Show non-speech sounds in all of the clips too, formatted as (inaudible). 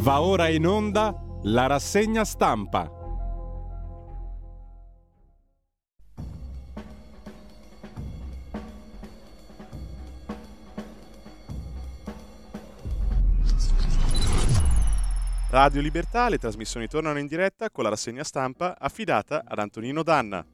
Va ora in onda la rassegna stampa. Radio Libertà, le trasmissioni tornano in diretta con la rassegna stampa affidata ad Antonino Danna.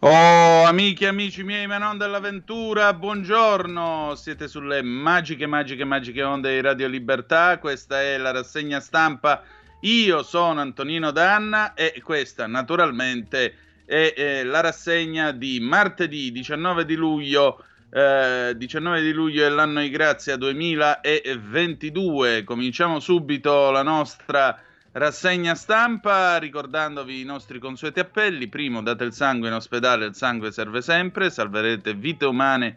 Oh, amiche e amici miei, ma non dell'avventura, buongiorno! Siete sulle magiche, magiche, magiche onde di Radio Libertà. Questa è la rassegna stampa. Io sono Antonino Danna e questa, naturalmente, è, è la rassegna di martedì 19 di luglio. Eh, 19 di luglio è l'anno di grazia 2022. Cominciamo subito la nostra Rassegna stampa ricordandovi i nostri consueti appelli. Primo, date il sangue in ospedale, il sangue serve sempre, salverete vite umane.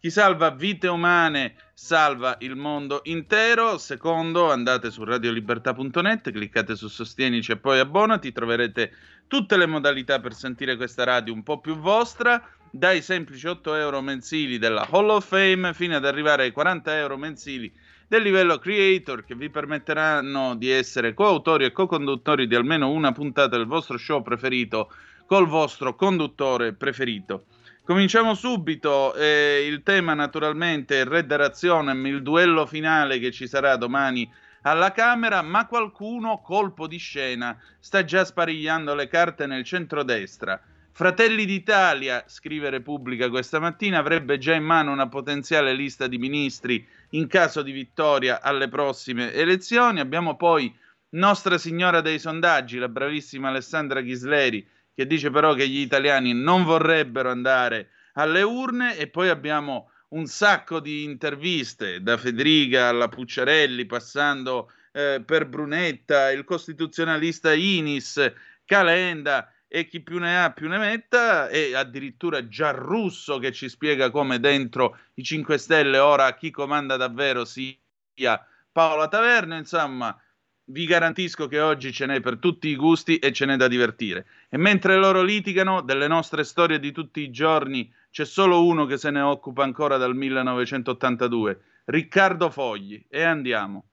Chi salva vite umane salva il mondo intero. Secondo, andate su radiolibertà.net, cliccate su Sostienici e poi abbonati, troverete tutte le modalità per sentire questa radio un po' più vostra, dai semplici 8 euro mensili della Hall of Fame fino ad arrivare ai 40 euro mensili del livello creator che vi permetteranno di essere coautori e co-conduttori di almeno una puntata del vostro show preferito col vostro conduttore preferito. Cominciamo subito, eh, il tema naturalmente è Red Razionem, il duello finale che ci sarà domani alla Camera, ma qualcuno, colpo di scena, sta già sparigliando le carte nel centrodestra. Fratelli d'Italia, scrive Repubblica questa mattina, avrebbe già in mano una potenziale lista di ministri in caso di vittoria alle prossime elezioni. Abbiamo poi Nostra Signora dei sondaggi, la bravissima Alessandra Ghisleri, che dice però che gli italiani non vorrebbero andare alle urne e poi abbiamo un sacco di interviste da Federica alla Pucciarelli, passando eh, per Brunetta, il costituzionalista Inis, Calenda e chi più ne ha più ne metta, e addirittura Giarrusso che ci spiega come dentro i 5 Stelle ora chi comanda davvero sia Paola Taverna, insomma, vi garantisco che oggi ce n'è per tutti i gusti e ce n'è da divertire. E mentre loro litigano, delle nostre storie di tutti i giorni, c'è solo uno che se ne occupa ancora dal 1982, Riccardo Fogli. E andiamo.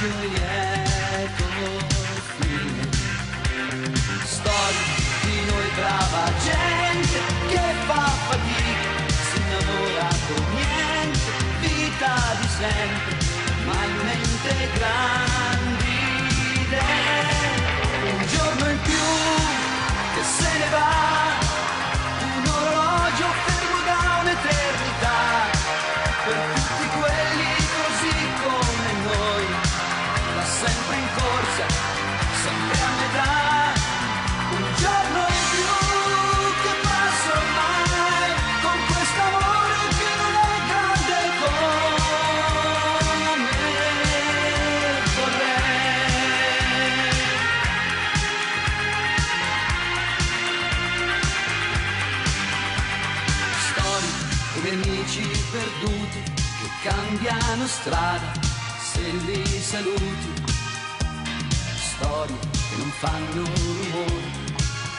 Attesa cambiano strada se li saluti. Storie che non fanno rumore,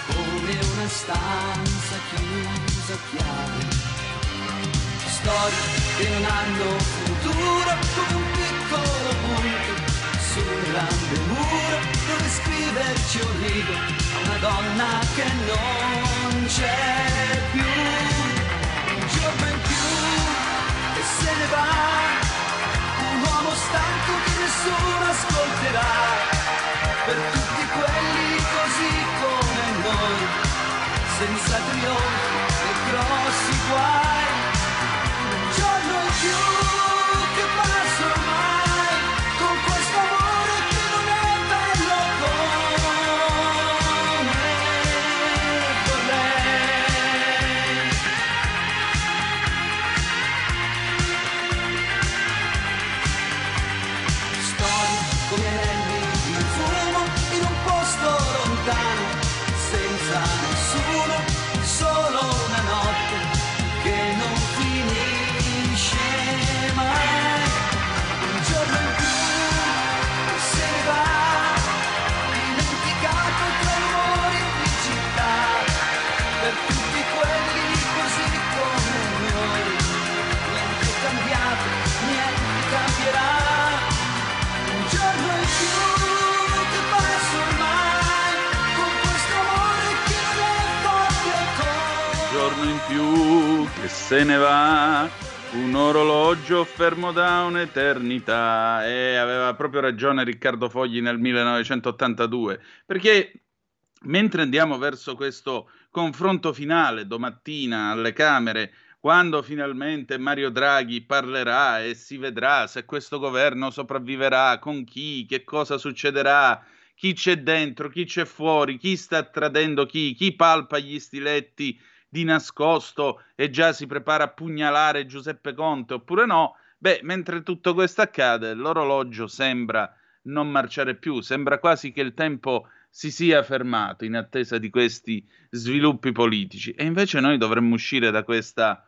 come una stanza chiusa a chiave. Storie che non hanno futuro, come un piccolo punto su un grande muro dove scriverci un rigo a una donna che non c'è più. Ne va, un uomo stanco che nessuno ascolterà, per tutti quelli così come noi, senza trionfi e grossi guai, se ne va. Un orologio fermo da un'eternità. E aveva proprio ragione Riccardo Fogli nel 1982. Perché mentre andiamo verso questo confronto finale domattina alle Camere, quando finalmente Mario Draghi parlerà e si vedrà se questo governo sopravviverà, con chi, che cosa succederà, chi c'è dentro, chi c'è fuori, chi sta tradendo chi, chi palpa gli stiletti di nascosto e già si prepara a pugnalare Giuseppe Conte oppure no, beh, mentre tutto questo accade, l'orologio sembra non marciare più, sembra quasi che il tempo si sia fermato in attesa di questi sviluppi politici e invece noi dovremmo uscire da questa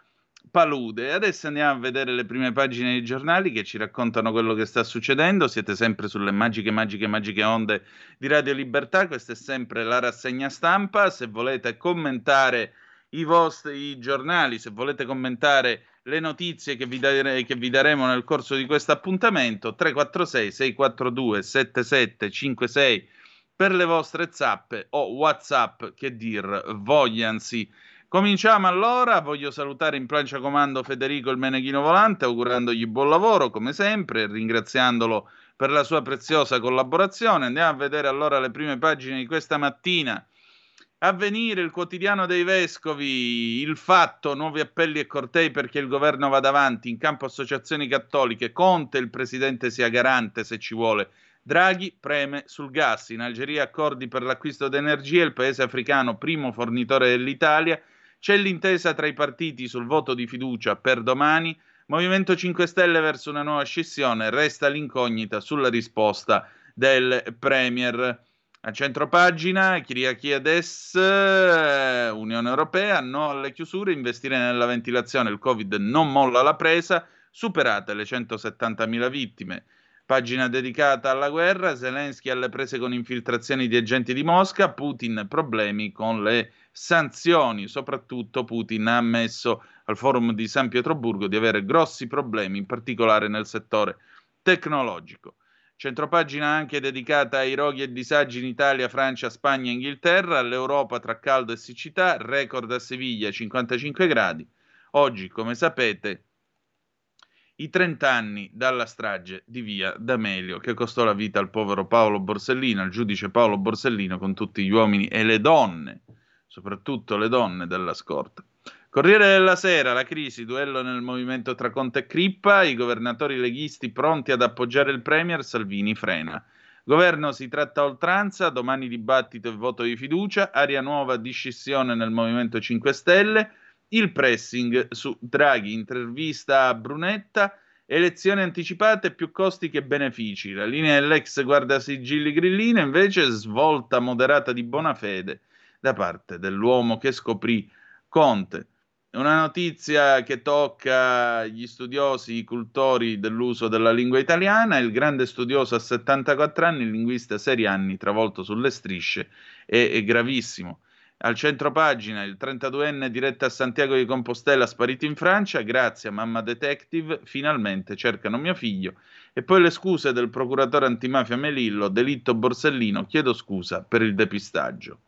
palude. Adesso andiamo a vedere le prime pagine dei giornali che ci raccontano quello che sta succedendo. Siete sempre sulle magiche, magiche, magiche onde di Radio Libertà. Questa è sempre la rassegna stampa. Se volete commentare i vostri giornali, se volete commentare le notizie che vi, dare, che vi daremo nel corso di questo appuntamento, 346 642 7756 per le vostre zappe o WhatsApp che dir vogliansi. Cominciamo allora, voglio salutare in plancia comando Federico il Meneghino Volante, augurandogli buon lavoro come sempre, ringraziandolo per la sua preziosa collaborazione. Andiamo a vedere allora le prime pagine di questa mattina. Avvenire, il quotidiano dei vescovi, il fatto, nuovi appelli e cortei perché il governo vada avanti, in campo associazioni cattoliche, Conte, il presidente sia garante se ci vuole. Draghi preme sul gas, in Algeria accordi per l'acquisto d'energia, il paese africano primo fornitore dell'Italia, c'è l'intesa tra i partiti sul voto di fiducia per domani. Movimento 5 Stelle verso una nuova scissione, resta l'incognita sulla risposta del Premier. A centro pagina, Kyriakides, Unione Europea, no alle chiusure, investire nella ventilazione, il Covid non molla la presa, superate le 170.000 vittime. Pagina dedicata alla guerra, Zelensky alle prese con infiltrazioni di agenti di Mosca, Putin problemi con le sanzioni. Soprattutto Putin ha ammesso al forum di San Pietroburgo di avere grossi problemi, in particolare nel settore tecnologico. Centropagina anche dedicata ai roghi e disagi in Italia, Francia, Spagna e Inghilterra, all'Europa tra caldo e siccità, record a Siviglia 55 gradi. Oggi, come sapete, i 30 anni dalla strage di via D'Amelio che costò la vita al povero Paolo Borsellino, al giudice Paolo Borsellino con tutti gli uomini e le donne soprattutto le donne della scorta. Corriere della Sera, la crisi, duello nel movimento tra Conte e Crippa, i governatori leghisti pronti ad appoggiare il Premier, Salvini frena. Governo si tratta a oltranza, domani dibattito e voto di fiducia, aria nuova di scissione nel Movimento 5 Stelle, il pressing su Draghi, intervista a Brunetta, elezioni anticipate più costi che benefici. La linea dell'ex guardasigilli Grillino invece svolta moderata di buona fede da parte dell'uomo che scoprì Conte. Una notizia che tocca gli studiosi, i cultori dell'uso della lingua italiana. Il grande studioso a 74 anni, il linguista Serianni, travolto sulle strisce, è, è gravissimo. Al centro pagina, il 32enne diretto a Santiago di Compostela sparito in Francia, grazie a Mamma Detective, finalmente cercano mio figlio. E poi le scuse del procuratore antimafia Melillo, delitto Borsellino, chiedo scusa per il depistaggio.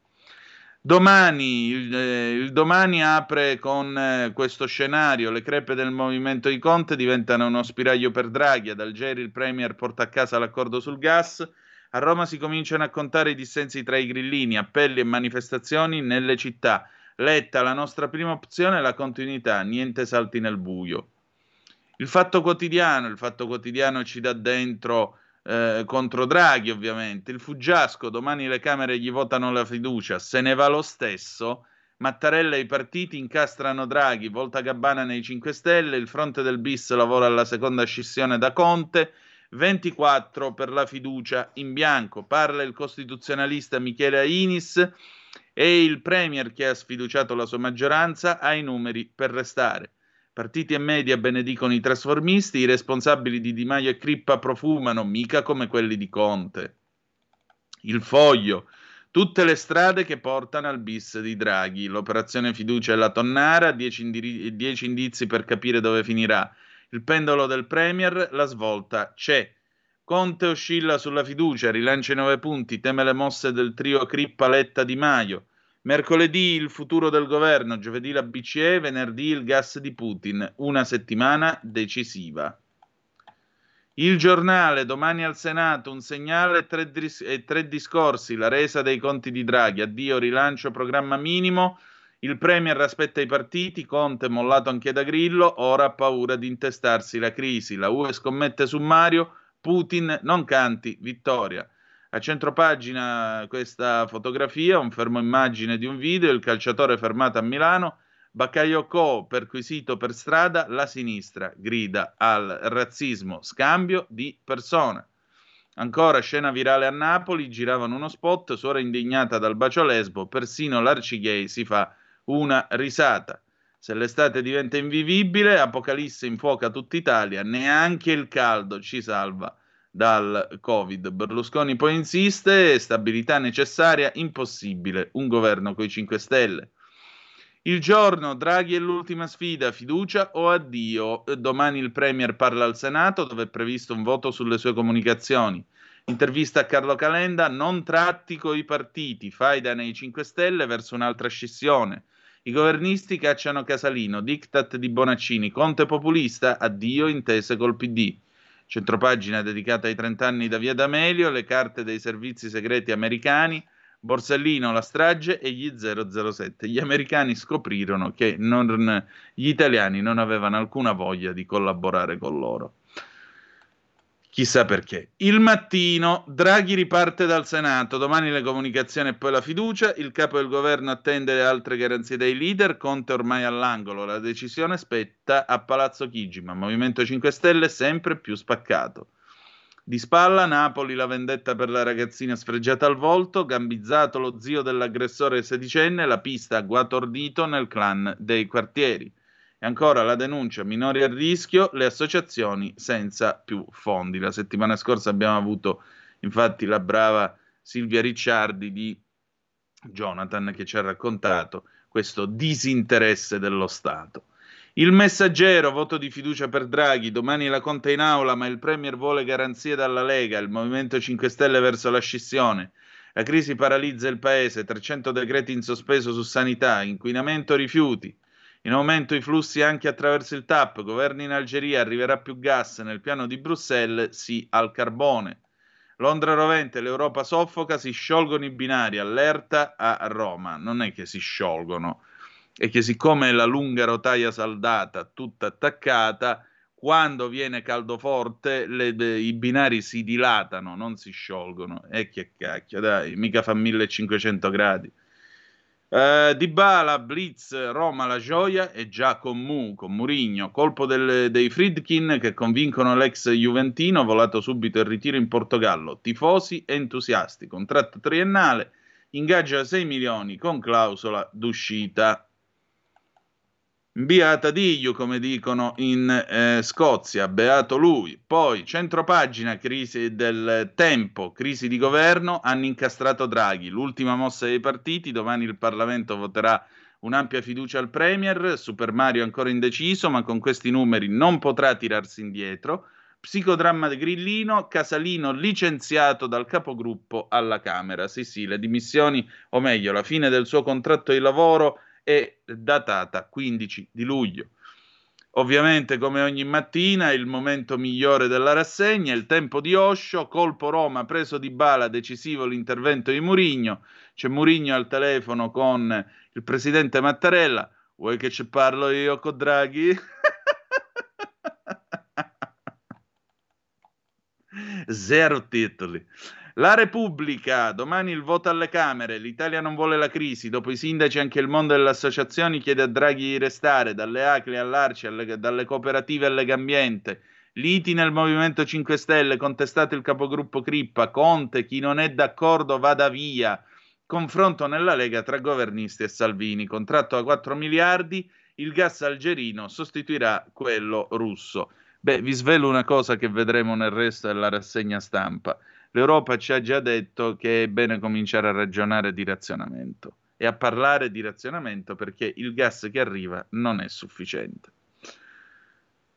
Domani, il, eh, il, domani apre con eh, questo scenario, le crepe del movimento di Conte diventano uno spiraglio per Draghi, ad Algeri il Premier porta a casa l'accordo sul gas, a Roma si cominciano a contare i dissensi tra i grillini, appelli e manifestazioni nelle città. Letta, la nostra prima opzione è la continuità, niente salti nel buio. Il fatto quotidiano, il fatto quotidiano ci dà dentro eh, contro Draghi ovviamente. Il Fuggiasco, domani le Camere gli votano la fiducia, se ne va lo stesso. Mattarella e i partiti incastrano Draghi, Volta Gabbana nei 5 Stelle, il fronte del bis lavora alla seconda scissione da Conte, 24 per la fiducia in bianco, parla il costituzionalista Michele Ainis e il Premier che ha sfiduciato la sua maggioranza ha i numeri per restare. Partiti e media benedicono i trasformisti, i responsabili di Di Maio e Crippa profumano, mica come quelli di Conte. Il foglio, tutte le strade che portano al bis di Draghi. L'operazione fiducia e la tonnara, 10 indiri- indizi per capire dove finirà. Il pendolo del Premier, la svolta c'è. Conte oscilla sulla fiducia, rilancia i nove punti, teme le mosse del trio Crippa Letta Di Maio. Mercoledì il futuro del governo, giovedì la BCE, venerdì il gas di Putin, una settimana decisiva. Il giornale, domani al Senato, un segnale e tre, dis- e tre discorsi, la resa dei conti di Draghi, addio, rilancio, programma minimo, il Premier aspetta i partiti, Conte mollato anche da Grillo, ora ha paura di intestarsi la crisi, la UE scommette su Mario, Putin non canti, vittoria. A centropagina questa fotografia, un fermo immagine di un video, il calciatore fermato a Milano, Bakayoko perquisito per strada, la sinistra grida al razzismo, scambio di persone. Ancora scena virale a Napoli, giravano uno spot, suora indignata dal bacio lesbo, persino l'Arcigay si fa una risata. Se l'estate diventa invivibile, Apocalisse infuoca tutta Italia, neanche il caldo ci salva dal Covid. Berlusconi poi insiste, stabilità necessaria, impossibile, un governo coi 5 Stelle. Il giorno, Draghi è l'ultima sfida, fiducia o addio? Domani il Premier parla al Senato, dove è previsto un voto sulle sue comunicazioni. Intervista a Carlo Calenda, non tratti coi partiti, faida nei 5 Stelle verso un'altra scissione. I governisti cacciano Casalino, diktat di Bonaccini, Conte populista, addio intese col PD. Centropagina dedicata ai 30 anni da Via D'Amelio, le carte dei servizi segreti americani, Borsellino, la strage e gli 007. Gli americani scoprirono che non, gli italiani non avevano alcuna voglia di collaborare con loro. Chissà perché. Il mattino, Draghi riparte dal Senato, domani le comunicazioni e poi la fiducia, il capo del governo attende le altre garanzie dei leader, Conte ormai all'angolo, la decisione spetta a Palazzo Chigi, ma Movimento 5 Stelle sempre più spaccato. Di spalla Napoli la vendetta per la ragazzina sfregiata al volto, gambizzato lo zio dell'aggressore sedicenne, la pista guatordito nel clan dei quartieri. E ancora la denuncia, minori a rischio, le associazioni senza più fondi. La settimana scorsa abbiamo avuto infatti la brava Silvia Ricciardi di Jonathan che ci ha raccontato questo disinteresse dello Stato. Il messaggero, voto di fiducia per Draghi, domani la Conte in aula, ma il Premier vuole garanzie dalla Lega, il Movimento 5 Stelle verso la scissione. La crisi paralizza il paese, 300 decreti in sospeso su sanità, inquinamento rifiuti. In aumento i flussi anche attraverso il TAP, governo in Algeria, arriverà più gas, nel piano di Bruxelles sì al carbone. Londra rovente, l'Europa soffoca, si sciolgono i binari, allerta a Roma. Non è che si sciolgono, è che siccome la lunga rotaia saldata, tutta attaccata, quando viene caldo forte le, i binari si dilatano, non si sciolgono. E che cacchio, dai, mica fa 1500 gradi. Uh, Dybala, Blitz, Roma, la gioia e già con Mu, con Murigno, colpo del, dei Friedkin che convincono l'ex Juventino, volato subito il ritiro in Portogallo, tifosi entusiasti, contratto triennale, ingaggia a 6 milioni con clausola d'uscita. Beata Diglio, come dicono in eh, Scozia, beato lui. Poi, centropagina, crisi del tempo, crisi di governo, hanno incastrato Draghi. L'ultima mossa dei partiti, domani il Parlamento voterà un'ampia fiducia al Premier, Super Mario ancora indeciso, ma con questi numeri non potrà tirarsi indietro. Psicodramma di Grillino, Casalino licenziato dal capogruppo alla Camera. Sì, sì, le dimissioni, o meglio, la fine del suo contratto di lavoro è datata 15 di luglio. Ovviamente, come ogni mattina, il momento migliore della rassegna, il tempo di Osho, colpo Roma, preso di bala, decisivo l'intervento di Murigno. C'è Murigno al telefono con il presidente Mattarella. Vuoi che ci parlo io con Draghi? (laughs) Zero titoli. La Repubblica, domani il voto alle Camere, l'Italia non vuole la crisi, dopo i sindaci anche il mondo delle associazioni chiede a Draghi di restare, dalle ACLI all'Arci, alle, dalle cooperative alle Gambiente, liti nel Movimento 5 Stelle, contestato il capogruppo Crippa, Conte, chi non è d'accordo vada via, confronto nella Lega tra governisti e Salvini, contratto a 4 miliardi, il gas algerino sostituirà quello russo. Beh, vi svelo una cosa che vedremo nel resto della rassegna stampa l'Europa ci ha già detto che è bene cominciare a ragionare di razionamento e a parlare di razionamento perché il gas che arriva non è sufficiente.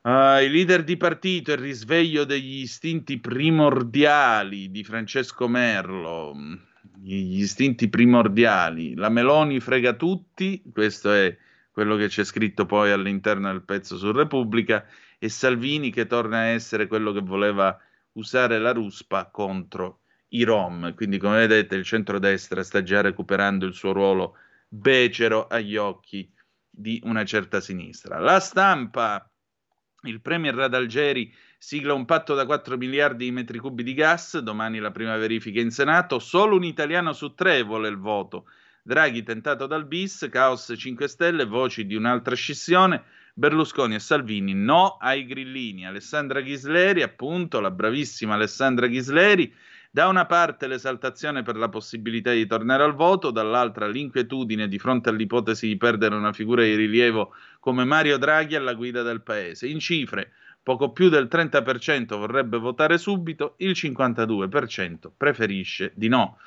Uh, I leader di partito, il risveglio degli istinti primordiali di Francesco Merlo. gli istinti primordiali. La Meloni frega tutti, questo è quello che c'è scritto poi all'interno del pezzo su Repubblica, e Salvini che torna a essere quello che voleva usare la ruspa contro i Rom. Quindi, come vedete, il centrodestra sta già recuperando il suo ruolo becero agli occhi di una certa sinistra. La stampa, il premier Radalgeri sigla un patto da 4 miliardi di metri cubi di gas, domani la prima verifica in Senato, solo un italiano su tre vuole il voto. Draghi tentato dal bis, caos 5 Stelle, voci di un'altra scissione, Berlusconi e Salvini no ai grillini. Alessandra Ghisleri, appunto, la bravissima Alessandra Ghisleri, da una parte l'esaltazione per la possibilità di tornare al voto, dall'altra l'inquietudine di fronte all'ipotesi di perdere una figura di rilievo come Mario Draghi alla guida del paese. In cifre, poco più del 30% vorrebbe votare subito, il 52% preferisce di no.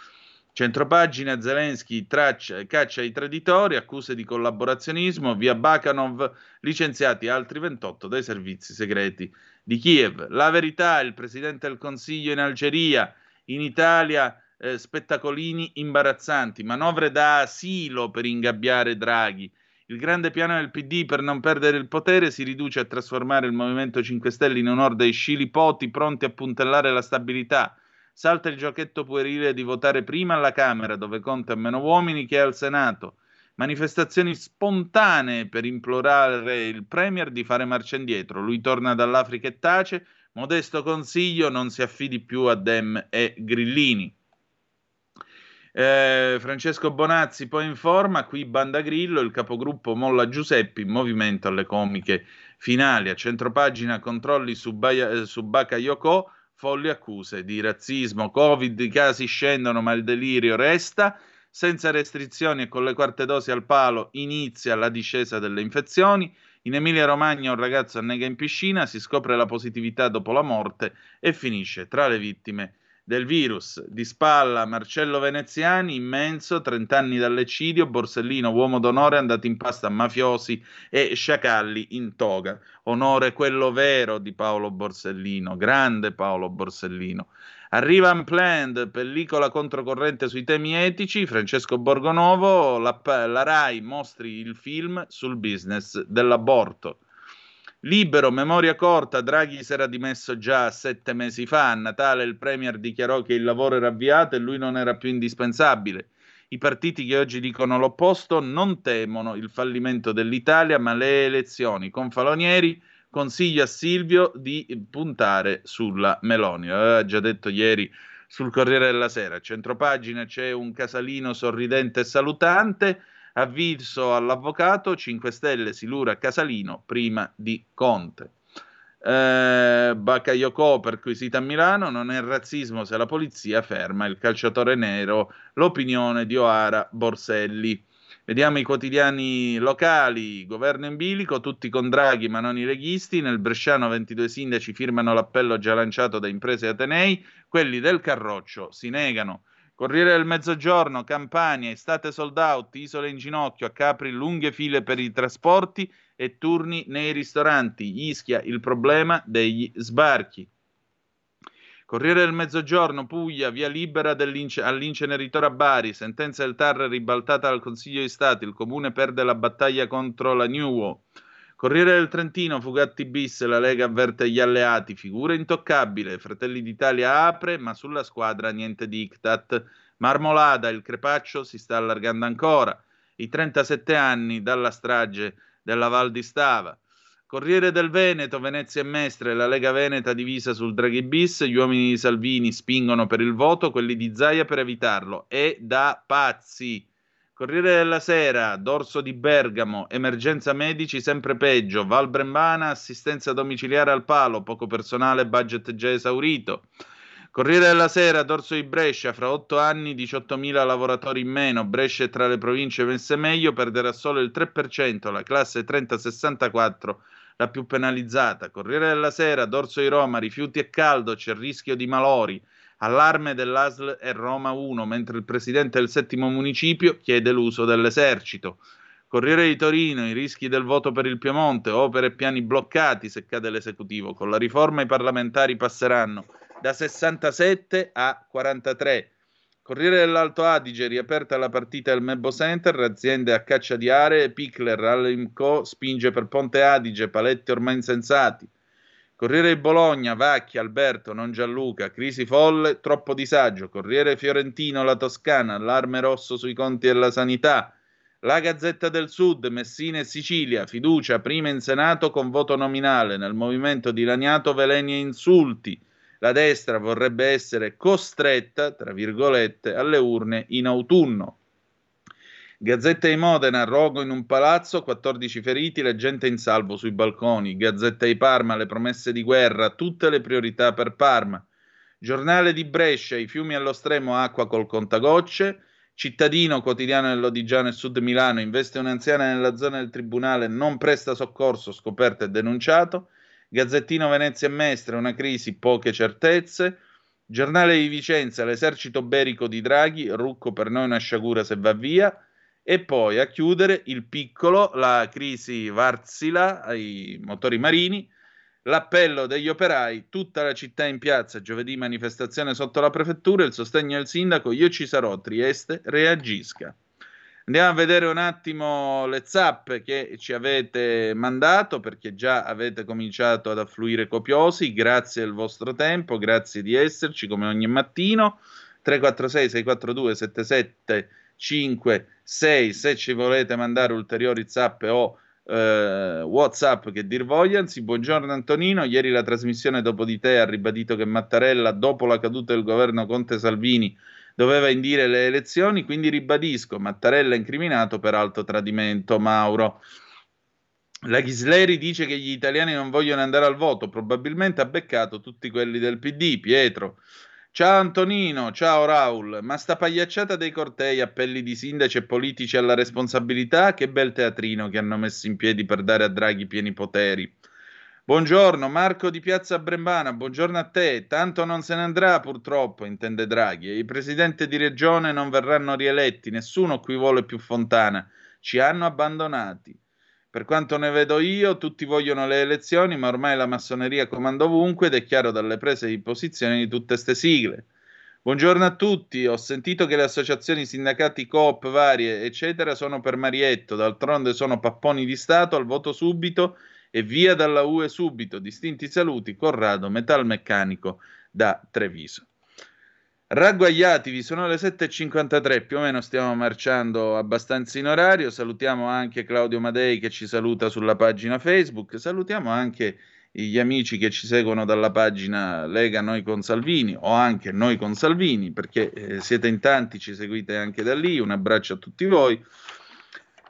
Centropagina Zelensky traccia, caccia i traditori, accuse di collaborazionismo, via Bakanov licenziati altri 28 dai servizi segreti di Kiev. La verità, il presidente del Consiglio in Algeria, in Italia eh, spettacolini imbarazzanti, manovre da asilo per ingabbiare Draghi. Il grande piano del PD per non perdere il potere si riduce a trasformare il Movimento 5 Stelle in un'orda di scilipoti pronti a puntellare la stabilità salta il giochetto puerile di votare prima alla Camera, dove conta meno uomini, che al Senato. Manifestazioni spontanee per implorare il Premier di fare marcia indietro. Lui torna dall'Africa e tace. Modesto consiglio, non si affidi più a Dem e Grillini. Eh, Francesco Bonazzi poi informa, qui Banda Grillo, il capogruppo Molla Giuseppi, movimento alle comiche finali. A centropagina controlli su, Baia, su Bakayoko, folli accuse di razzismo, Covid, i casi scendono ma il delirio resta, senza restrizioni e con le quarte dosi al palo inizia la discesa delle infezioni, in Emilia Romagna un ragazzo annega in piscina, si scopre la positività dopo la morte e finisce tra le vittime del virus. Di spalla Marcello Veneziani, immenso, 30 anni dall'eccidio, Borsellino, uomo d'onore, andato in pasta a mafiosi e sciacalli in toga. Onore quello vero di Paolo Borsellino, grande Paolo Borsellino. Arriva Unplanned, pellicola controcorrente sui temi etici, Francesco Borgonovo, la, la RAI mostri il film sul business dell'aborto. Libero, memoria corta, Draghi si era dimesso già sette mesi fa, a Natale il Premier dichiarò che il lavoro era avviato e lui non era più indispensabile. I partiti che oggi dicono l'opposto non temono il fallimento dell'Italia, ma le elezioni. Con Falonieri consiglio a Silvio di puntare sulla Meloni. Aveva già detto ieri sul Corriere della Sera. A centropagina c'è un casalino sorridente e salutante avviso all'avvocato 5 Stelle Silura Casalino prima di Conte. Eh, Bakayoko perquisita a Milano, non è razzismo se la polizia ferma il calciatore nero, l'opinione di Oara Borselli. Vediamo i quotidiani locali, governo in bilico, tutti con Draghi ma non i leghisti, nel Bresciano 22 sindaci firmano l'appello già lanciato da imprese Atenei, quelli del Carroccio si negano. Corriere del Mezzogiorno, Campania, estate sold out, isole in ginocchio, a Capri lunghe file per i trasporti e turni nei ristoranti. Ischia il problema degli sbarchi. Corriere del Mezzogiorno, Puglia, via libera all'inceneritore a Bari, sentenza del TAR ribaltata dal Consiglio di Stato, il comune perde la battaglia contro la New. Corriere del Trentino, Fugatti bis, la Lega avverte gli alleati, figura intoccabile, Fratelli d'Italia apre, ma sulla squadra niente diktat. Marmolada, il crepaccio si sta allargando ancora. I 37 anni dalla strage della Val di Stava. Corriere del Veneto, Venezia e Mestre, la Lega Veneta divisa sul Draghi bis, gli uomini di Salvini spingono per il voto, quelli di Zaia per evitarlo. È da pazzi. Corriere della Sera, Dorso di Bergamo, emergenza medici sempre peggio, Val Brembana, assistenza domiciliare al palo, poco personale, budget già esaurito. Corriere della Sera, Dorso di Brescia, fra otto anni 18.000 lavoratori in meno, Brescia è tra le province messe meglio, perderà solo il 3%, la classe 30-64 la più penalizzata. Corriere della Sera, Dorso di Roma, rifiuti e caldo, c'è il rischio di malori. Allarme dell'ASL è Roma 1, mentre il presidente del settimo municipio chiede l'uso dell'esercito. Corriere di Torino, i rischi del voto per il Piemonte, opere e piani bloccati se cade l'esecutivo. Con la riforma i parlamentari passeranno da 67 a 43. Corriere dell'Alto Adige, riaperta la partita del Mebo Center, aziende a caccia di aree, Pickler, Allimco spinge per Ponte Adige, paletti ormai insensati. Corriere Bologna, Vacchia, Alberto, non Gianluca, crisi folle, troppo disagio. Corriere Fiorentino, la Toscana, allarme rosso sui conti della sanità. La Gazzetta del Sud, Messina e Sicilia, fiducia prima in Senato con voto nominale. Nel movimento dilaniato veleni e insulti la destra vorrebbe essere costretta, tra virgolette, alle urne in autunno. Gazzetta di Modena, rogo in un palazzo, 14 feriti, la gente in salvo sui balconi. Gazzetta di Parma, le promesse di guerra, tutte le priorità per Parma. Giornale di Brescia, i fiumi allo stremo, acqua col contagocce. Cittadino, quotidiano dell'Odigiano e Sud Milano, investe un'anziana nella zona del tribunale, non presta soccorso, scoperto e denunciato. Gazzettino Venezia e Mestre, una crisi, poche certezze. Giornale di Vicenza, l'esercito berico di Draghi, Rucco per noi una sciagura se va via. E poi a chiudere il piccolo, la crisi Varsila ai motori marini, l'appello degli operai, tutta la città in piazza, giovedì manifestazione sotto la prefettura, il sostegno del sindaco, io ci sarò, Trieste reagisca. Andiamo a vedere un attimo le zappe che ci avete mandato perché già avete cominciato ad affluire copiosi. Grazie del vostro tempo, grazie di esserci come ogni mattino. 346 642 7756 se ci volete mandare ulteriori zappe o eh, WhatsApp che dir vogliansi. Buongiorno Antonino, ieri la trasmissione dopo di te ha ribadito che Mattarella dopo la caduta del governo Conte Salvini doveva indire le elezioni, quindi ribadisco, Mattarella incriminato per alto tradimento, Mauro. La Ghisleri dice che gli italiani non vogliono andare al voto, probabilmente ha beccato tutti quelli del PD, Pietro. Ciao Antonino, ciao Raul, ma sta pagliacciata dei cortei, appelli di sindaci e politici alla responsabilità, che bel teatrino che hanno messo in piedi per dare a Draghi pieni poteri. Buongiorno Marco di Piazza Brembana, buongiorno a te. Tanto non se ne andrà purtroppo, intende Draghi. I presidenti di regione non verranno rieletti, nessuno qui vuole più Fontana. Ci hanno abbandonati. Per quanto ne vedo io, tutti vogliono le elezioni, ma ormai la massoneria comanda ovunque ed è chiaro dalle prese di posizione di tutte ste sigle. Buongiorno a tutti, ho sentito che le associazioni, sindacati, coop varie, eccetera, sono per Marietto, d'altronde sono papponi di Stato, al voto subito e via dalla UE subito. Distinti saluti, Corrado, metalmeccanico da Treviso. Ragguagliatevi, sono le 7.53, più o meno stiamo marciando abbastanza in orario. Salutiamo anche Claudio Madei che ci saluta sulla pagina Facebook. Salutiamo anche gli amici che ci seguono dalla pagina Lega Noi con Salvini o anche Noi con Salvini, perché eh, siete in tanti, ci seguite anche da lì. Un abbraccio a tutti voi.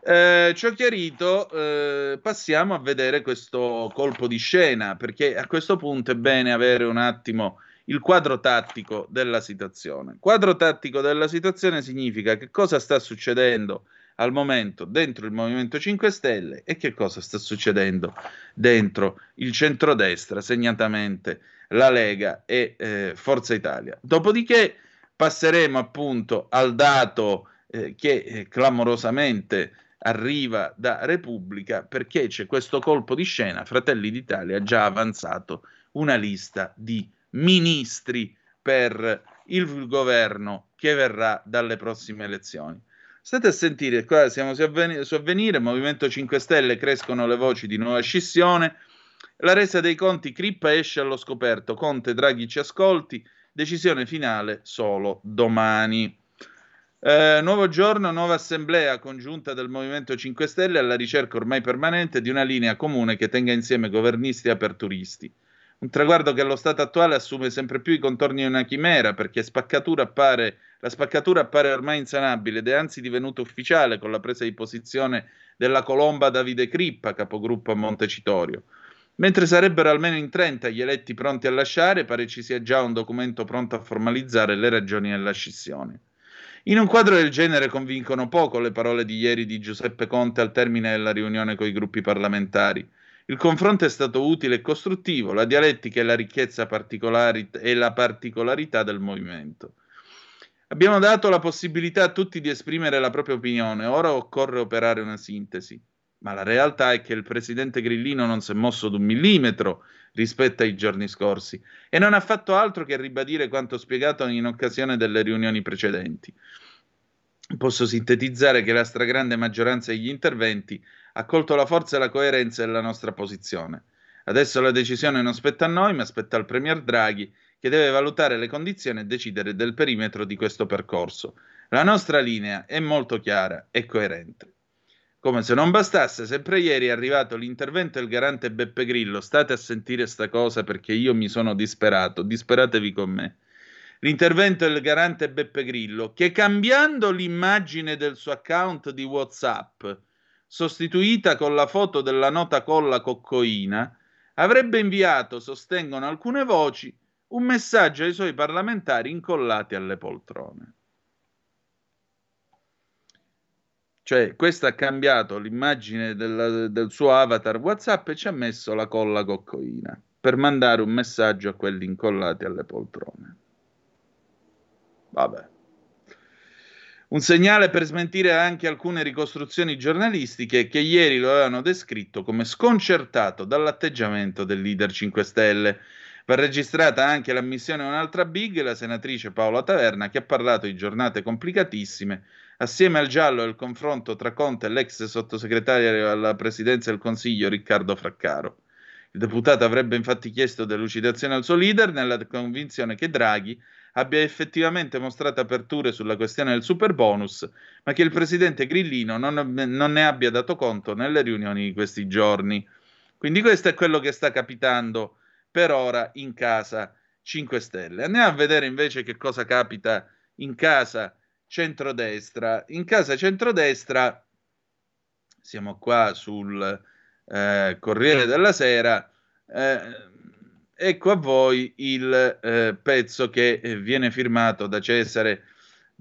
Eh, ci ho chiarito, eh, passiamo a vedere questo colpo di scena, perché a questo punto è bene avere un attimo il quadro tattico della situazione. Quadro tattico della situazione significa che cosa sta succedendo al momento dentro il Movimento 5 Stelle e che cosa sta succedendo dentro il centrodestra, segnatamente la Lega e eh, Forza Italia. Dopodiché passeremo appunto al dato eh, che eh, clamorosamente arriva da Repubblica perché c'è questo colpo di scena. Fratelli d'Italia ha già avanzato una lista di ministri per il governo che verrà dalle prossime elezioni. State a sentire, qua siamo su avvenire, su avvenire, Movimento 5 Stelle crescono le voci di nuova scissione, la resa dei conti Crippa esce allo scoperto, Conte Draghi ci ascolti, decisione finale solo domani. Eh, nuovo giorno, nuova assemblea congiunta del Movimento 5 Stelle alla ricerca ormai permanente di una linea comune che tenga insieme governisti e aperturisti. Un traguardo che allo stato attuale assume sempre più i contorni di una chimera perché spaccatura appare, la spaccatura appare ormai insanabile ed è anzi divenuta ufficiale con la presa di posizione della colomba Davide Crippa, capogruppo a Montecitorio. Mentre sarebbero almeno in 30 gli eletti pronti a lasciare, pare ci sia già un documento pronto a formalizzare le ragioni della scissione. In un quadro del genere convincono poco le parole di ieri di Giuseppe Conte al termine della riunione con i gruppi parlamentari. Il confronto è stato utile e costruttivo, la dialettica è la ricchezza particolari- e la particolarità del movimento. Abbiamo dato la possibilità a tutti di esprimere la propria opinione, ora occorre operare una sintesi. Ma la realtà è che il presidente Grillino non si è mosso d'un millimetro rispetto ai giorni scorsi e non ha fatto altro che ribadire quanto spiegato in occasione delle riunioni precedenti. Posso sintetizzare che la stragrande maggioranza degli interventi ha colto la forza e la coerenza della nostra posizione. Adesso la decisione non spetta a noi, ma spetta al Premier Draghi, che deve valutare le condizioni e decidere del perimetro di questo percorso. La nostra linea è molto chiara e coerente. Come se non bastasse, sempre ieri è arrivato l'intervento del garante Beppe Grillo. State a sentire sta cosa perché io mi sono disperato. Disperatevi con me. L'intervento del garante Beppe Grillo, che cambiando l'immagine del suo account di WhatsApp, sostituita con la foto della nota colla coccoina, avrebbe inviato, sostengono alcune voci, un messaggio ai suoi parlamentari incollati alle poltrone. Cioè, questo ha cambiato l'immagine del, del suo avatar WhatsApp e ci ha messo la colla coccoina per mandare un messaggio a quelli incollati alle poltrone. Vabbè. Un segnale per smentire anche alcune ricostruzioni giornalistiche che ieri lo avevano descritto come sconcertato dall'atteggiamento del leader 5 Stelle. Va registrata anche l'ammissione di un'altra big, la senatrice Paola Taverna, che ha parlato di giornate complicatissime Assieme al giallo e al confronto tra Conte e l'ex sottosegretario alla presidenza del Consiglio Riccardo Fraccaro. Il deputato avrebbe infatti chiesto delucidazione al suo leader nella convinzione che Draghi abbia effettivamente mostrato aperture sulla questione del super bonus, ma che il presidente Grillino non, non ne abbia dato conto nelle riunioni di questi giorni. Quindi questo è quello che sta capitando per ora in casa 5 Stelle. Andiamo a vedere invece che cosa capita in casa centrodestra. In casa centrodestra, siamo qua sul eh, Corriere della Sera, eh, ecco a voi il eh, pezzo che eh, viene firmato da Cesare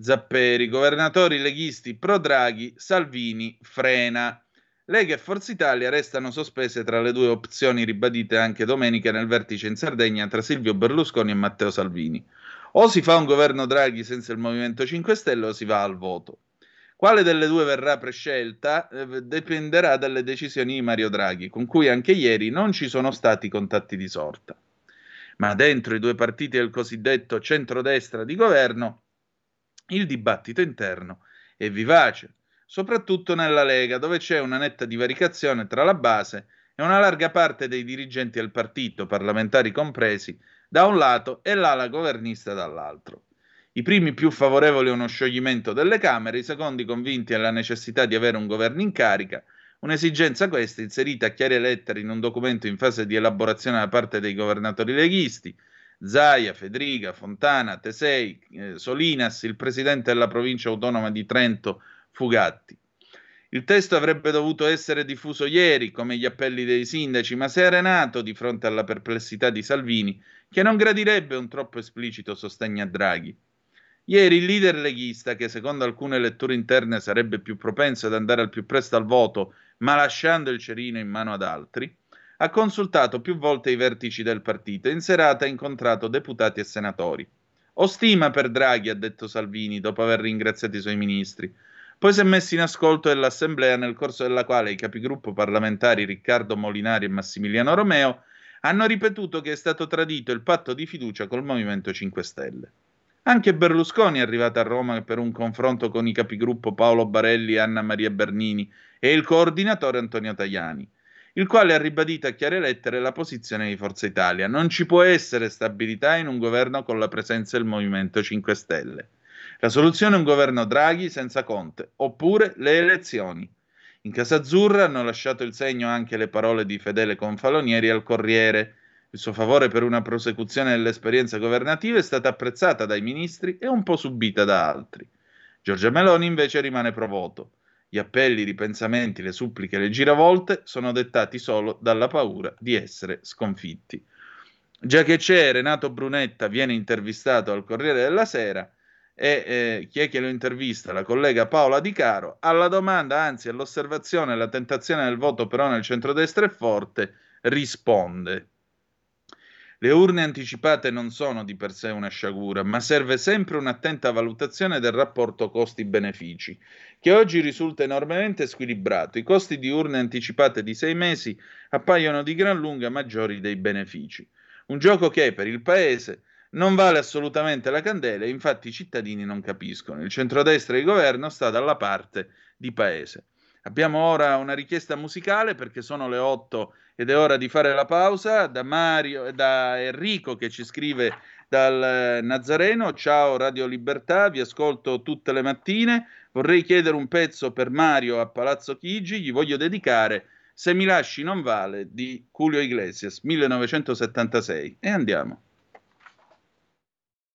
Zapperi, governatori leghisti pro Draghi, Salvini frena. Lega e Forza Italia restano sospese tra le due opzioni ribadite anche domenica nel vertice in Sardegna tra Silvio Berlusconi e Matteo Salvini. O si fa un governo Draghi senza il Movimento 5 Stelle o si va al voto. Quale delle due verrà prescelta eh, dipenderà dalle decisioni di Mario Draghi, con cui anche ieri non ci sono stati contatti di sorta. Ma dentro i due partiti del cosiddetto centrodestra di governo, il dibattito interno è vivace, soprattutto nella Lega, dove c'è una netta divaricazione tra la base e una larga parte dei dirigenti del partito, parlamentari compresi, da un lato e l'ala governista dall'altro. I primi più favorevoli a uno scioglimento delle Camere, i secondi convinti alla necessità di avere un governo in carica, un'esigenza questa inserita a chiare lettere in un documento in fase di elaborazione da parte dei governatori leghisti, Zaia, Federica, Fontana, Tesei, eh, Solinas, il presidente della provincia autonoma di Trento, Fugatti. Il testo avrebbe dovuto essere diffuso ieri, come gli appelli dei sindaci, ma si è arenato di fronte alla perplessità di Salvini, che non gradirebbe un troppo esplicito sostegno a Draghi. Ieri il leader leghista, che secondo alcune letture interne sarebbe più propenso ad andare al più presto al voto, ma lasciando il cerino in mano ad altri, ha consultato più volte i vertici del partito e in serata ha incontrato deputati e senatori. Ho stima per Draghi, ha detto Salvini, dopo aver ringraziato i suoi ministri poi si è messo in ascolto dell'assemblea nel corso della quale i capigruppo parlamentari Riccardo Molinari e Massimiliano Romeo hanno ripetuto che è stato tradito il patto di fiducia col Movimento 5 Stelle. Anche Berlusconi è arrivato a Roma per un confronto con i capigruppo Paolo Barelli e Anna Maria Bernini e il coordinatore Antonio Tajani, il quale ha ribadito a chiare lettere la posizione di Forza Italia. Non ci può essere stabilità in un governo con la presenza del Movimento 5 Stelle. La soluzione è un governo Draghi senza Conte, oppure le elezioni. In Casa Azzurra hanno lasciato il segno anche le parole di Fedele Confalonieri al Corriere. Il suo favore per una prosecuzione dell'esperienza governativa è stata apprezzata dai ministri e un po' subita da altri. Giorgia Meloni invece rimane pro voto. Gli appelli, i ripensamenti, le suppliche le giravolte sono dettati solo dalla paura di essere sconfitti. Già che c'è, Renato Brunetta viene intervistato al Corriere della Sera e eh, chi è che lo intervista? La collega Paola Di Caro. Alla domanda, anzi all'osservazione, la tentazione del voto però nel centrodestra è forte, risponde. Le urne anticipate non sono di per sé una sciagura, ma serve sempre un'attenta valutazione del rapporto costi-benefici, che oggi risulta enormemente squilibrato. I costi di urne anticipate di sei mesi appaiono di gran lunga maggiori dei benefici. Un gioco che per il Paese non vale assolutamente la candela e infatti i cittadini non capiscono. Il centrodestra e il governo sta dalla parte di Paese. Abbiamo ora una richiesta musicale perché sono le 8 ed è ora di fare la pausa. Da Mario da Enrico che ci scrive dal Nazareno. Ciao Radio Libertà, vi ascolto tutte le mattine. Vorrei chiedere un pezzo per Mario a Palazzo Chigi, gli voglio dedicare Se mi lasci non vale di Julio Iglesias 1976. E andiamo.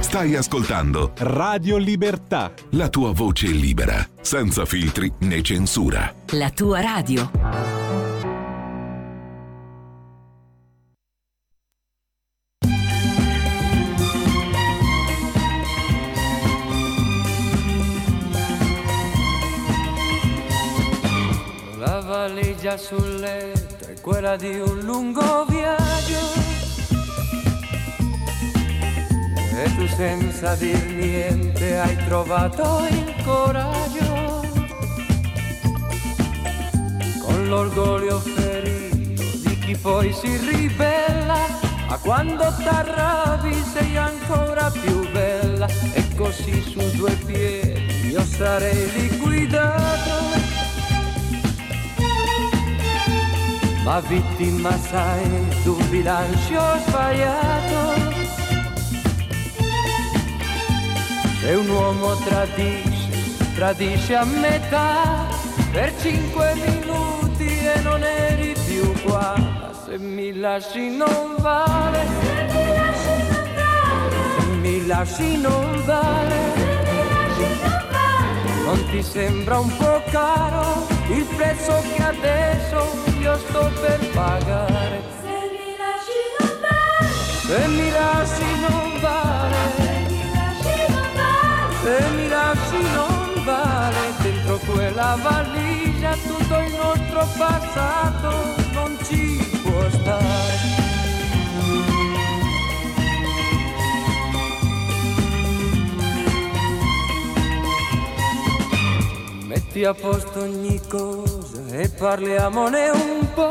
Stai ascoltando Radio Libertà. La tua voce libera, senza filtri né censura. La tua radio. La valigia sul letto è quella di un lungo viaggio. E tu senza dir niente hai trovato il coraggio. Con l'orgoglio ferito di chi poi si ribella. Ma quando t'arrabbi sei ancora più bella. E così su due piedi io sarei liquidato. ma vittima sai d'un bilancio sbagliato. Se un uomo tradisce, tradisce a metà per cinque minuti e non eri più qua. Ma se mi lasci non vale, se mi lasci non vale. Non ti sembra un po' caro il prezzo che adesso io sto per pagare? Se mi lasci non vale, Se mi lasci non vale, se mi lasci non vale. dentro quella valigia tutto il nostro passato non ci può stare. Metti a posto ogni cosa e parliamone un po'.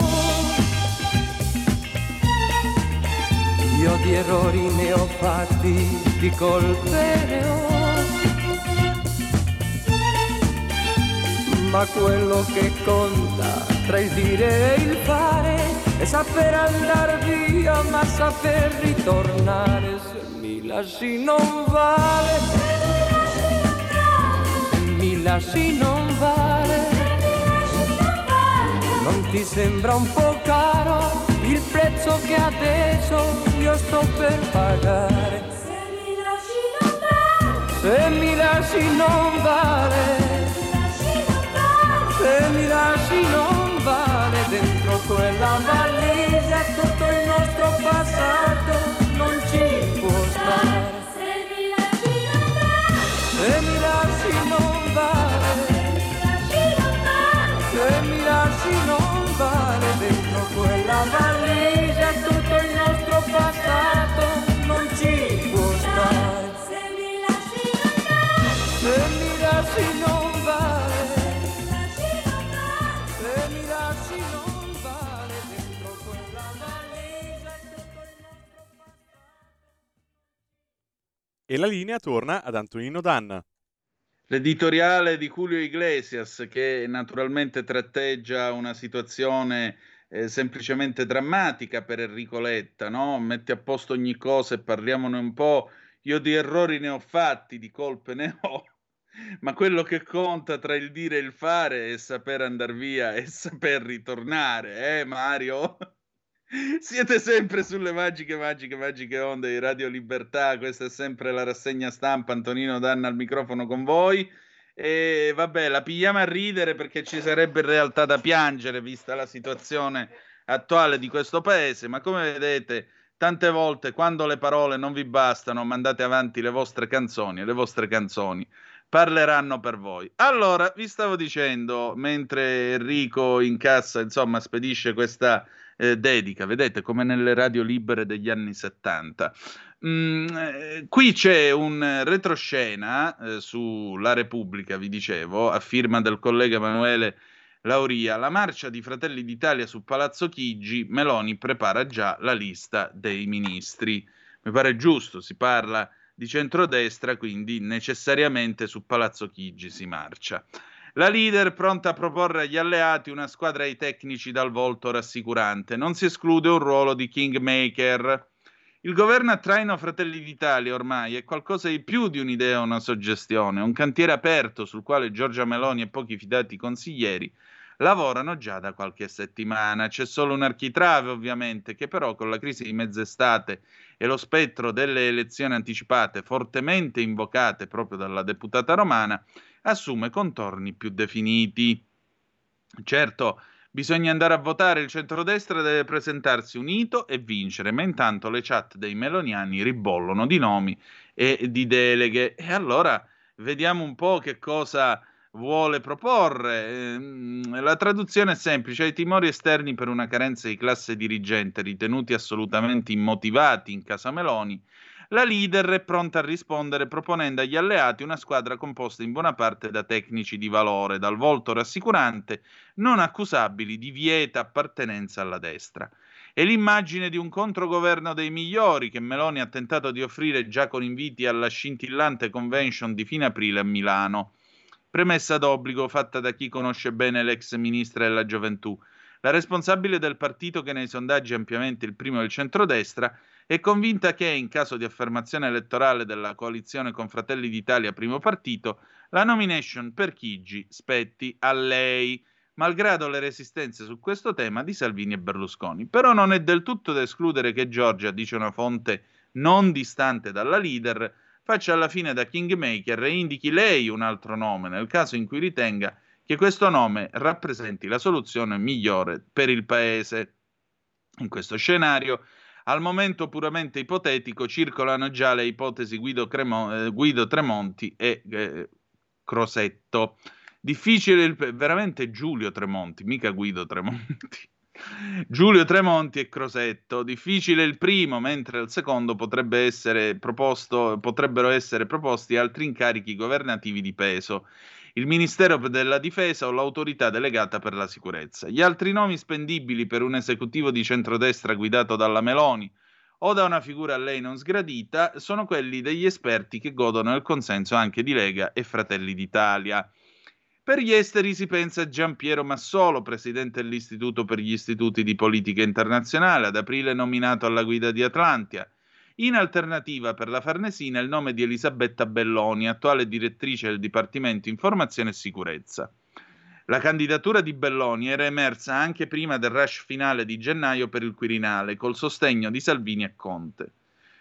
Io di errori ne ho fatti, di colpe Ma quello che conta tra il dire e il fare è saper andare via, ma saper ritornare. Se mi lasci non vale, se mi lasci non vale. Non ti sembra un po' caro il prezzo che adesso io sto per pagare? Se mi lasci non vale, Se mi lasci non vale, lasci non vale. Se mi lasci non vale, dentro quella valigia E la linea torna ad Antonino Danna. L'editoriale di Julio Iglesias che naturalmente tratteggia una situazione eh, semplicemente drammatica per Enrico Letta, no? Metti a posto ogni cosa e parliamone un po'. Io di errori ne ho fatti, di colpe ne ho, (laughs) ma quello che conta tra il dire e il fare è saper andare via e (laughs) saper ritornare, eh Mario? (laughs) Siete sempre sulle magiche, magiche, magiche onde di Radio Libertà. Questa è sempre la rassegna stampa. Antonino Danna al microfono con voi. E vabbè, la pigliamo a ridere perché ci sarebbe in realtà da piangere vista la situazione attuale di questo paese. Ma come vedete, tante volte quando le parole non vi bastano, mandate avanti le vostre canzoni e le vostre canzoni parleranno per voi. Allora, vi stavo dicendo, mentre Enrico in cassa, insomma, spedisce questa eh, dedica, vedete come nelle radio libere degli anni 70. Mm, eh, qui c'è un retroscena eh, sulla Repubblica, vi dicevo, a firma del collega Emanuele Lauria, la marcia di Fratelli d'Italia su Palazzo Chigi, Meloni prepara già la lista dei ministri. Mi pare giusto, si parla di centrodestra, quindi necessariamente su Palazzo Chigi si marcia. La leader pronta a proporre agli alleati una squadra di tecnici dal volto rassicurante. Non si esclude un ruolo di kingmaker. Il governo a traino Fratelli d'Italia ormai è qualcosa di più di un'idea o una suggestione, un cantiere aperto sul quale Giorgia Meloni e pochi fidati consiglieri lavorano già da qualche settimana. C'è solo un architrave, ovviamente, che però con la crisi di mezz'estate e lo spettro delle elezioni anticipate fortemente invocate proprio dalla deputata romana assume contorni più definiti. Certo, bisogna andare a votare, il centrodestra deve presentarsi unito e vincere, ma intanto le chat dei meloniani ribollono di nomi e di deleghe. E allora vediamo un po' che cosa vuole proporre. Ehm, La traduzione è semplice: ai timori esterni per una carenza di classe dirigente ritenuti assolutamente immotivati in casa Meloni, la leader è pronta a rispondere proponendo agli alleati una squadra composta in buona parte da tecnici di valore, dal volto rassicurante, non accusabili di vieta appartenenza alla destra. È l'immagine di un controgoverno dei migliori che Meloni ha tentato di offrire già con inviti alla scintillante convention di fine aprile a Milano. Premessa d'obbligo fatta da chi conosce bene l'ex ministra della gioventù. La responsabile del partito che nei sondaggi è ampiamente il primo del centrodestra è convinta che, in caso di affermazione elettorale della coalizione con Fratelli d'Italia primo partito, la nomination per Chigi spetti a lei, malgrado le resistenze su questo tema di Salvini e Berlusconi. Però non è del tutto da escludere che Giorgia, dice una fonte non distante dalla leader, faccia alla fine da kingmaker e indichi lei un altro nome nel caso in cui ritenga che questo nome rappresenti la soluzione migliore per il paese. In questo scenario, al momento puramente ipotetico, circolano già le ipotesi Guido, Cremo- eh, Guido Tremonti e eh, Crosetto. Difficile, il, veramente Giulio Tremonti, mica Guido Tremonti. Giulio Tremonti e Crosetto. Difficile il primo, mentre al secondo potrebbe essere proposto, potrebbero essere proposti altri incarichi governativi di peso. Il Ministero della Difesa o l'autorità delegata per la sicurezza. Gli altri nomi spendibili per un esecutivo di centrodestra guidato dalla Meloni o da una figura a lei non sgradita sono quelli degli esperti che godono del consenso anche di Lega e Fratelli d'Italia. Per gli esteri si pensa a Giampiero Massolo, presidente dell'Istituto per gli Istituti di Politica Internazionale, ad aprile nominato alla guida di Atlantia. In alternativa per la Farnesina il nome di Elisabetta Belloni, attuale direttrice del Dipartimento Informazione e Sicurezza. La candidatura di Belloni era emersa anche prima del rush finale di gennaio per il Quirinale, col sostegno di Salvini e Conte.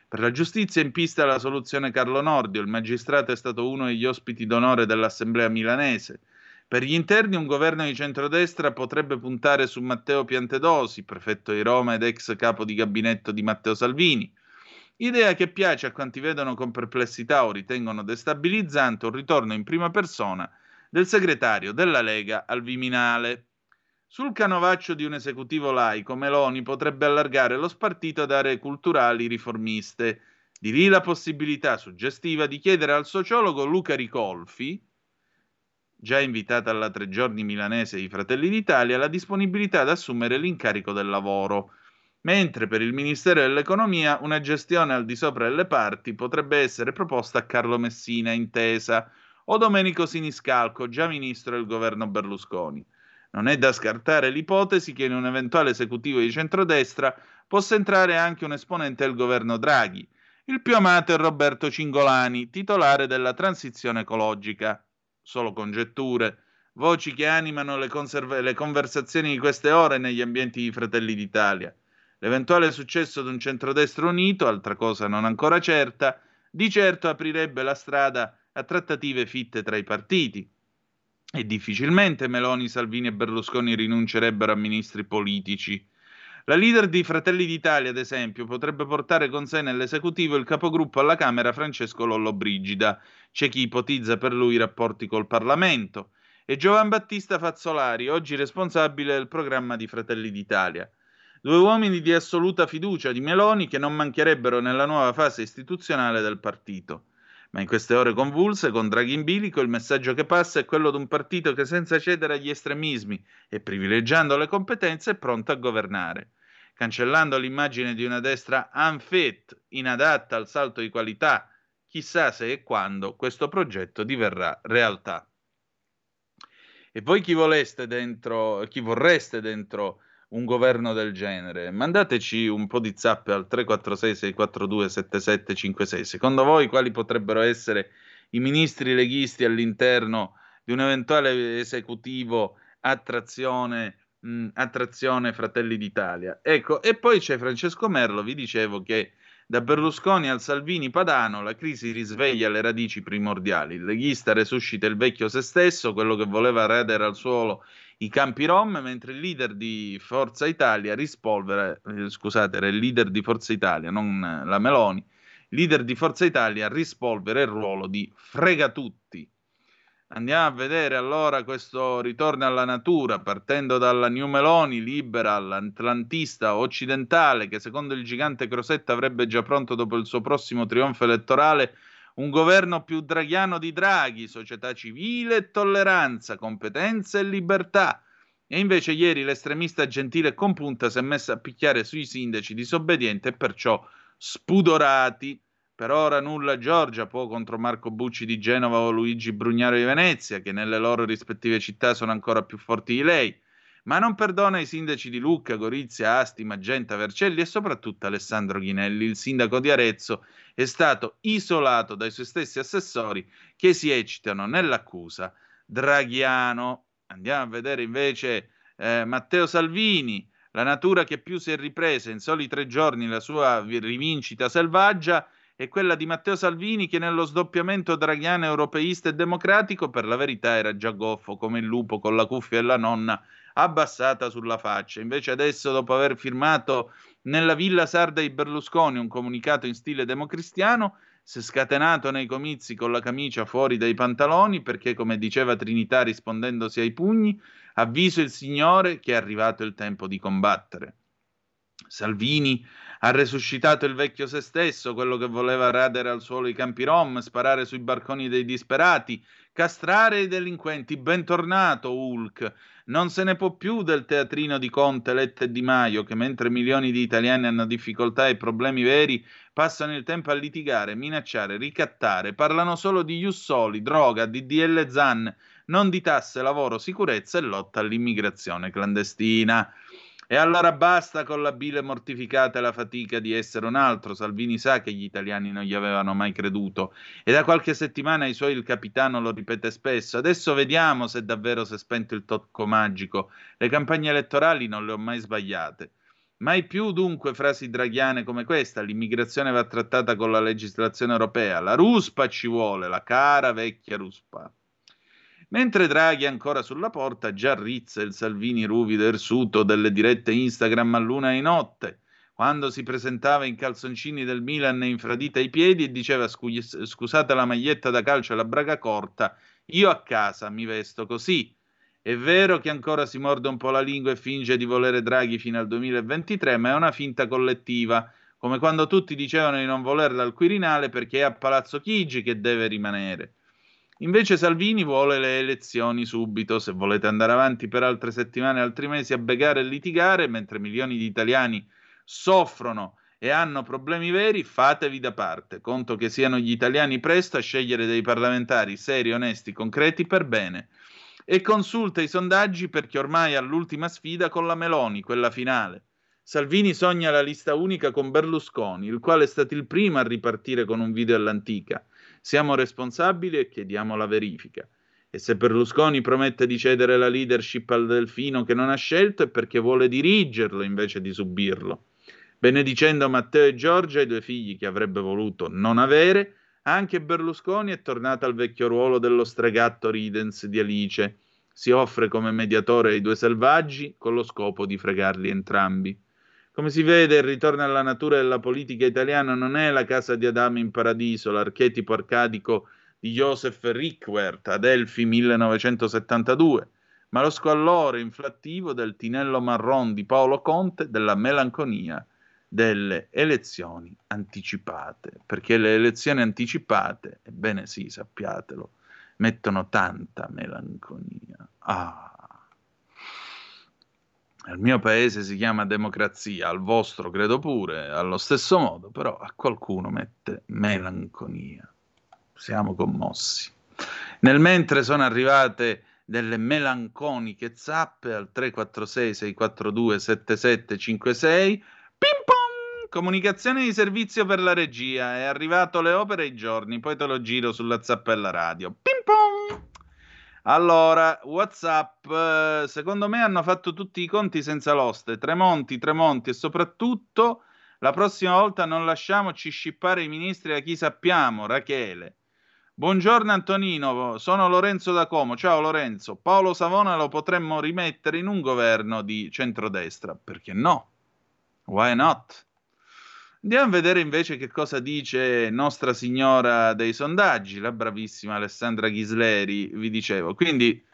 Per la giustizia in pista la soluzione Carlo Nordio, il magistrato è stato uno degli ospiti d'onore dell'Assemblea milanese. Per gli interni un governo di centrodestra potrebbe puntare su Matteo Piantedosi, prefetto di Roma ed ex capo di gabinetto di Matteo Salvini. Idea che piace a quanti vedono con perplessità o ritengono destabilizzante un ritorno in prima persona del segretario della Lega al Viminale. Sul canovaccio di un esecutivo laico, Meloni potrebbe allargare lo spartito ad aree culturali riformiste. Di lì la possibilità suggestiva di chiedere al sociologo Luca Ricolfi, già invitata alla tre giorni milanese di Fratelli d'Italia, la disponibilità ad assumere l'incarico del lavoro. Mentre per il Ministero dell'Economia una gestione al di sopra delle parti potrebbe essere proposta a Carlo Messina, intesa, o Domenico Siniscalco, già ministro del governo Berlusconi. Non è da scartare l'ipotesi che in un eventuale esecutivo di centrodestra possa entrare anche un esponente del governo Draghi. Il più amato è Roberto Cingolani, titolare della transizione ecologica. Solo congetture, voci che animano le, conserve- le conversazioni di queste ore negli ambienti di Fratelli d'Italia. L'eventuale successo di un centrodestra unito, altra cosa non ancora certa, di certo aprirebbe la strada a trattative fitte tra i partiti. E difficilmente Meloni, Salvini e Berlusconi rinuncerebbero a ministri politici. La leader di Fratelli d'Italia, ad esempio, potrebbe portare con sé nell'esecutivo il capogruppo alla Camera Francesco Lollobrigida. C'è chi ipotizza per lui i rapporti col Parlamento. E Giovan Battista Fazzolari, oggi responsabile del programma di Fratelli d'Italia. Due uomini di assoluta fiducia di Meloni che non mancherebbero nella nuova fase istituzionale del partito. Ma in queste ore convulse, con Draghi in bilico, il messaggio che passa è quello di un partito che senza cedere agli estremismi e privilegiando le competenze è pronto a governare. Cancellando l'immagine di una destra unfit, inadatta al salto di qualità, chissà se e quando questo progetto diverrà realtà. E voi chi dentro, chi vorreste dentro un governo del genere? Mandateci un po' di zappe al 346 642 7756. Secondo voi quali potrebbero essere i ministri leghisti all'interno di un eventuale esecutivo attrazione, mh, attrazione Fratelli d'Italia? Ecco, e poi c'è Francesco Merlo, vi dicevo che da Berlusconi al Salvini Padano la crisi risveglia le radici primordiali. Il leghista resuscita il vecchio se stesso, quello che voleva radere al suolo i campi rom, mentre il leader di Forza Italia rispolvera, eh, scusate, era il leader di Forza Italia, non eh, la Meloni, leader di Forza Italia rispolvera il ruolo di fregatutti. Andiamo a vedere allora questo ritorno alla natura, partendo dalla New Meloni, liberal, atlantista, occidentale, che secondo il gigante Crosetta avrebbe già pronto dopo il suo prossimo trionfo elettorale un governo più draghiano di Draghi, società civile e tolleranza, competenza e libertà. E invece ieri l'estremista gentile e compunta si è messa a picchiare sui sindaci disobbedienti e perciò spudorati. Per ora nulla Giorgia può contro Marco Bucci di Genova o Luigi Brugnaro di Venezia, che nelle loro rispettive città sono ancora più forti di lei ma non perdona i sindaci di Lucca, Gorizia, Asti, Magenta, Vercelli e soprattutto Alessandro Ghinelli. Il sindaco di Arezzo è stato isolato dai suoi stessi assessori che si eccitano nell'accusa draghiano. Andiamo a vedere invece eh, Matteo Salvini, la natura che più si è ripresa in soli tre giorni la sua rivincita selvaggia è quella di Matteo Salvini che nello sdoppiamento draghiano europeista e democratico per la verità era già goffo come il lupo con la cuffia e la nonna abbassata sulla faccia. Invece adesso, dopo aver firmato nella Villa Sarda di Berlusconi un comunicato in stile democristiano, si è scatenato nei comizi con la camicia fuori dai pantaloni perché, come diceva Trinità rispondendosi ai pugni, avviso il Signore che è arrivato il tempo di combattere. Salvini ha resuscitato il vecchio se stesso, quello che voleva radere al suolo i campi rom, sparare sui barconi dei disperati, castrare i delinquenti. Bentornato Hulk. Non se ne può più del teatrino di Conte, Letta e Di Maio, che mentre milioni di italiani hanno difficoltà e problemi veri, passano il tempo a litigare, minacciare, ricattare, parlano solo di Jussoli, droga, DDL Zan, non di tasse, lavoro, sicurezza e lotta all'immigrazione clandestina. E allora basta con la bile mortificata e la fatica di essere un altro. Salvini sa che gli italiani non gli avevano mai creduto e da qualche settimana ai suoi il capitano lo ripete spesso. Adesso vediamo se davvero si è spento il tocco magico. Le campagne elettorali non le ho mai sbagliate. Mai più dunque frasi draghiane come questa, l'immigrazione va trattata con la legislazione europea, la ruspa ci vuole, la cara vecchia ruspa. Mentre Draghi ancora sulla porta, già rizza il Salvini ruvido e irsuto delle dirette Instagram a luna e notte, quando si presentava in calzoncini del Milan infradita ai piedi e diceva scusate la maglietta da calcio e la braga corta, io a casa mi vesto così. È vero che ancora si morde un po' la lingua e finge di volere Draghi fino al 2023, ma è una finta collettiva, come quando tutti dicevano di non volerla al Quirinale perché è a Palazzo Chigi che deve rimanere. Invece Salvini vuole le elezioni subito, se volete andare avanti per altre settimane, altri mesi a begare e litigare, mentre milioni di italiani soffrono e hanno problemi veri, fatevi da parte. Conto che siano gli italiani presto a scegliere dei parlamentari seri, onesti, concreti per bene. E consulta i sondaggi perché ormai ha l'ultima sfida con la Meloni, quella finale. Salvini sogna la lista unica con Berlusconi, il quale è stato il primo a ripartire con un video all'antica. Siamo responsabili e chiediamo la verifica. E se Berlusconi promette di cedere la leadership al Delfino che non ha scelto è perché vuole dirigerlo invece di subirlo. Benedicendo Matteo e Giorgia, i due figli che avrebbe voluto non avere, anche Berlusconi è tornato al vecchio ruolo dello stregatto Ridens di Alice. Si offre come mediatore ai due selvaggi con lo scopo di fregarli entrambi. Come si vede, il ritorno alla natura della politica italiana non è la casa di Adamo in paradiso, l'archetipo arcadico di Joseph Rickwert, Adelphi 1972, ma lo squallore inflattivo del tinello marron di Paolo Conte della melanconia delle elezioni anticipate, perché le elezioni anticipate, ebbene sì, sappiatelo, mettono tanta melanconia. Ah. Al mio paese si chiama democrazia, al vostro credo pure, allo stesso modo, però a qualcuno mette melanconia. Siamo commossi. Nel mentre sono arrivate delle melanconiche zappe al 346 642 7756 pim pom comunicazione di servizio per la regia è arrivato le opere ai giorni poi te lo giro sulla zappella radio pim pom allora, WhatsApp, eh, secondo me hanno fatto tutti i conti senza l'oste. Tremonti, Tremonti e soprattutto la prossima volta non lasciamoci scippare i ministri a chi sappiamo, Rachele. Buongiorno Antonino, sono Lorenzo da Como. Ciao Lorenzo. Paolo Savona lo potremmo rimettere in un governo di centrodestra. Perché no? Why not? Andiamo a vedere invece che cosa dice Nostra Signora dei sondaggi, la bravissima Alessandra Ghisleri, vi dicevo. Quindi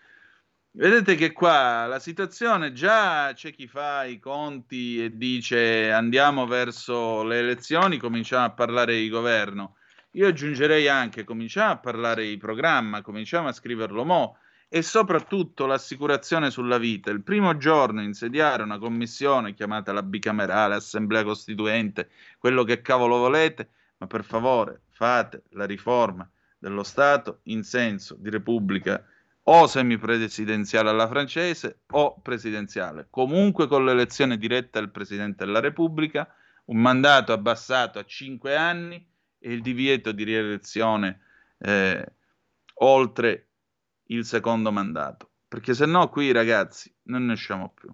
vedete che qua la situazione già c'è chi fa i conti e dice andiamo verso le elezioni, cominciamo a parlare di governo. Io aggiungerei anche cominciamo a parlare di programma, cominciamo a scriverlo mo' e soprattutto l'assicurazione sulla vita. Il primo giorno insediare una commissione chiamata la bicamerale, assemblea costituente, quello che cavolo volete, ma per favore fate la riforma dello Stato in senso di repubblica o semipresidenziale alla francese o presidenziale, comunque con l'elezione diretta del Presidente della Repubblica, un mandato abbassato a cinque anni e il divieto di rielezione eh, oltre il secondo mandato, perché se no qui ragazzi non ne usciamo più.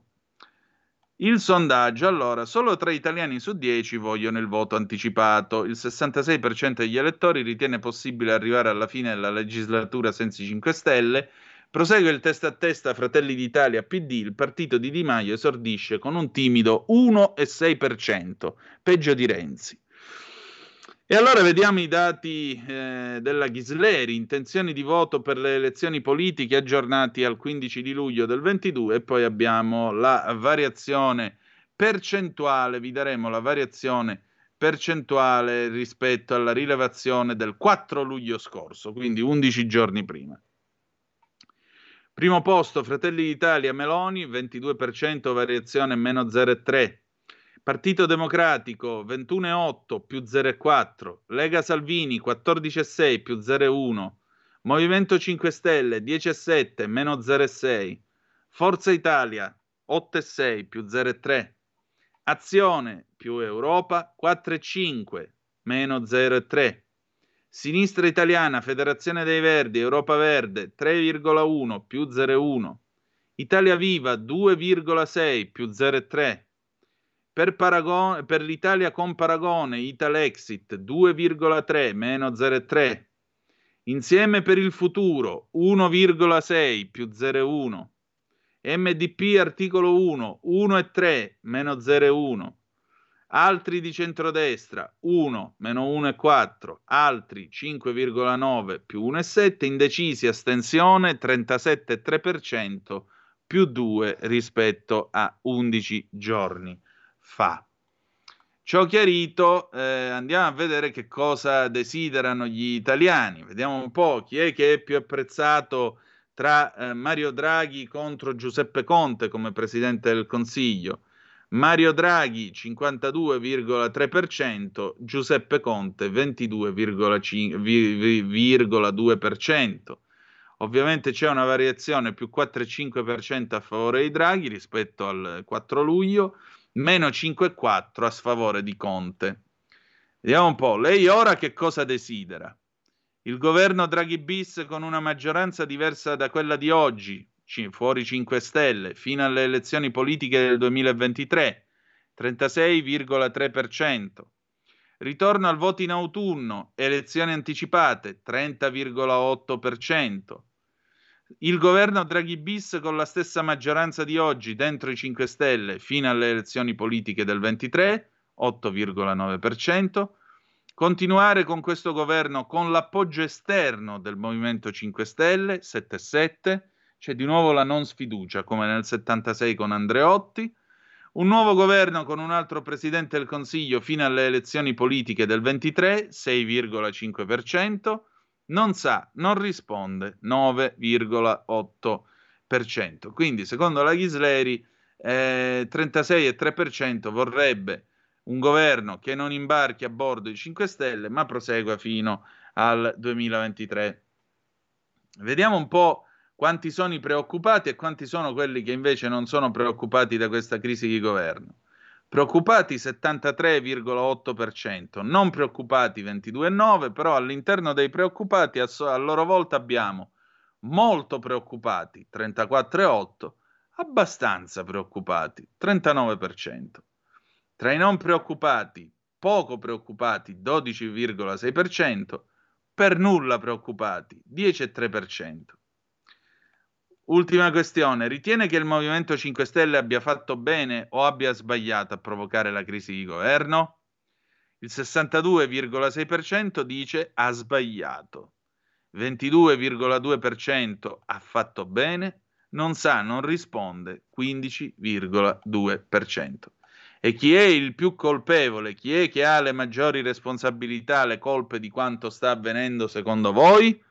Il sondaggio, allora, solo 3 italiani su 10 vogliono il voto anticipato, il 66% degli elettori ritiene possibile arrivare alla fine della legislatura senza i 5 Stelle, prosegue il testa a testa Fratelli d'Italia PD, il partito di Di Maio esordisce con un timido 1,6%, peggio di Renzi. E allora vediamo i dati eh, della Ghisleri, intenzioni di voto per le elezioni politiche aggiornati al 15 di luglio del 22 e poi abbiamo la variazione percentuale, vi daremo la variazione percentuale rispetto alla rilevazione del 4 luglio scorso, quindi 11 giorni prima. Primo posto Fratelli d'Italia Meloni, 22% variazione meno 0,3. Partito Democratico 21,8 più 0,4, Lega Salvini 14,6 più 0,1, Movimento 5 Stelle 10,7 meno 0,6, Forza Italia 8,6 più 0,3, Azione più Europa 4,5 meno 0,3, Sinistra Italiana, Federazione dei Verdi, Europa Verde 3,1 più 0,1, Italia Viva 2,6 più 0,3, per, Paragon- per l'Italia con paragone, Italexit 2,3 meno 0,3. Insieme per il futuro 1,6 più 0,1. MDP articolo 1 1,3 meno 0,1. Altri di centrodestra 1 meno 1,4. Altri 5,9 più 1,7. Indecisi astensione 37,3% più 2 rispetto a 11 giorni fa. Ciò chiarito, eh, andiamo a vedere che cosa desiderano gli italiani. Vediamo un po' chi è che è più apprezzato tra eh, Mario Draghi contro Giuseppe Conte come Presidente del Consiglio. Mario Draghi 52,3%, Giuseppe Conte 22,2%. Ovviamente c'è una variazione più 4,5% a favore di Draghi rispetto al 4 luglio, meno 5,4 a sfavore di Conte. Vediamo un po', lei ora che cosa desidera? Il governo Draghi bis con una maggioranza diversa da quella di oggi, fuori 5 Stelle, fino alle elezioni politiche del 2023, 36,3%. Ritorno al voto in autunno, elezioni anticipate, 30,8%. Il governo Draghi bis con la stessa maggioranza di oggi dentro i 5 Stelle fino alle elezioni politiche del 23, 8,9%. Continuare con questo governo con l'appoggio esterno del Movimento 5 Stelle, 7,7%. C'è di nuovo la non sfiducia, come nel 76 con Andreotti. Un nuovo governo con un altro presidente del Consiglio fino alle elezioni politiche del 23, 6,5%. Non sa, non risponde, 9,8%. Quindi, secondo la Ghisleri, eh, 36,3% vorrebbe un governo che non imbarchi a bordo i 5 Stelle, ma prosegua fino al 2023. Vediamo un po' quanti sono i preoccupati e quanti sono quelli che invece non sono preoccupati da questa crisi di governo. Preoccupati 73,8%, non preoccupati 22,9%, però all'interno dei preoccupati a, so- a loro volta abbiamo molto preoccupati 34,8%, abbastanza preoccupati 39%. Tra i non preoccupati, poco preoccupati 12,6%, per nulla preoccupati 10,3%. Ultima questione, ritiene che il Movimento 5 Stelle abbia fatto bene o abbia sbagliato a provocare la crisi di governo? Il 62,6% dice ha sbagliato, 22,2% ha fatto bene, non sa, non risponde, 15,2%. E chi è il più colpevole? Chi è che ha le maggiori responsabilità, le colpe di quanto sta avvenendo secondo voi?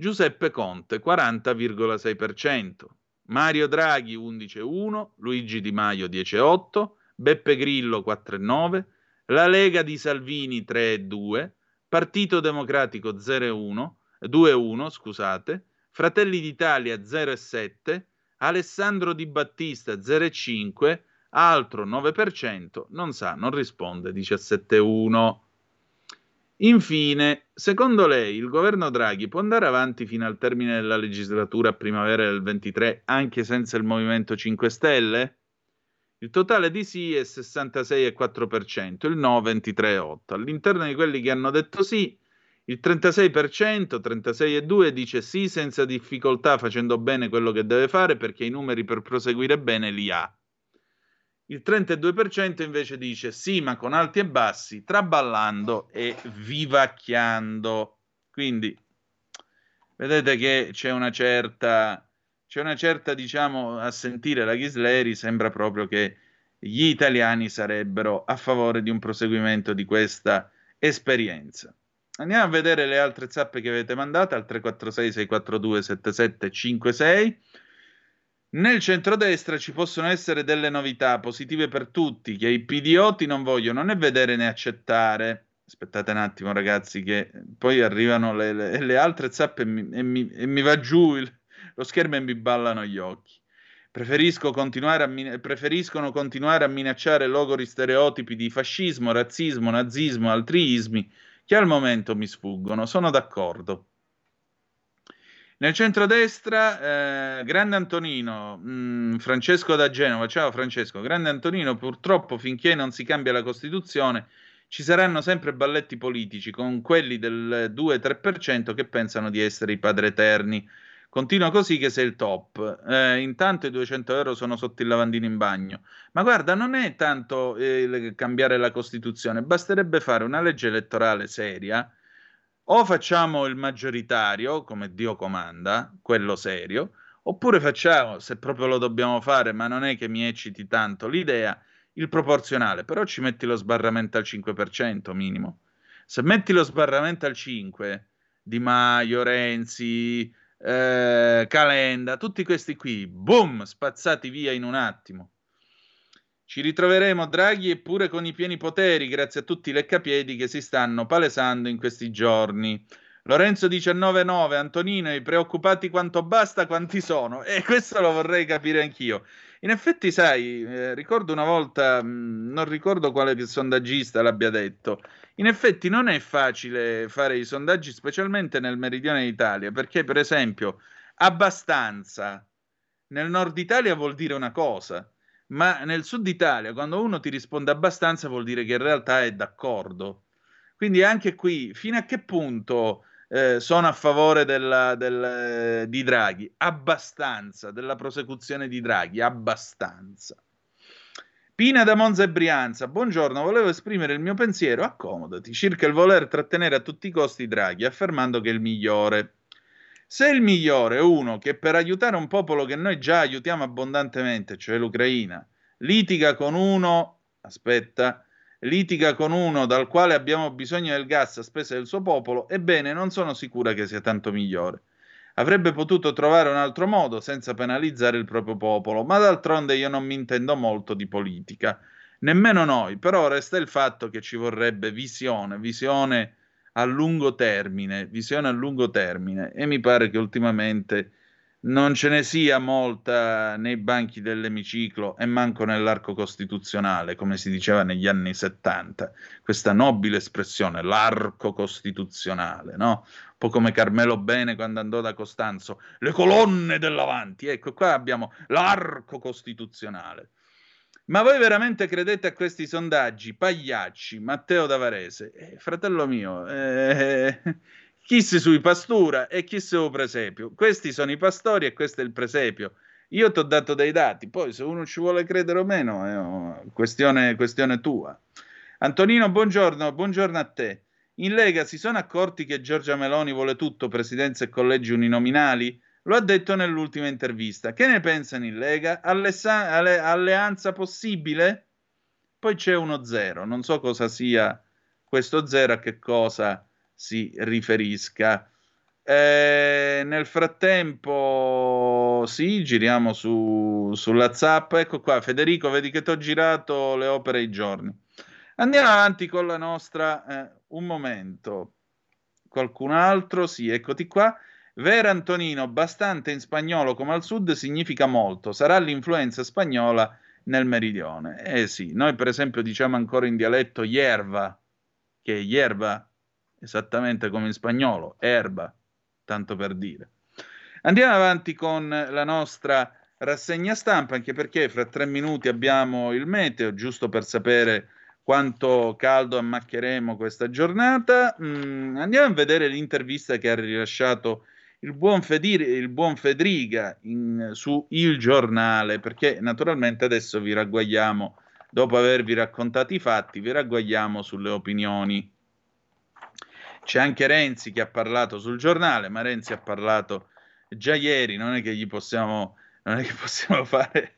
Giuseppe Conte 40,6%, Mario Draghi 11,1%, Luigi Di Maio 10,8%, Beppe Grillo 4,9%, la Lega di Salvini 3,2%, Partito Democratico 0,1%, 2,1%, scusate, Fratelli d'Italia 0,7%, Alessandro Di Battista 0,5%, altro 9%, non sa, non risponde 17,1%. Infine, secondo lei il governo Draghi può andare avanti fino al termine della legislatura a primavera del 23 anche senza il Movimento 5 Stelle? Il totale di sì è 66,4%, il no 23,8%. All'interno di quelli che hanno detto sì, il 36%, 36,2% dice sì senza difficoltà facendo bene quello che deve fare perché i numeri per proseguire bene li ha. Il 32% invece dice sì, ma con alti e bassi, traballando e vivacchiando. Quindi vedete che c'è una certa, c'è una certa, diciamo, a sentire la Ghisleri, sembra proprio che gli italiani sarebbero a favore di un proseguimento di questa esperienza. Andiamo a vedere le altre zappe che avete mandato al 346 642 7756. Nel centrodestra ci possono essere delle novità positive per tutti, che i pidioti non vogliono né vedere né accettare. Aspettate un attimo, ragazzi, che poi arrivano le, le, le altre zappe e mi, e, mi, e mi, va giù il, lo schermo e mi ballano gli occhi. Continuare a, preferiscono continuare a minacciare logori stereotipi di fascismo, razzismo, nazismo, altri ismi che al momento mi sfuggono. Sono d'accordo. Nel centrodestra, eh, Grande Antonino, mh, mm, Francesco da Genova. Ciao Francesco. Grande Antonino, purtroppo finché non si cambia la Costituzione ci saranno sempre balletti politici con quelli del 2-3% che pensano di essere i padri eterni. Continua così che sei il top. Eh, intanto i 200 euro sono sotto il lavandino in bagno. Ma guarda, non è tanto eh, cambiare la Costituzione, basterebbe fare una legge elettorale seria o facciamo il maggioritario, come Dio comanda, quello serio, oppure facciamo, se proprio lo dobbiamo fare, ma non è che mi ecciti tanto l'idea, il proporzionale, però ci metti lo sbarramento al 5% minimo. Se metti lo sbarramento al 5%, Di Maio, Renzi, eh, Calenda, tutti questi qui, boom, spazzati via in un attimo. Ci ritroveremo Draghi eppure con i pieni poteri, grazie a tutti i leccapiedi che si stanno palesando in questi giorni. Lorenzo 19,9, Antonino, i preoccupati quanto basta, quanti sono? E questo lo vorrei capire anch'io. In effetti, sai, eh, ricordo una volta, mh, non ricordo quale sondaggista l'abbia detto, in effetti non è facile fare i sondaggi, specialmente nel meridione d'Italia, perché per esempio abbastanza nel nord Italia vuol dire una cosa, ma nel sud Italia, quando uno ti risponde abbastanza, vuol dire che in realtà è d'accordo. Quindi anche qui, fino a che punto eh, sono a favore della- del, eh, di Draghi? Abbastanza, della prosecuzione di Draghi, abbastanza. Pina da Monza e Brianza, buongiorno, volevo esprimere il mio pensiero, accomodati, circa il voler trattenere a tutti i costi Draghi, affermando che è il migliore. Se il migliore è uno che per aiutare un popolo che noi già aiutiamo abbondantemente, cioè l'Ucraina, litiga con uno, aspetta, litiga con uno dal quale abbiamo bisogno del gas a spese del suo popolo, ebbene non sono sicura che sia tanto migliore. Avrebbe potuto trovare un altro modo senza penalizzare il proprio popolo, ma d'altronde io non mi intendo molto di politica. Nemmeno noi, però resta il fatto che ci vorrebbe visione, visione a lungo termine, visione a lungo termine e mi pare che ultimamente non ce ne sia molta nei banchi dell'emiciclo e manco nell'arco costituzionale, come si diceva negli anni 70, questa nobile espressione, l'arco costituzionale, no? Un po' come Carmelo Bene quando andò da Costanzo, le colonne dell'avanti, ecco qua abbiamo l'arco costituzionale. Ma voi veramente credete a questi sondaggi? Pagliacci, Matteo Davarese, Eh, fratello mio, eh, (laughs) chi si sui pastura e chi su presepio? Questi sono i pastori e questo è il presepio. Io ti ho dato dei dati, poi se uno ci vuole credere o meno è questione, questione tua. Antonino, buongiorno, buongiorno a te. In Lega si sono accorti che Giorgia Meloni vuole tutto, presidenze e collegi uninominali? Lo ha detto nell'ultima intervista. Che ne pensano in Lega? Allessa- alle- alleanza possibile? Poi c'è uno zero, non so cosa sia questo zero, a che cosa si riferisca. Eh, nel frattempo, sì, giriamo su, sulla zappa. Ecco qua, Federico, vedi che ti ho girato le opere ai giorni. Andiamo avanti con la nostra. eh, un momento. Qualcun altro? Sì, eccoti qua. Vera Antonino, bastante in spagnolo come al sud significa molto. Sarà l'influenza spagnola nel meridione. Eh sì, noi per esempio diciamo ancora in dialetto hierba, che è hierba, esattamente come in spagnolo, erba, tanto per dire. Andiamo avanti con la nostra rassegna stampa, anche perché fra tre minuti abbiamo il meteo, giusto per sapere quanto caldo ammaccheremo questa giornata. Mm, andiamo a vedere l'intervista che ha rilasciato il buon, Fedir- il buon Federica in- su Il Giornale, perché naturalmente adesso vi ragguagliamo, dopo avervi raccontato i fatti, vi ragguagliamo sulle opinioni. C'è anche Renzi che ha parlato sul giornale, ma Renzi ha parlato già ieri, non è che gli possiamo, non è che possiamo (laughs) fare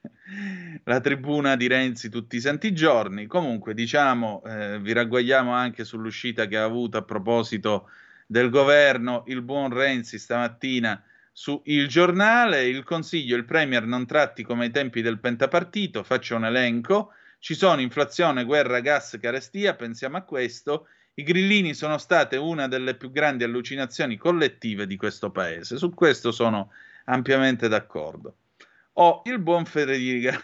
la tribuna di Renzi tutti i santi giorni. Comunque, diciamo, eh, vi ragguagliamo anche sull'uscita che ha avuto a proposito del governo il buon Renzi stamattina su Il Giornale. Il Consiglio, il Premier non tratti come ai tempi del pentapartito, faccio un elenco. Ci sono inflazione, guerra, gas, carestia, pensiamo a questo. I grillini sono state una delle più grandi allucinazioni collettive di questo paese. Su questo sono ampiamente d'accordo. Oh, il buon Federica.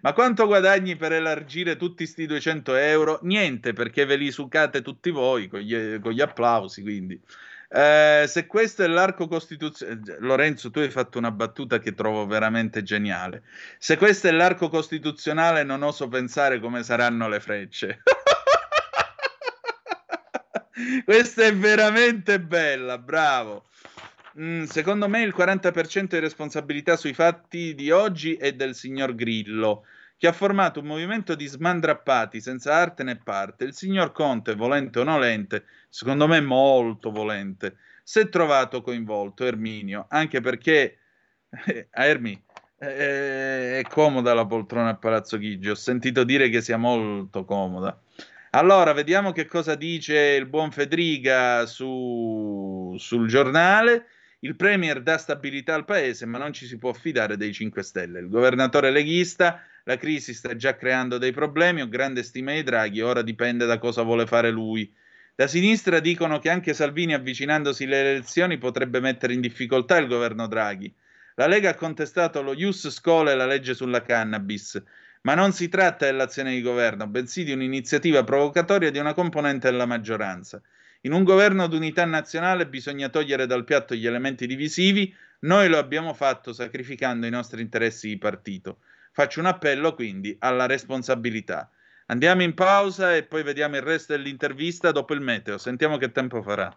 Ma quanto guadagni per elargire tutti sti 200 euro? Niente, perché ve li sucate tutti voi con gli, con gli applausi, quindi. Eh, se questo è l'arco costituzionale, Lorenzo, tu hai fatto una battuta che trovo veramente geniale. Se questo è l'arco costituzionale, non oso pensare come saranno le frecce. (laughs) Questa è veramente bella, bravo. Mm, secondo me il 40% di responsabilità sui fatti di oggi è del signor Grillo, che ha formato un movimento di smandrappati senza arte né parte. Il signor Conte, volente o nolente, secondo me molto volente, si è trovato coinvolto, Erminio, anche perché eh, a Ermi eh, è comoda la poltrona a Palazzo Chigi, ho sentito dire che sia molto comoda. Allora, vediamo che cosa dice il buon Federica su, sul giornale. Il Premier dà stabilità al paese, ma non ci si può fidare dei 5 Stelle. Il governatore leghista, la crisi sta già creando dei problemi, ho grande stima di Draghi, ora dipende da cosa vuole fare lui. Da sinistra dicono che anche Salvini, avvicinandosi alle elezioni, potrebbe mettere in difficoltà il governo Draghi. La Lega ha contestato lo Ius Scole e la legge sulla cannabis, ma non si tratta dell'azione di governo, bensì di un'iniziativa provocatoria di una componente della maggioranza. In un governo d'unità nazionale bisogna togliere dal piatto gli elementi divisivi, noi lo abbiamo fatto sacrificando i nostri interessi di partito. Faccio un appello quindi alla responsabilità. Andiamo in pausa e poi vediamo il resto dell'intervista dopo il meteo. Sentiamo che tempo farà.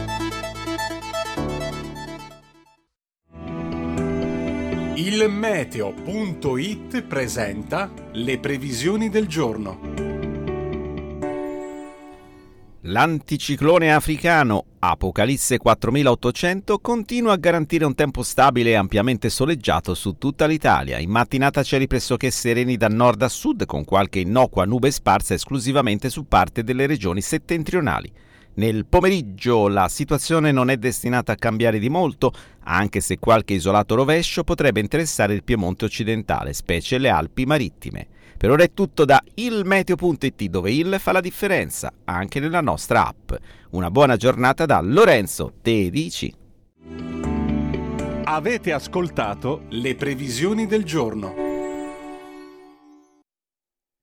Il meteo.it presenta le previsioni del giorno. L'anticiclone africano Apocalisse 4800 continua a garantire un tempo stabile e ampiamente soleggiato su tutta l'Italia. In mattinata cieli pressoché sereni da nord a sud con qualche innocua nube sparsa esclusivamente su parte delle regioni settentrionali. Nel pomeriggio la situazione non è destinata a cambiare di molto, anche se qualche isolato rovescio potrebbe interessare il Piemonte occidentale, specie le Alpi marittime. Per ora è tutto da ilmeteo.it dove il fa la differenza, anche nella nostra app. Una buona giornata da Lorenzo Tedici. Avete ascoltato le previsioni del giorno.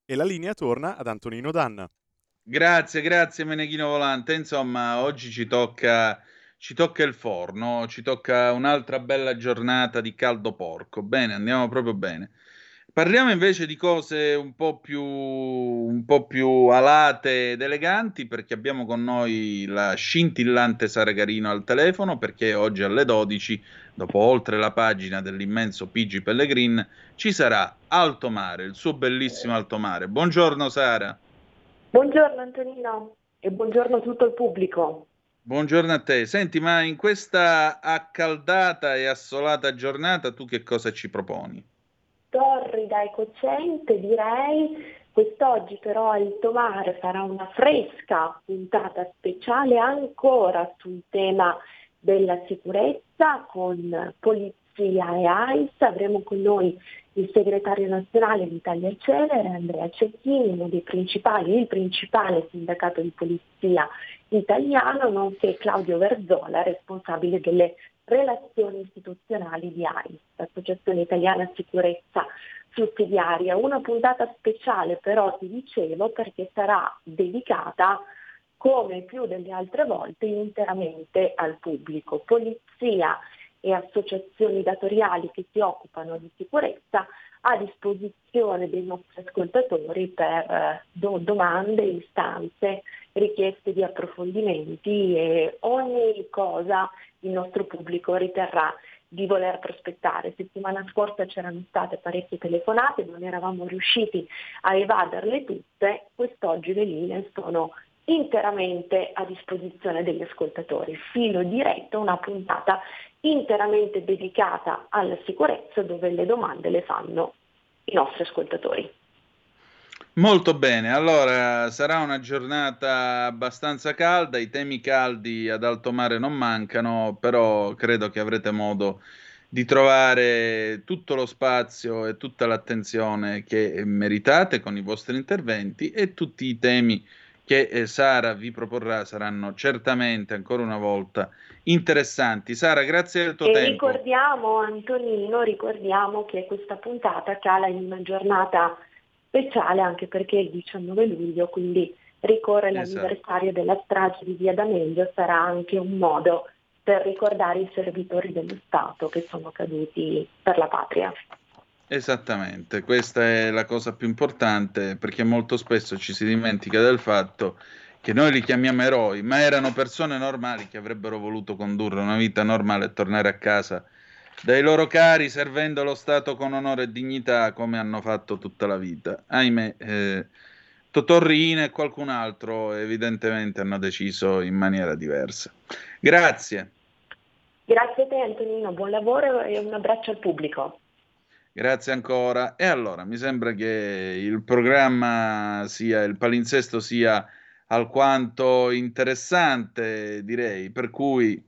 E la linea torna ad Antonino Danna. Grazie, grazie Meneghino Volante. Insomma, oggi ci tocca, ci tocca il forno, ci tocca un'altra bella giornata di caldo porco. Bene, andiamo proprio bene. Parliamo invece di cose un po' più, un po' più alate ed eleganti perché abbiamo con noi la scintillante Sara Garino al telefono perché oggi alle 12, dopo oltre la pagina dell'immenso Pigi Pellegrin, ci sarà Alto Mare, il suo bellissimo Alto Mare. Buongiorno Sara. Buongiorno Antonino e buongiorno a tutto il pubblico. Buongiorno a te. Senti, ma in questa accaldata e assolata giornata tu che cosa ci proponi? Torrida e cocente direi, quest'oggi però il Tomare farà una fresca puntata speciale ancora sul tema della sicurezza con polizia e AIS. Avremo con noi il segretario nazionale di Italia Celere, Andrea Cecchini, uno dei principali, il principale sindacato di polizia italiano, nonché Claudio Verzola, responsabile delle relazioni istituzionali di AIS, Associazione Italiana Sicurezza Sussidiaria. Una puntata speciale però, ti dicevo, perché sarà dedicata come più delle altre volte interamente al pubblico. Polizia e associazioni datoriali che si occupano di sicurezza a disposizione dei nostri ascoltatori per eh, do- domande, istanze, richieste di approfondimenti e ogni cosa il nostro pubblico riterrà di voler prospettare. Settimana scorsa c'erano state parecchie telefonate, non eravamo riusciti a evaderle tutte, quest'oggi le linee sono interamente a disposizione degli ascoltatori. Filo diretto, una puntata interamente dedicata alla sicurezza dove le domande le fanno i nostri ascoltatori. Molto bene, allora sarà una giornata abbastanza calda, i temi caldi ad alto mare non mancano, però credo che avrete modo di trovare tutto lo spazio e tutta l'attenzione che meritate con i vostri interventi e tutti i temi che eh, Sara vi proporrà saranno certamente ancora una volta interessanti. Sara, grazie del tuo e tempo. ricordiamo, Antonino, ricordiamo che questa puntata cala in una giornata speciale anche perché è il 19 luglio, quindi ricorre Esatto. l'anniversario della strage di Via D'Amelio, sarà anche un modo per ricordare i servitori dello Stato che sono caduti per la patria. Esattamente, questa è la cosa più importante perché molto spesso ci si dimentica del fatto che noi li chiamiamo eroi, ma erano persone normali che avrebbero voluto condurre una vita normale e tornare a casa dai loro cari servendo lo Stato con onore e dignità come hanno fatto tutta la vita. Ahimè, eh, Totò Riina e qualcun altro evidentemente hanno deciso in maniera diversa. Grazie. Grazie a te Antonino, buon lavoro e un abbraccio al pubblico. Grazie ancora. E allora, mi sembra che il programma sia, il palinsesto sia alquanto interessante, direi, per cui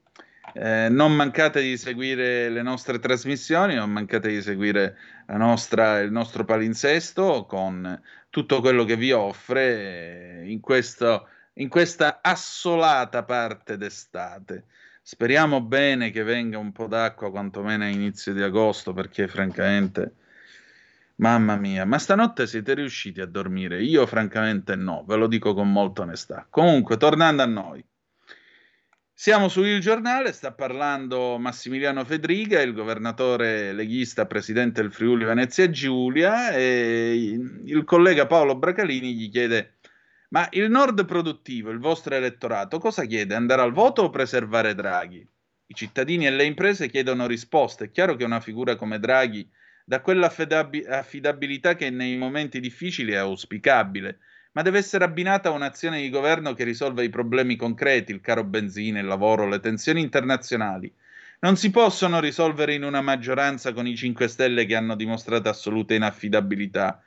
Eh, non mancate di seguire le nostre trasmissioni, non mancate di seguire nostra, il nostro palinsesto con tutto quello che vi offre in, questo, in questa assolata parte d'estate. Speriamo bene che venga un po' d'acqua quantomeno a inizio di agosto, perché francamente, mamma mia, ma stanotte siete riusciti a dormire? Io francamente no, ve lo dico con molta onestà. Comunque, tornando a noi. Siamo su Il Giornale, sta parlando Massimiliano Fedriga, il governatore leghista, presidente del Friuli Venezia Giulia, e il collega Paolo Bracalini gli chiede ma il nord produttivo, il vostro elettorato, cosa chiede? Andare al voto o preservare Draghi? I cittadini e le imprese chiedono risposte. È chiaro che una figura come Draghi dà quell'affidabilità che nei momenti difficili è auspicabile, ma deve essere abbinata a un'azione di governo che risolva i problemi concreti, il caro benzina, il lavoro, le tensioni internazionali. Non si possono risolvere in una maggioranza con i 5 Stelle che hanno dimostrato assoluta inaffidabilità.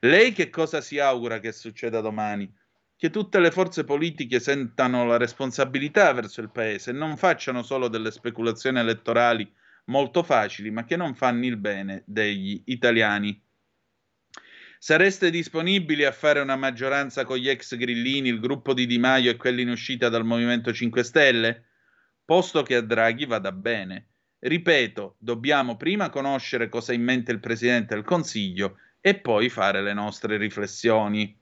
Lei che cosa si augura che succeda domani? Che tutte le forze politiche sentano la responsabilità verso il paese e non facciano solo delle speculazioni elettorali molto facili, ma che non fanno il bene degli italiani. Sareste disponibili a fare una maggioranza con gli ex grillini, il gruppo di Di Maio e quelli in uscita dal Movimento 5 Stelle? Posto che a Draghi vada bene. Ripeto, dobbiamo prima conoscere cosa ha in mente il Presidente del Consiglio e poi fare le nostre riflessioni.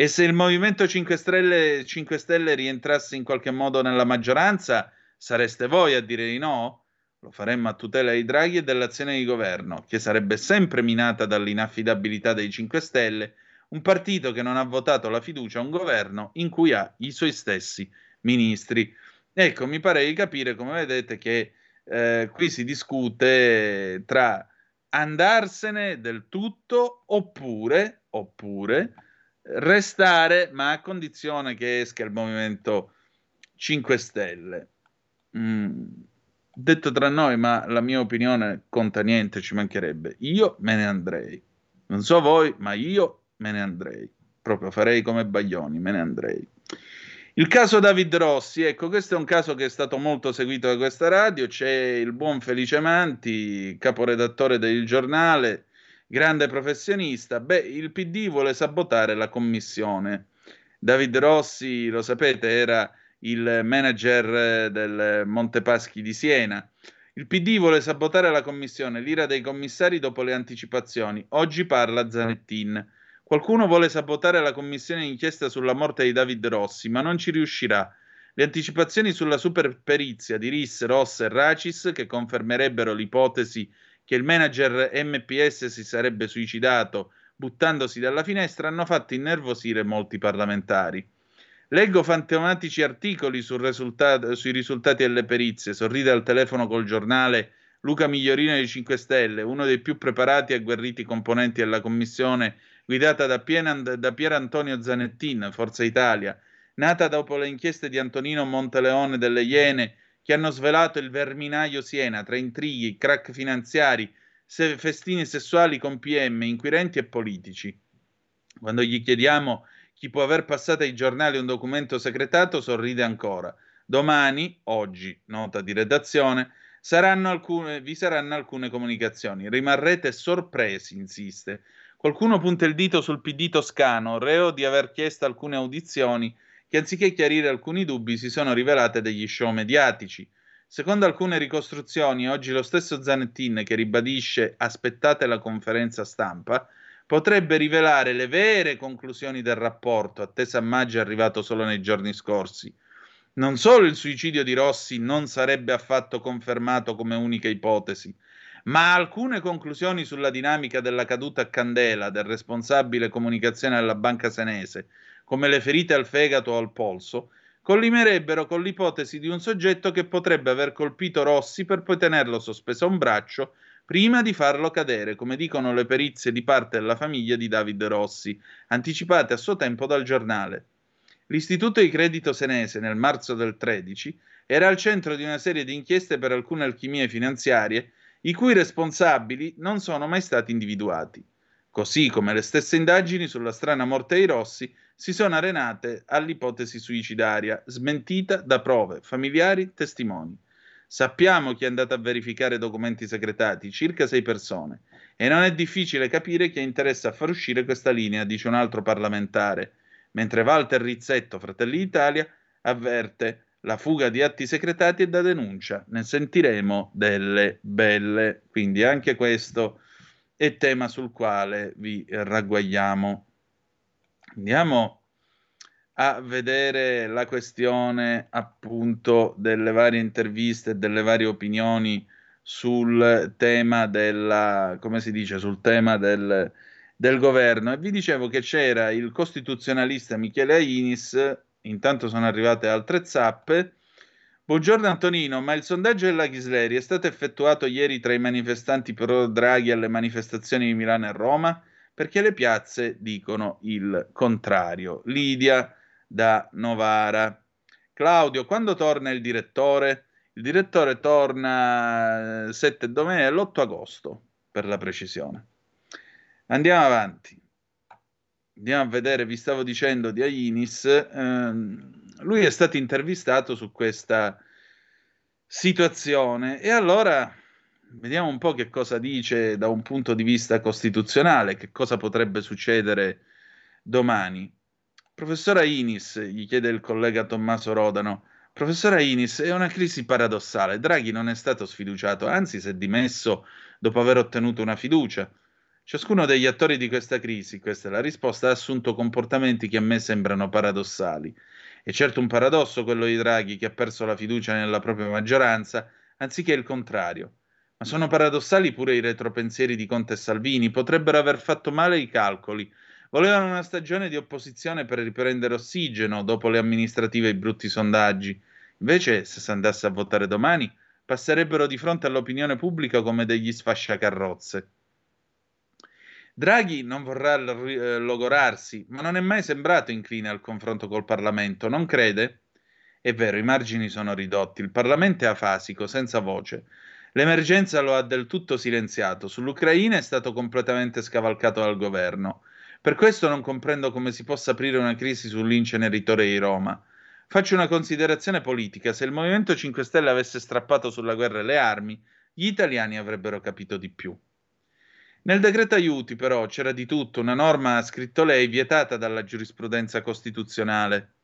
E se il Movimento 5 Stelle, 5 Stelle rientrasse in qualche modo nella maggioranza, sareste voi a dire di no? Lo faremmo a tutela di Draghi e dell'azione di governo, che sarebbe sempre minata dall'inaffidabilità dei 5 Stelle, un partito che non ha votato la fiducia a un governo in cui ha i suoi stessi ministri. Ecco, mi pare di capire, come vedete, che eh, qui si discute tra andarsene del tutto oppure, oppure restare, ma a condizione che esca il Movimento 5 Stelle. Mm, detto tra noi, ma la mia opinione conta niente, ci mancherebbe. Io me ne andrei. Non so voi, ma io me ne andrei. Proprio farei come Baglioni, me ne andrei. Il caso David Rossi, ecco, questo è un caso che è stato molto seguito da questa radio. C'è il buon Felice Manti, caporedattore del giornale, grande professionista. Beh, il PD vuole sabotare la commissione. David Rossi, lo sapete, era il manager del Montepaschi di Siena. Il PD vuole sabotare la commissione, l'ira dei commissari dopo le anticipazioni. Oggi parla Zanettin. Qualcuno vuole sabotare la commissione d'inchiesta sulla morte di David Rossi, ma non ci riuscirà. Le anticipazioni sulla superperizia di Riss, Ross e Racis, che confermerebbero l'ipotesi che il manager MPS si sarebbe suicidato buttandosi dalla finestra hanno fatto innervosire molti parlamentari. Leggo fantomatici articoli sul risultato, sui risultati delle perizie, sorride al telefono col giornale Luca Migliorino dei 5 Stelle, uno dei più preparati e agguerriti componenti della commissione guidata da, Pier, da Pier Antonio Zanettin, Forza Italia, nata dopo le inchieste di Antonino Monteleone delle Iene che hanno svelato il verminaio Siena tra intrighi, crack finanziari, se- festini sessuali con PM, inquirenti e politici. Quando gli chiediamo chi può aver passato ai giornali un documento segretato, sorride ancora. Domani, oggi, nota di redazione, saranno alcune, vi saranno alcune comunicazioni. Rimarrete sorpresi, insiste. Qualcuno punta il dito sul PD toscano, reo di aver chiesto alcune audizioni che anziché chiarire alcuni dubbi si sono rivelate degli show mediatici. Secondo alcune ricostruzioni, oggi lo stesso Zanettin che ribadisce aspettate la conferenza stampa, potrebbe rivelare le vere conclusioni del rapporto, atteso a maggio arrivato solo nei giorni scorsi. Non solo il suicidio di Rossi non sarebbe affatto confermato come unica ipotesi, ma alcune conclusioni sulla dinamica della caduta a candela del responsabile comunicazione della banca senese, come le ferite al fegato o al polso, collimerebbero con l'ipotesi di un soggetto che potrebbe aver colpito Rossi per poi tenerlo sospeso a un braccio prima di farlo cadere, come dicono le perizie di parte della famiglia di David Rossi, anticipate a suo tempo dal giornale. L'Istituto di Credito Senese, nel marzo del 13, era al centro di una serie di inchieste per alcune alchimie finanziarie, i cui responsabili non sono mai stati individuati, così come le stesse indagini sulla strana morte dei Rossi si sono arenate all'ipotesi suicidaria, smentita da prove, familiari, testimoni. Sappiamo chi è andato a verificare documenti segretati, circa sei persone, e non è difficile capire chi ha interesse a far uscire questa linea, dice un altro parlamentare, mentre Walter Rizzetto, Fratelli d'Italia, avverte la fuga di atti segretati è da denuncia, ne sentiremo delle belle. Quindi anche questo è tema sul quale vi ragguagliamo. Andiamo a vedere la questione appunto delle varie interviste e delle varie opinioni sul tema della, come si dice, sul tema del, del governo. E vi dicevo che c'era il costituzionalista Michele Ainis, intanto sono arrivate altre zappe. Buongiorno Antonino, ma il sondaggio della Ghisleri è stato effettuato ieri tra i manifestanti pro Draghi alle manifestazioni di Milano e Roma? Perché le piazze dicono il contrario. Lidia da Novara. Claudio, quando torna il direttore? Il direttore torna eh, 7 domenica l'8 agosto, per la precisione. Andiamo avanti. Andiamo a vedere, vi stavo dicendo di Ainis. ehm, lui è stato intervistato su questa situazione e allora vediamo un po' che cosa dice da un punto di vista costituzionale, che cosa potrebbe succedere domani. Professor Ainis, gli chiede il collega Tommaso Rodano, professor Ainis, è una crisi paradossale. Draghi non è stato sfiduciato, anzi si è dimesso dopo aver ottenuto una fiducia. Ciascuno degli attori di questa crisi, questa è la risposta, ha assunto comportamenti che a me sembrano paradossali. È certo un paradosso quello di Draghi che ha perso la fiducia nella propria maggioranza, anziché il contrario. Ma sono paradossali pure i retropensieri di Conte e Salvini, potrebbero aver fatto male i calcoli. Volevano una stagione di opposizione per riprendere ossigeno dopo le amministrative e i brutti sondaggi. Invece, se si andasse a votare domani, passerebbero di fronte all'opinione pubblica come degli sfasciacarrozze. Draghi non vorrà eh, logorarsi, ma non è mai sembrato incline al confronto col Parlamento, non crede? È vero, i margini sono ridotti, il Parlamento è afasico, senza voce. L'emergenza lo ha del tutto silenziato, sull'Ucraina è stato completamente scavalcato dal governo. Per questo non comprendo come si possa aprire una crisi sull'inceneritore di Roma. Faccio una considerazione politica, se il Movimento 5 Stelle avesse strappato sulla guerra le armi, gli italiani avrebbero capito di più. Nel decreto aiuti, però, c'era di tutto, una norma, ha scritto lei, vietata dalla giurisprudenza costituzionale.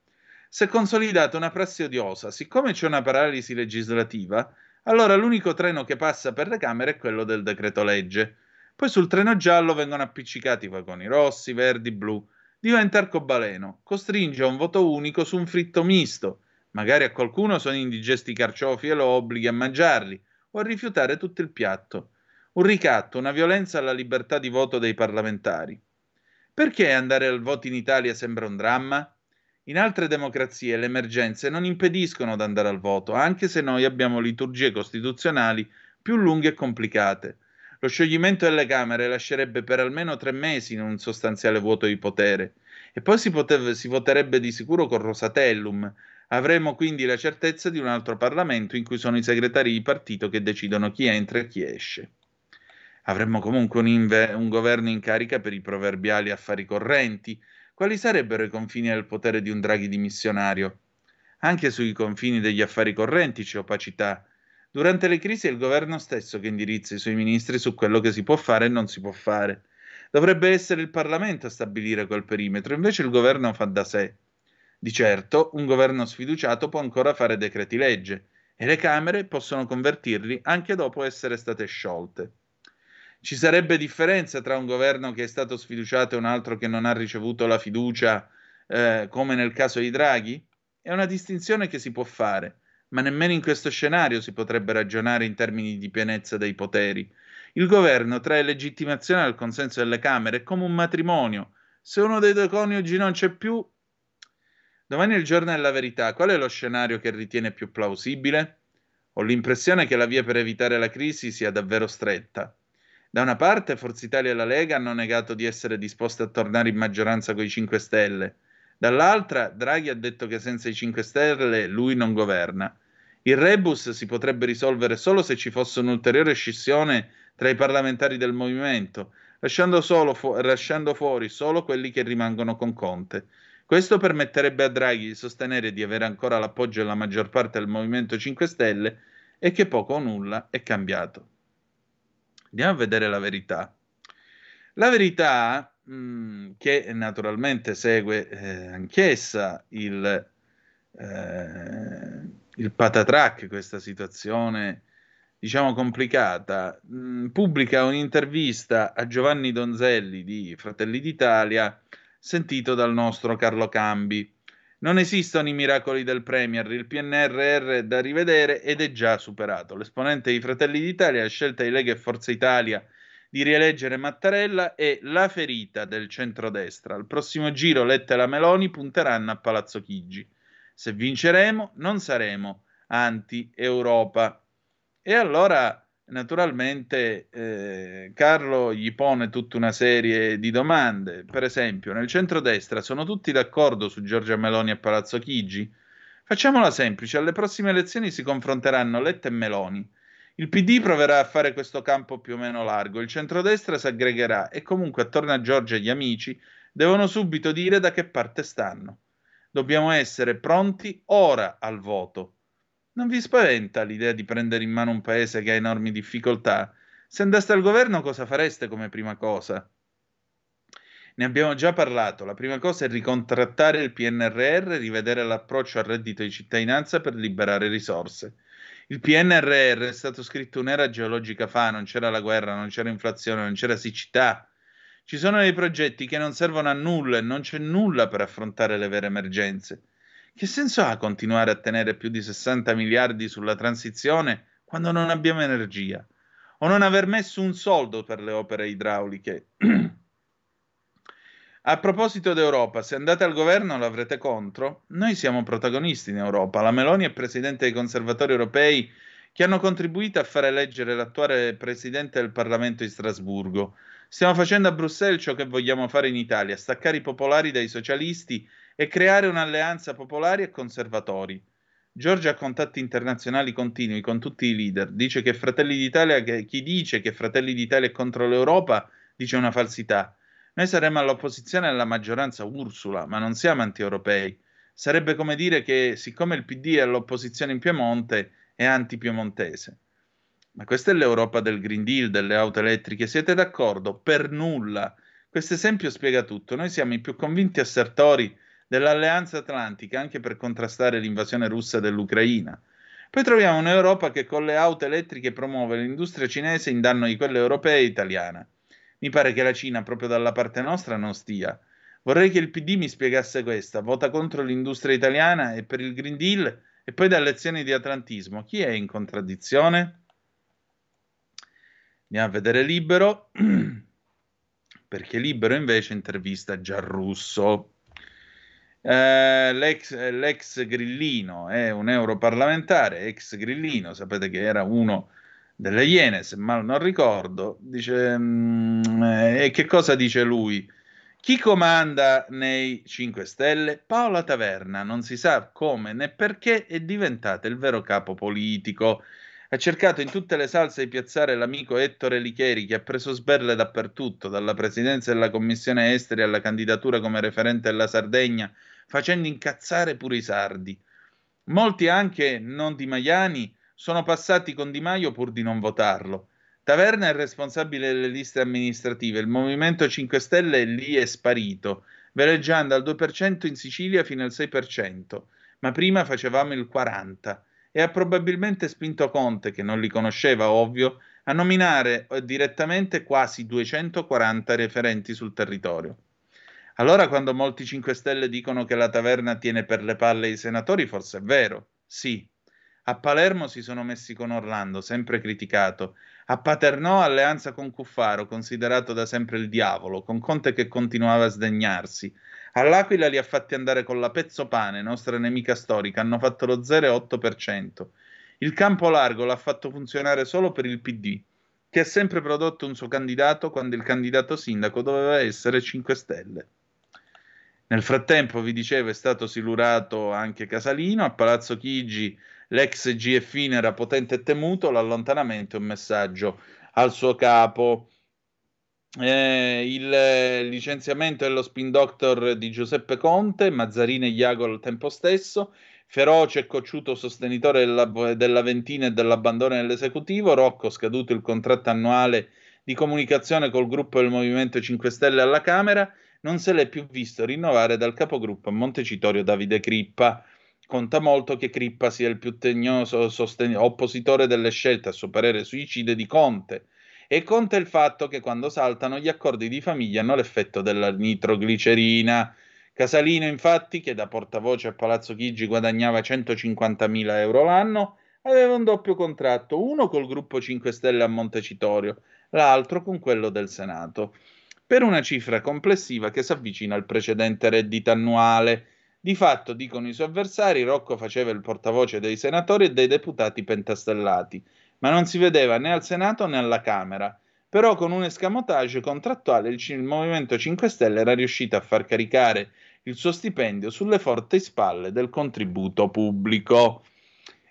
Si è consolidata una prassi odiosa. Siccome c'è una paralisi legislativa, allora l'unico treno che passa per le Camere è quello del decreto legge. Poi sul treno giallo vengono appiccicati i vagoni rossi, verdi, blu. Diventa arcobaleno, costringe a un voto unico su un fritto misto. Magari a qualcuno sono indigesti i carciofi e lo obblighi a mangiarli o a rifiutare tutto il piatto un ricatto, una violenza alla libertà di voto dei parlamentari. Perché andare al voto in Italia sembra un dramma? In altre democrazie le emergenze non impediscono di andare al voto, anche se noi abbiamo liturgie costituzionali più lunghe e complicate. Lo scioglimento delle Camere lascerebbe per almeno tre mesi in un sostanziale vuoto di potere. E poi si, poteva- si voterebbe di sicuro con Rosatellum. Avremo quindi la certezza di un altro Parlamento in cui sono i segretari di partito che decidono chi entra e chi esce. Avremmo comunque un, inve- un governo in carica per i proverbiali affari correnti. Quali sarebbero i confini del potere di un Draghi dimissionario? Anche sui confini degli affari correnti c'è opacità. Durante le crisi è il governo stesso che indirizza i suoi ministri su quello che si può fare e non si può fare. Dovrebbe essere il Parlamento a stabilire quel perimetro, invece il governo fa da sé. Di certo, un governo sfiduciato può ancora fare decreti legge e le Camere possono convertirli anche dopo essere state sciolte. Ci sarebbe differenza tra un governo che è stato sfiduciato e un altro che non ha ricevuto la fiducia, eh, come nel caso di Draghi? È una distinzione che si può fare, ma nemmeno in questo scenario si potrebbe ragionare in termini di pienezza dei poteri. Il governo trae legittimazione dal consenso delle Camere, è come un matrimonio. Se uno dei due coniugi non c'è più, Domani è il giorno della verità. Qual è lo scenario che ritiene più plausibile? Ho l'impressione che la via per evitare la crisi sia davvero stretta. Da una parte Forza Italia e la Lega hanno negato di essere disposte a tornare in maggioranza con i 5 Stelle. Dall'altra Draghi ha detto che senza i 5 Stelle lui non governa. Il rebus si potrebbe risolvere solo se ci fosse un'ulteriore scissione tra i parlamentari del movimento, lasciando, fu- lasciando fuori solo quelli che rimangono con Conte. Questo permetterebbe a Draghi di sostenere di avere ancora l'appoggio della maggior parte del Movimento 5 Stelle e che poco o nulla è cambiato. Andiamo a vedere la verità. La verità, mh, che naturalmente segue eh, anch'essa il, eh, il patatrack, questa situazione diciamo complicata, mh, pubblica un'intervista a Giovanni Donzelli di Fratelli d'Italia, sentito dal nostro Carlo Cambi. Non esistono i miracoli del Premier, il PNRR è da rivedere ed è già superato. L'esponente di Fratelli d'Italia, la scelta di Lega e Forza Italia di rieleggere Mattarella è la ferita del centrodestra. Al prossimo giro Letta e la Meloni punteranno a Palazzo Chigi. Se vinceremo non saremo anti-Europa. E allora, naturalmente, eh, Carlo gli pone tutta una serie di domande. Per esempio, nel centrodestra sono tutti d'accordo su Giorgia Meloni e Palazzo Chigi? Facciamola semplice, alle prossime elezioni si confronteranno Letta e Meloni. Il PD proverà a fare questo campo più o meno largo, il centrodestra si aggregherà e comunque attorno a Giorgia e gli amici devono subito dire da che parte stanno. Dobbiamo essere pronti ora al voto. Non vi spaventa l'idea di prendere in mano un paese che ha enormi difficoltà? Se andaste al governo cosa fareste come prima cosa? Ne abbiamo già parlato. La prima cosa è ricontrattare il PNRR, rivedere l'approccio al reddito di cittadinanza per liberare risorse. Il PNRR è stato scritto un'era geologica fa, non c'era la guerra, non c'era inflazione, non c'era siccità. Ci sono dei progetti che non servono a nulla e non c'è nulla per affrontare le vere emergenze. Che senso ha continuare a tenere più di 60 miliardi sulla transizione quando non abbiamo energia? O non aver messo un soldo per le opere idrauliche? (clears throat) A proposito d'Europa, se andate al governo l'avrete contro? Noi siamo protagonisti in Europa. La Meloni è presidente dei conservatori europei che hanno contribuito a far eleggere l'attuale presidente del Parlamento di Strasburgo. Stiamo facendo a Bruxelles ciò che vogliamo fare in Italia, staccare i popolari dai socialisti e creare un'alleanza popolari e conservatori. Giorgia ha contatti internazionali continui con tutti i leader. Dice che Fratelli d'Italia, che chi dice che Fratelli d'Italia è contro l'Europa, dice una falsità. Noi saremmo all'opposizione alla maggioranza Ursula, ma non siamo anti-europei. Sarebbe come dire che, siccome il PD è all'opposizione in Piemonte, è anti-piemontese. Ma questa è l'Europa del Green Deal, delle auto elettriche. Siete d'accordo? Per nulla. Questo esempio spiega tutto. Noi siamo i più convinti assertori dell'Alleanza Atlantica anche per contrastare l'invasione russa dell'Ucraina. Poi troviamo un'Europa che con le auto elettriche promuove l'industria cinese in danno di quella europea e italiana. Mi pare che la Cina proprio dalla parte nostra non stia. Vorrei che il PD mi spiegasse questa. Vota contro l'industria italiana e per il Green Deal e poi dà lezioni di atlantismo. Chi è in contraddizione? Andiamo a vedere Libero, (clears throat) perché Libero invece intervista Giarrusso. Eh, l'ex, l'ex Grillino è un europarlamentare, ex Grillino, sapete che era uno delle Iene, se mal non ricordo, dice, mm, eh, e che cosa dice lui? Chi comanda nei 5 Stelle? Paola Taverna, non si sa come né perché è diventata il vero capo politico. Ha cercato in tutte le salse di piazzare l'amico Ettore Licheri che ha preso sberle dappertutto, dalla presidenza della commissione esteri alla candidatura come referente della Sardegna, facendo incazzare pure i sardi. Molti anche non di Maiani sono passati con Di Maio pur di non votarlo. Taverna è responsabile delle liste amministrative, il Movimento 5 Stelle lì è sparito, veleggiando al 2% in Sicilia fino al 6%, ma prima facevamo il 40% e ha probabilmente spinto Conte, che non li conosceva ovvio, a nominare eh, direttamente quasi 240 referenti sul territorio. Allora quando molti 5 Stelle dicono che la taverna tiene per le palle i senatori, forse è vero, sì. A Palermo si sono messi con Orlando, sempre criticato. A Paternò alleanza con Cuffaro, considerato da sempre il diavolo, con Conte che continuava a sdegnarsi. All'Aquila li ha fatti andare con la Pezzopane, nostra nemica storica, hanno fatto lo 0,8%. Il campo largo l'ha fatto funzionare solo per il PD, che ha sempre prodotto un suo candidato quando il candidato sindaco doveva essere 5 Stelle. Nel frattempo, vi dicevo, è stato silurato anche Casalino. A Palazzo Chigi l'ex GFIN era potente e temuto, l'allontanamento è un messaggio al suo capo. Eh, il licenziamento dello spin doctor di Giuseppe Conte, Mazzarini e Iago al tempo stesso, feroce e cocciuto sostenitore della, dell'Aventina e dell'abbandono dell'esecutivo, Rocco, scaduto il contratto annuale di comunicazione col gruppo del Movimento 5 Stelle alla Camera, non se l'è più visto rinnovare dal capogruppo a Montecitorio Davide Crippa. Conta molto che Crippa sia il più tegnoso sosten- oppositore delle scelte, a suo parere suicide, di Conte. E conta il fatto che quando saltano gli accordi di famiglia hanno l'effetto della nitroglicerina. Casalino, infatti, che da portavoce a Palazzo Chigi guadagnava 150.000 euro l'anno, aveva un doppio contratto, uno col gruppo 5 Stelle a Montecitorio, l'altro con quello del Senato, per una cifra complessiva che si avvicina al precedente reddito annuale. Di fatto, dicono i suoi avversari, Rocco faceva il portavoce dei senatori e dei deputati pentastellati, ma non si vedeva né al Senato né alla Camera. Però con un escamotage contrattuale il, il Movimento 5 Stelle era riuscito a far caricare il suo stipendio sulle forti spalle del contributo pubblico.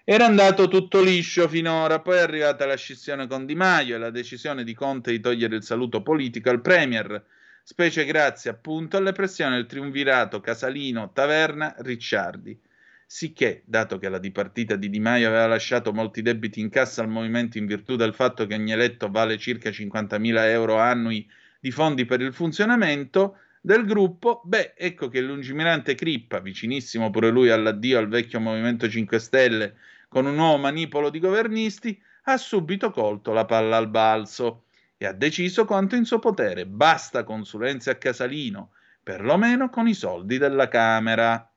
Era andato tutto liscio finora, poi è arrivata la scissione con Di Maio e la decisione di Conte di togliere il saluto politico al Premier, specie grazie appunto alle pressioni del triunvirato Casalino, Taverna, Ricciardi. Sicché, dato che la dipartita di Di Maio aveva lasciato molti debiti in cassa al movimento in virtù del fatto che ogni eletto vale circa 50.000 euro annui di fondi per il funzionamento del gruppo, beh, ecco che il lungimirante Crippa, vicinissimo pure lui all'addio al vecchio Movimento 5 Stelle, con un nuovo manipolo di governisti, ha subito colto la palla al balzo e ha deciso quanto in suo potere. Basta consulenze a Casalino, perlomeno con i soldi della Camera.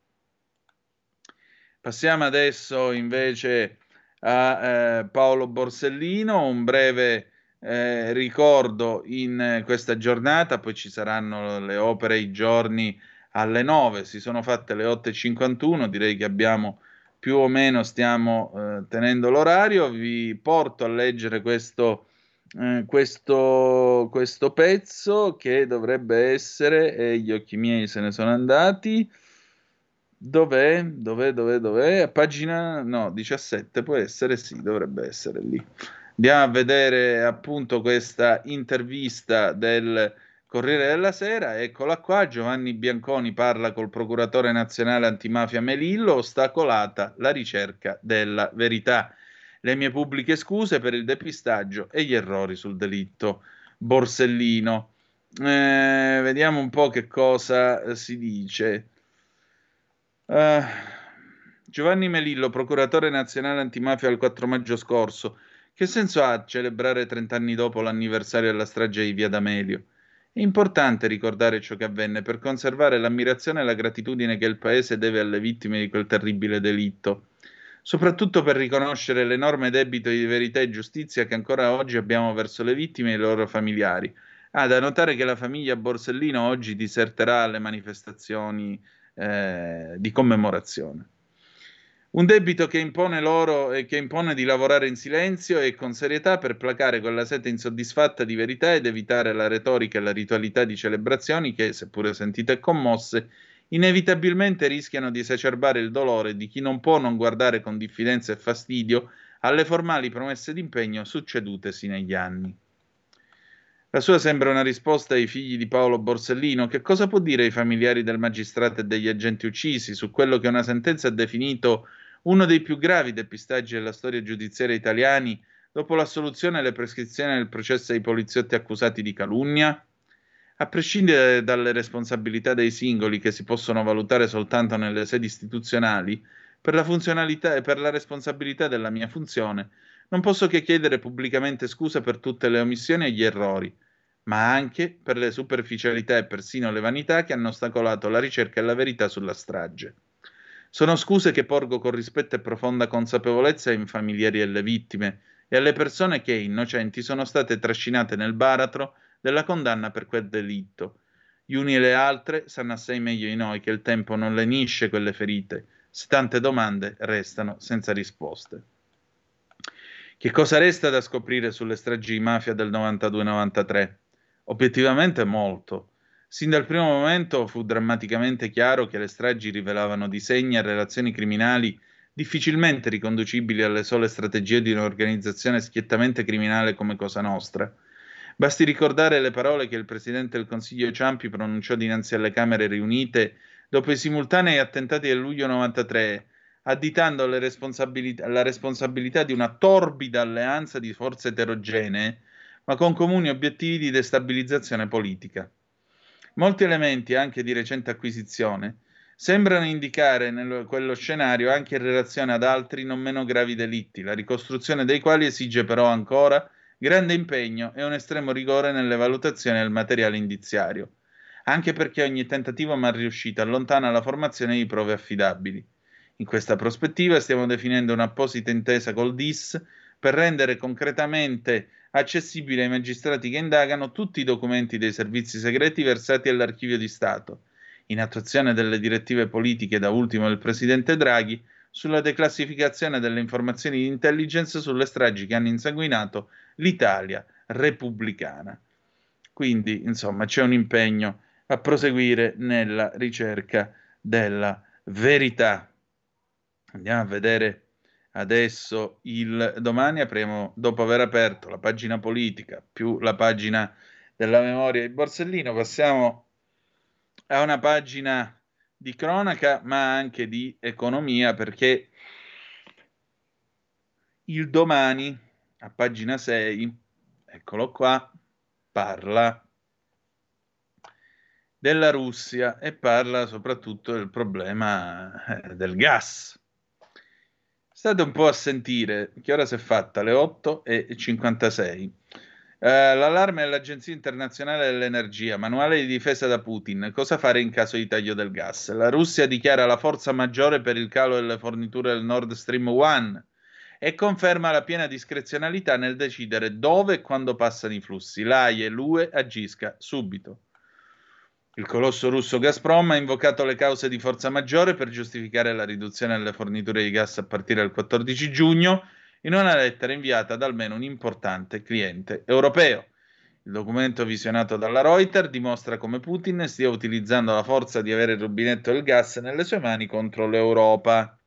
Passiamo adesso invece a eh, Paolo Borsellino, un breve eh, ricordo in questa giornata, poi ci saranno le opere i giorni alle 9, si sono fatte le 8.51, direi che abbiamo più o meno stiamo eh, tenendo l'orario, vi porto a leggere questo, eh, questo, questo pezzo che dovrebbe essere, e gli occhi miei se ne sono andati, Dov'è? Dov'è? Dov'è? Dov'è? Pagina no, 17 può essere, sì, dovrebbe essere lì. Andiamo a vedere appunto questa intervista del Corriere della Sera. Eccola qua. Giovanni Bianconi parla col procuratore nazionale antimafia Melillo. Ostacolata la ricerca della verità. Le mie pubbliche scuse per il depistaggio e gli errori sul delitto. Borsellino. Eh, vediamo un po' che cosa si dice. Uh, Giovanni Melillo, procuratore nazionale antimafia il 4 maggio scorso. Che senso ha celebrare 30 anni dopo l'anniversario della strage di Via D'Amelio? È importante ricordare ciò che avvenne per conservare l'ammirazione e la gratitudine che il Paese deve alle vittime di quel terribile delitto, soprattutto per riconoscere l'enorme debito di verità e giustizia che ancora oggi abbiamo verso le vittime e i loro familiari. Ah, da notare che la famiglia Borsellino oggi diserterà alle manifestazioni eh, di commemorazione. Un debito che impone loro e che impone di lavorare in silenzio e con serietà per placare quella sete insoddisfatta di verità ed evitare la retorica e la ritualità di celebrazioni che, seppure sentite e commosse, inevitabilmente rischiano di esacerbare il dolore di chi non può non guardare con diffidenza e fastidio alle formali promesse d'impegno succedutesi negli anni. La sua sembra una risposta ai figli di Paolo Borsellino. Che cosa può dire ai familiari del magistrato e degli agenti uccisi su quello che una sentenza ha definito uno dei più gravi depistaggi della storia giudiziaria italiani dopo l'assoluzione e le prescrizioni del processo ai poliziotti accusati di calunnia? A prescindere dalle responsabilità dei singoli che si possono valutare soltanto nelle sedi istituzionali, per la funzionalità e per la responsabilità della mia funzione, non posso che chiedere pubblicamente scusa per tutte le omissioni e gli errori, ma anche per le superficialità e persino le vanità che hanno ostacolato la ricerca e la verità sulla strage. Sono scuse che porgo con rispetto e profonda consapevolezza ai familiari delle vittime e alle persone che, innocenti, sono state trascinate nel baratro della condanna per quel delitto. Gli uni e le altre sanno assai meglio di noi che il tempo non lenisce quelle ferite, se tante domande restano senza risposte. Che cosa resta da scoprire sulle stragi di mafia del 92-93? Obiettivamente molto. Sin dal primo momento fu drammaticamente chiaro che le stragi rivelavano disegni e relazioni criminali difficilmente riconducibili alle sole strategie di un'organizzazione schiettamente criminale come Cosa Nostra. Basti ricordare le parole che il presidente del Consiglio Ciampi pronunciò dinanzi alle Camere riunite dopo i simultanei attentati del luglio 93, additando responsabilità- la responsabilità di una torbida alleanza di forze eterogenee, ma con comuni obiettivi di destabilizzazione politica. Molti elementi, anche di recente acquisizione, sembrano indicare nel- quello scenario anche in relazione ad altri non meno gravi delitti, la ricostruzione dei quali esige però ancora grande impegno e un estremo rigore nelle valutazioni del materiale indiziario, anche perché ogni tentativo mal riuscito allontana la formazione di prove affidabili. In questa prospettiva stiamo definendo un'apposita intesa col DIS per rendere concretamente accessibile ai magistrati che indagano tutti i documenti dei servizi segreti versati all'archivio di Stato, in attuazione delle direttive politiche da ultimo del presidente Draghi sulla declassificazione delle informazioni di intelligence sulle stragi che hanno insanguinato l'Italia repubblicana. Quindi, insomma, c'è un impegno a proseguire nella ricerca della verità. Andiamo a vedere adesso il domani apriamo dopo aver aperto la pagina politica più la pagina della memoria di Borsellino passiamo a una pagina di cronaca ma anche di economia perché il domani a pagina 6 eccolo qua parla della Russia e parla soprattutto del problema eh, del gas State un po' a sentire, che ora si è fatta? Le 8 e 56. Eh, l'allarme dell'Agenzia internazionale dell'energia, manuale di difesa da Putin. Cosa fare in caso di taglio del gas? La Russia dichiara la forza maggiore per il calo delle forniture del Nord Stream 1 e conferma la piena discrezionalità nel decidere dove e quando passano i flussi. L'AIE e l'UE agisca subito. Il colosso russo Gazprom ha invocato le cause di forza maggiore per giustificare la riduzione delle forniture di gas a partire dal 14 giugno in una lettera inviata da almeno un importante cliente europeo. Il documento visionato dalla Reuters dimostra come Putin stia utilizzando la forza di avere il rubinetto del gas nelle sue mani contro l'Europa.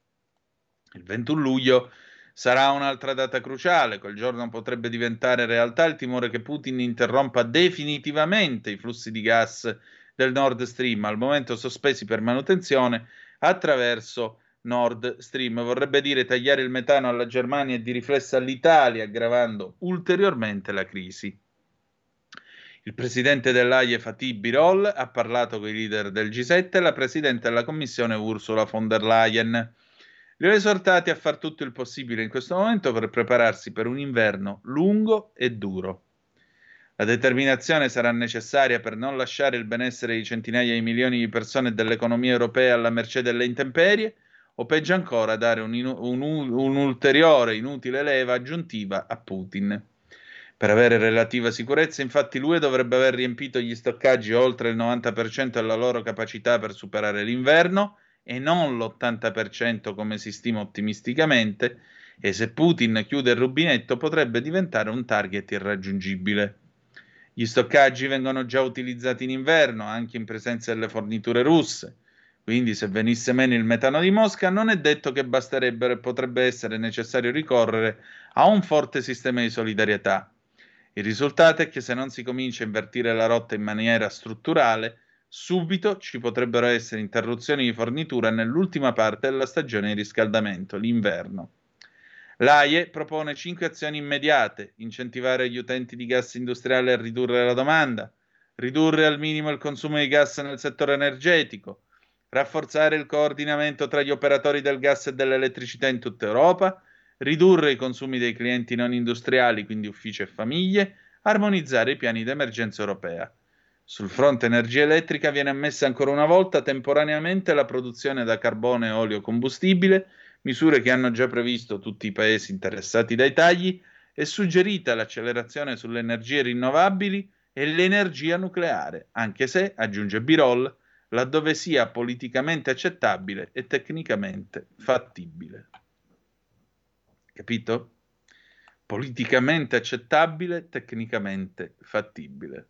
Il 21 luglio sarà un'altra data cruciale. Quel giorno potrebbe diventare realtà il timore che Putin interrompa definitivamente i flussi di gas del Nord Stream, al momento sospesi per manutenzione, attraverso Nord Stream. Vorrebbe dire tagliare il metano alla Germania e di riflesso all'Italia, aggravando ulteriormente la crisi. Il presidente dell'AIE Fatih Birol ha parlato con i leader del G7 e la presidente della Commissione Ursula von der Leyen. Li ho esortati a far tutto il possibile in questo momento per prepararsi per un inverno lungo e duro. La determinazione sarà necessaria per non lasciare il benessere di centinaia di milioni di persone dell'economia europea alla mercé delle intemperie, o peggio ancora dare un, inu- un, un'ulteriore inutile leva aggiuntiva a Putin. Per avere relativa sicurezza, infatti, l'UE dovrebbe aver riempito gli stoccaggi oltre il 90% della loro capacità per superare l'inverno e non l'80% come si stima ottimisticamente, e se Putin chiude il rubinetto potrebbe diventare un target irraggiungibile. Gli stoccaggi vengono già utilizzati in inverno, anche in presenza delle forniture russe. Quindi, se venisse meno il metano di Mosca, non è detto che basterebbero e potrebbe essere necessario ricorrere a un forte sistema di solidarietà. Il risultato è che se non si comincia a invertire la rotta in maniera strutturale, subito ci potrebbero essere interruzioni di fornitura nell'ultima parte della stagione di riscaldamento, l'inverno. L'AIE propone cinque azioni immediate: incentivare gli utenti di gas industriale a ridurre la domanda, ridurre al minimo il consumo di gas nel settore energetico, rafforzare il coordinamento tra gli operatori del gas e dell'elettricità in tutta Europa, ridurre i consumi dei clienti non industriali, quindi uffici e famiglie, armonizzare i piani d'emergenza europea. Sul fronte energia elettrica viene ammessa ancora una volta temporaneamente la produzione da carbone e olio combustibile misure che hanno già previsto tutti i paesi interessati dai tagli, è suggerita l'accelerazione sulle energie rinnovabili e l'energia nucleare, anche se, aggiunge Birol, laddove sia politicamente accettabile e tecnicamente fattibile. Capito? Politicamente accettabile, tecnicamente fattibile.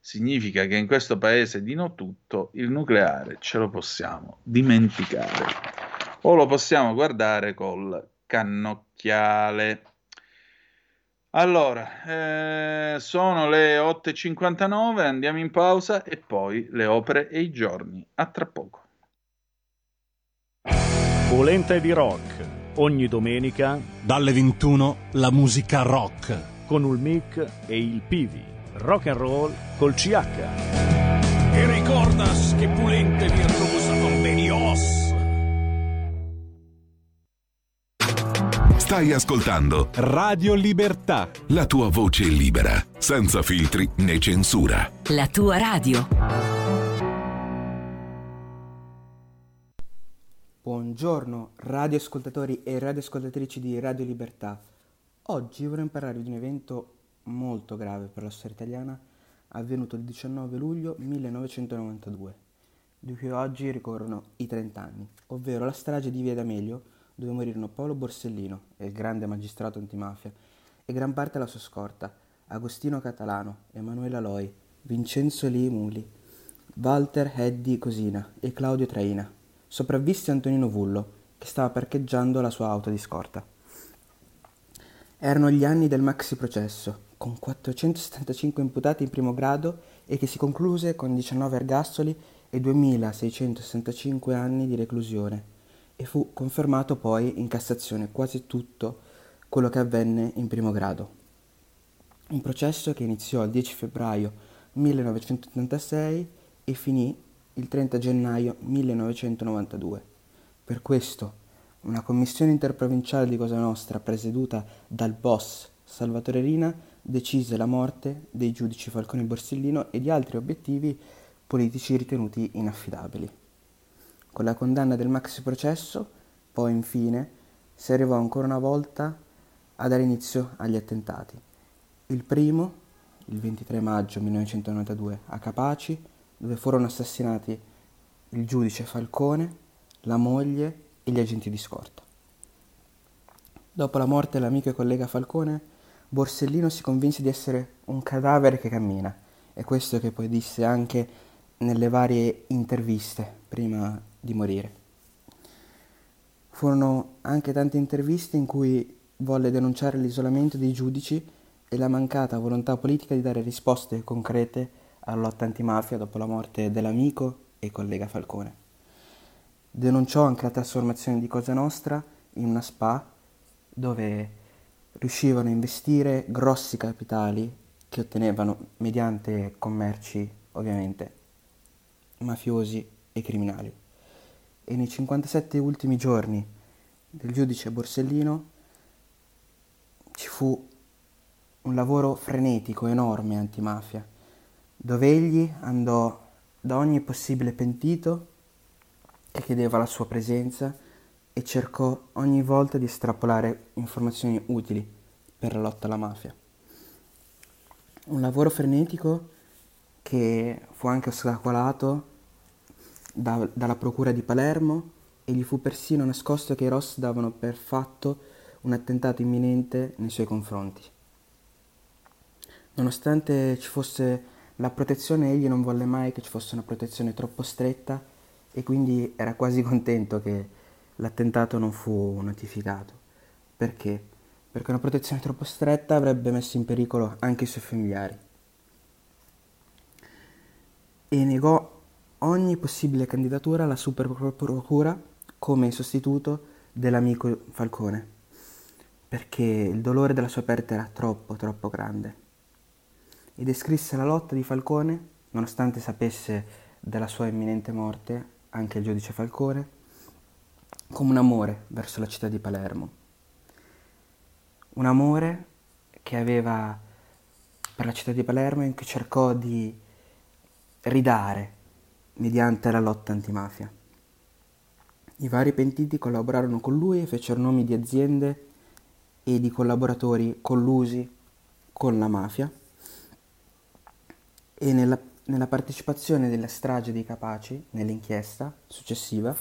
Significa che in questo paese di no tutto il nucleare ce lo possiamo dimenticare o lo possiamo guardare col cannocchiale. Allora, eh, sono le 8.59, andiamo in pausa e poi le opere e i giorni. A tra poco. Polenta di rock. Ogni domenica Dalle 21 la musica rock. con il mic e il Pivi. Rock and roll col CH. E ricordas che pulente virtuosa convenios. Stai ascoltando Radio Libertà. la tua voce libera, senza filtri né censura. La tua radio. Buongiorno radioascoltatori e radioascoltatrici di Radio Libertà. Oggi vorrei parlarvi di un evento molto grave per la storia italiana avvenuto il 19 luglio 1992, di cui oggi ricorrono i 30 anni, ovvero la strage di Via D'Amelio dove morirono Paolo Borsellino, il grande magistrato antimafia, e gran parte della sua scorta, Agostino Catalano, Emanuele Aloi, Vincenzo Lì Muli, Walter Heddi Cosina e Claudio Traina, sopravvisse Antonino Vullo, che stava parcheggiando la sua auto di scorta. Erano gli anni del maxi processo, con 475 imputati in primo grado e che si concluse con 19 ergastoli e 2665 anni di reclusione e fu confermato poi in Cassazione quasi tutto quello che avvenne in primo grado. Un processo che iniziò il 10 febbraio 1986 e finì il 30 gennaio 1992. Per questo una commissione interprovinciale di Cosa Nostra presieduta dal boss Salvatore Rina decise la morte dei giudici Falcone Borsellino e di altri obiettivi politici ritenuti inaffidabili. Con la condanna del maxi processo, poi infine, si arrivò ancora una volta a dare inizio agli attentati. Il primo, il 23 maggio 1992, a Capaci, dove furono assassinati il giudice Falcone, la moglie e gli agenti di scorta. Dopo la morte dell'amico e collega Falcone, Borsellino si convinse di essere un cadavere che cammina, e questo che poi disse anche nelle varie interviste prima di morire. Furono anche tante interviste in cui volle denunciare l'isolamento dei giudici e la mancata volontà politica di dare risposte concrete alla lotta antimafia dopo la morte dell'amico e collega Falcone. Denunciò anche la trasformazione di Cosa Nostra in una spa dove riuscivano a investire grossi capitali che ottenevano mediante commerci ovviamente mafiosi e criminali. E nei 57 ultimi giorni del giudice Borsellino ci fu un lavoro frenetico, enorme antimafia, dove egli andò da ogni possibile pentito che chiedeva la sua presenza e cercò ogni volta di estrapolare informazioni utili per la lotta alla mafia. Un lavoro frenetico che fu anche ostacolato da- dalla procura di Palermo e gli fu persino nascosto che i Ross davano per fatto un attentato imminente nei suoi confronti. Nonostante ci fosse la protezione, egli non volle mai che ci fosse una protezione troppo stretta e quindi era quasi (laughs) contento che l'attentato non fu notificato. Perché? Perché una protezione troppo stretta avrebbe messo in pericolo anche i suoi familiari. E negò ogni possibile candidatura alla super procura come sostituto dell'amico Falcone, perché il dolore della sua perdita era troppo, troppo grande. E descrisse la lotta di Falcone, nonostante sapesse della sua imminente morte, anche il giudice Falcone, come un amore verso la città di Palermo. Un amore che aveva per la città di Palermo e che cercò di ridare mediante la lotta antimafia. I vari pentiti collaborarono con lui e fecero nomi di aziende e di collaboratori collusi con la mafia e nella, nella partecipazione della strage dei Capaci, nell'inchiesta successiva,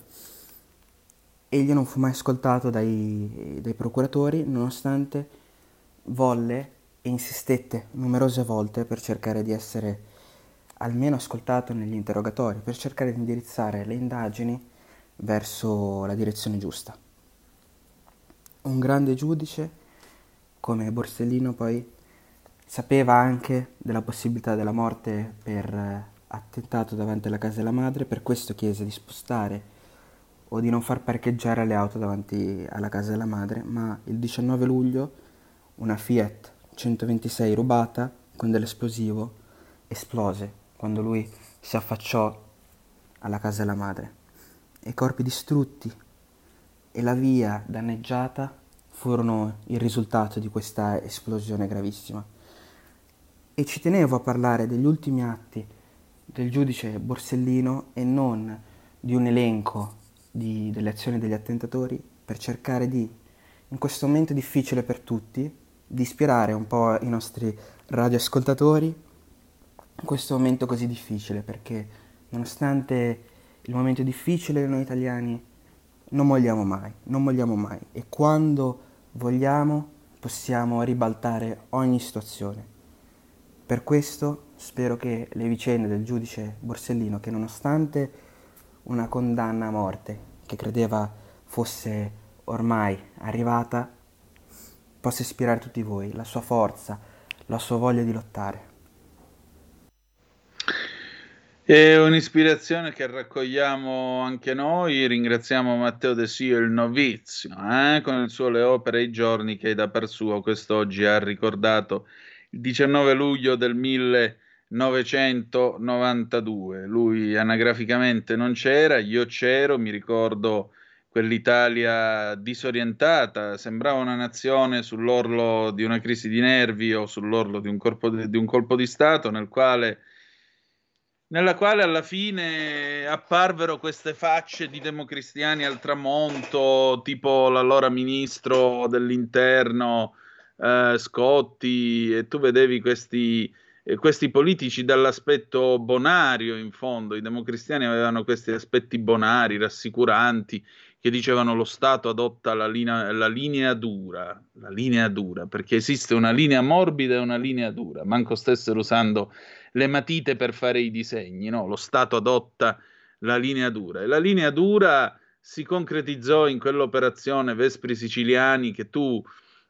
egli non fu mai ascoltato dai, dai procuratori nonostante volle e insistette numerose volte per cercare di essere almeno ascoltato negli interrogatori, per cercare di indirizzare le indagini verso la direzione giusta. Un grande giudice, come Borsellino poi, sapeva anche della possibilità della morte per eh, attentato davanti alla casa della madre, per questo chiese di spostare o di non far parcheggiare le auto davanti alla casa della madre, ma il 19 luglio una Fiat 126 rubata con dell'esplosivo esplose quando lui si affacciò alla casa della madre. I corpi distrutti e la via danneggiata furono il risultato di questa esplosione gravissima. E ci tenevo a parlare degli ultimi atti del giudice Borsellino e non di un elenco di- delle azioni degli attentatori per cercare di, in questo momento difficile per tutti, di ispirare un po' i nostri radioascoltatori questo momento così difficile perché nonostante il momento difficile noi italiani non molliamo mai, non molliamo mai e quando vogliamo possiamo ribaltare ogni situazione. Per questo spero che le vicende del giudice Borsellino, che nonostante una condanna a morte che credeva fosse ormai arrivata, possa ispirare tutti voi, la sua forza, la sua voglia di lottare. È un'ispirazione che raccogliamo anche noi. Ringraziamo Matteo De Sio, il novizio, eh, con il suo Le opere e i giorni che da per suo quest'oggi ha ricordato il 19 luglio del 1992. Lui anagraficamente non c'era, io c'ero, mi ricordo quell'Italia disorientata, sembrava una nazione sull'orlo di una crisi di nervi o sull'orlo di un, corpo di un colpo di Stato nel quale nella quale alla fine apparvero queste facce di democristiani al tramonto, tipo l'allora ministro dell'interno eh, Scotti, e tu vedevi questi, eh, questi politici dall'aspetto bonario in fondo, i democristiani avevano questi aspetti bonari, rassicuranti, che dicevano lo Stato adotta la linea, la linea dura, la linea dura, perché esiste una linea morbida e una linea dura, manco stessero usando le matite per fare i disegni, no? Lo Stato adotta la linea dura e la linea dura si concretizzò in quell'operazione Vespri Siciliani che tu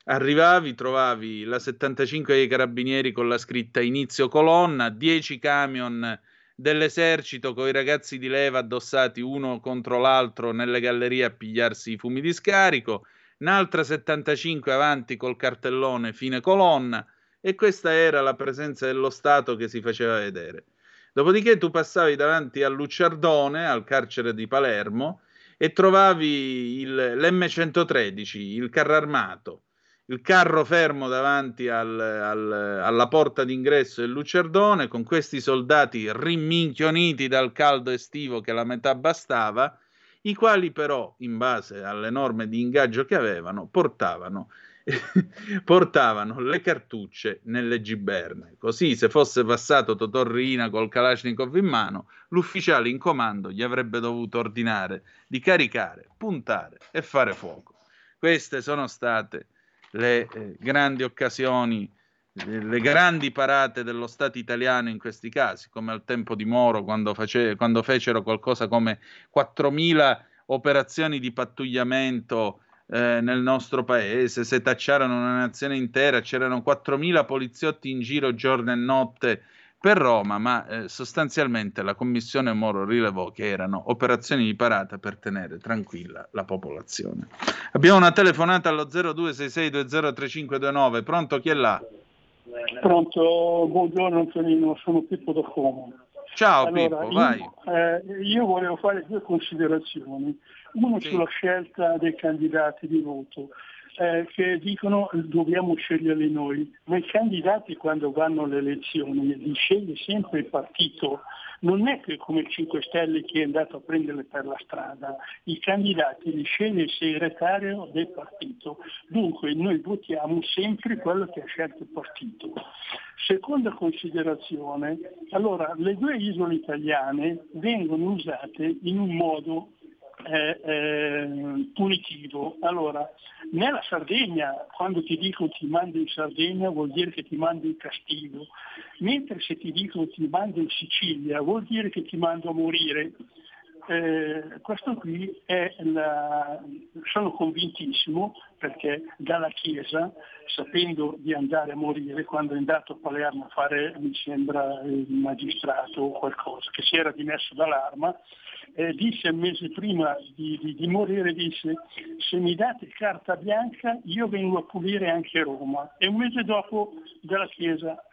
arrivavi, trovavi la 75 dei carabinieri con la scritta inizio colonna, 10 camion dell'esercito con i ragazzi di leva addossati uno contro l'altro nelle gallerie a pigliarsi i fumi di scarico, un'altra 75 avanti col cartellone fine colonna, e questa era la presenza dello Stato che si faceva vedere. Dopodiché tu passavi davanti a Lucciardone, al carcere di Palermo, e trovavi il, l'M113, il carro armato, il carro fermo davanti al, al, alla porta d'ingresso del Lucciardone, con questi soldati riminchioniti dal caldo estivo che la metà bastava, i quali però, in base alle norme di ingaggio che avevano, portavano (laughs) portavano le cartucce nelle giberne. Così, se fosse passato Totorrina col Kalashnikov in mano, l'ufficiale in comando gli avrebbe dovuto ordinare di caricare, puntare e fare fuoco. Queste sono state le eh, grandi occasioni, le, grandi parate dello Stato italiano in questi casi, come al tempo di Moro, quando, face, quando fecero qualcosa come 4.000 operazioni di pattugliamento eh, nel nostro paese, se tacciarono una nazione intera, c'erano 4.000 poliziotti in giro giorno e notte per Roma, ma eh, sostanzialmente la commissione Moro rilevò che erano operazioni di parata per tenere tranquilla la popolazione. Abbiamo una telefonata allo 0266203529, pronto chi è là? Pronto, buongiorno Antonino, sono Pippo da Como. Ciao Allora, Pippo, io- vai. eh, io volevo fare due considerazioni. Una sulla scelta dei candidati di voto, eh, che dicono dobbiamo sceglierli noi, ma i candidati quando vanno alle elezioni li sceglie sempre il partito. Non è che come il 5 Stelle che è andato a prenderle per la strada, i candidati li sceglie il segretario del partito. Dunque noi votiamo sempre quello che ha scelto il partito. Seconda considerazione, allora le due isole italiane vengono usate in un modo eh, eh, punitivo. Allora, nella Sardegna, quando ti dicono ti mando in Sardegna vuol dire che ti mando in castigo, mentre se ti dicono ti mando in Sicilia vuol dire che ti mando a morire. Eh, questo qui è la, sono convintissimo perché dalla Chiesa, sapendo di andare a morire, quando è andato a Palermo a fare, mi sembra, il magistrato o qualcosa, che si era dimesso dall'arma, eh, disse mese prima di, di- di morire, disse se mi date carta bianca io vengo a pulire anche Roma. E un mese dopo dalla Chiesa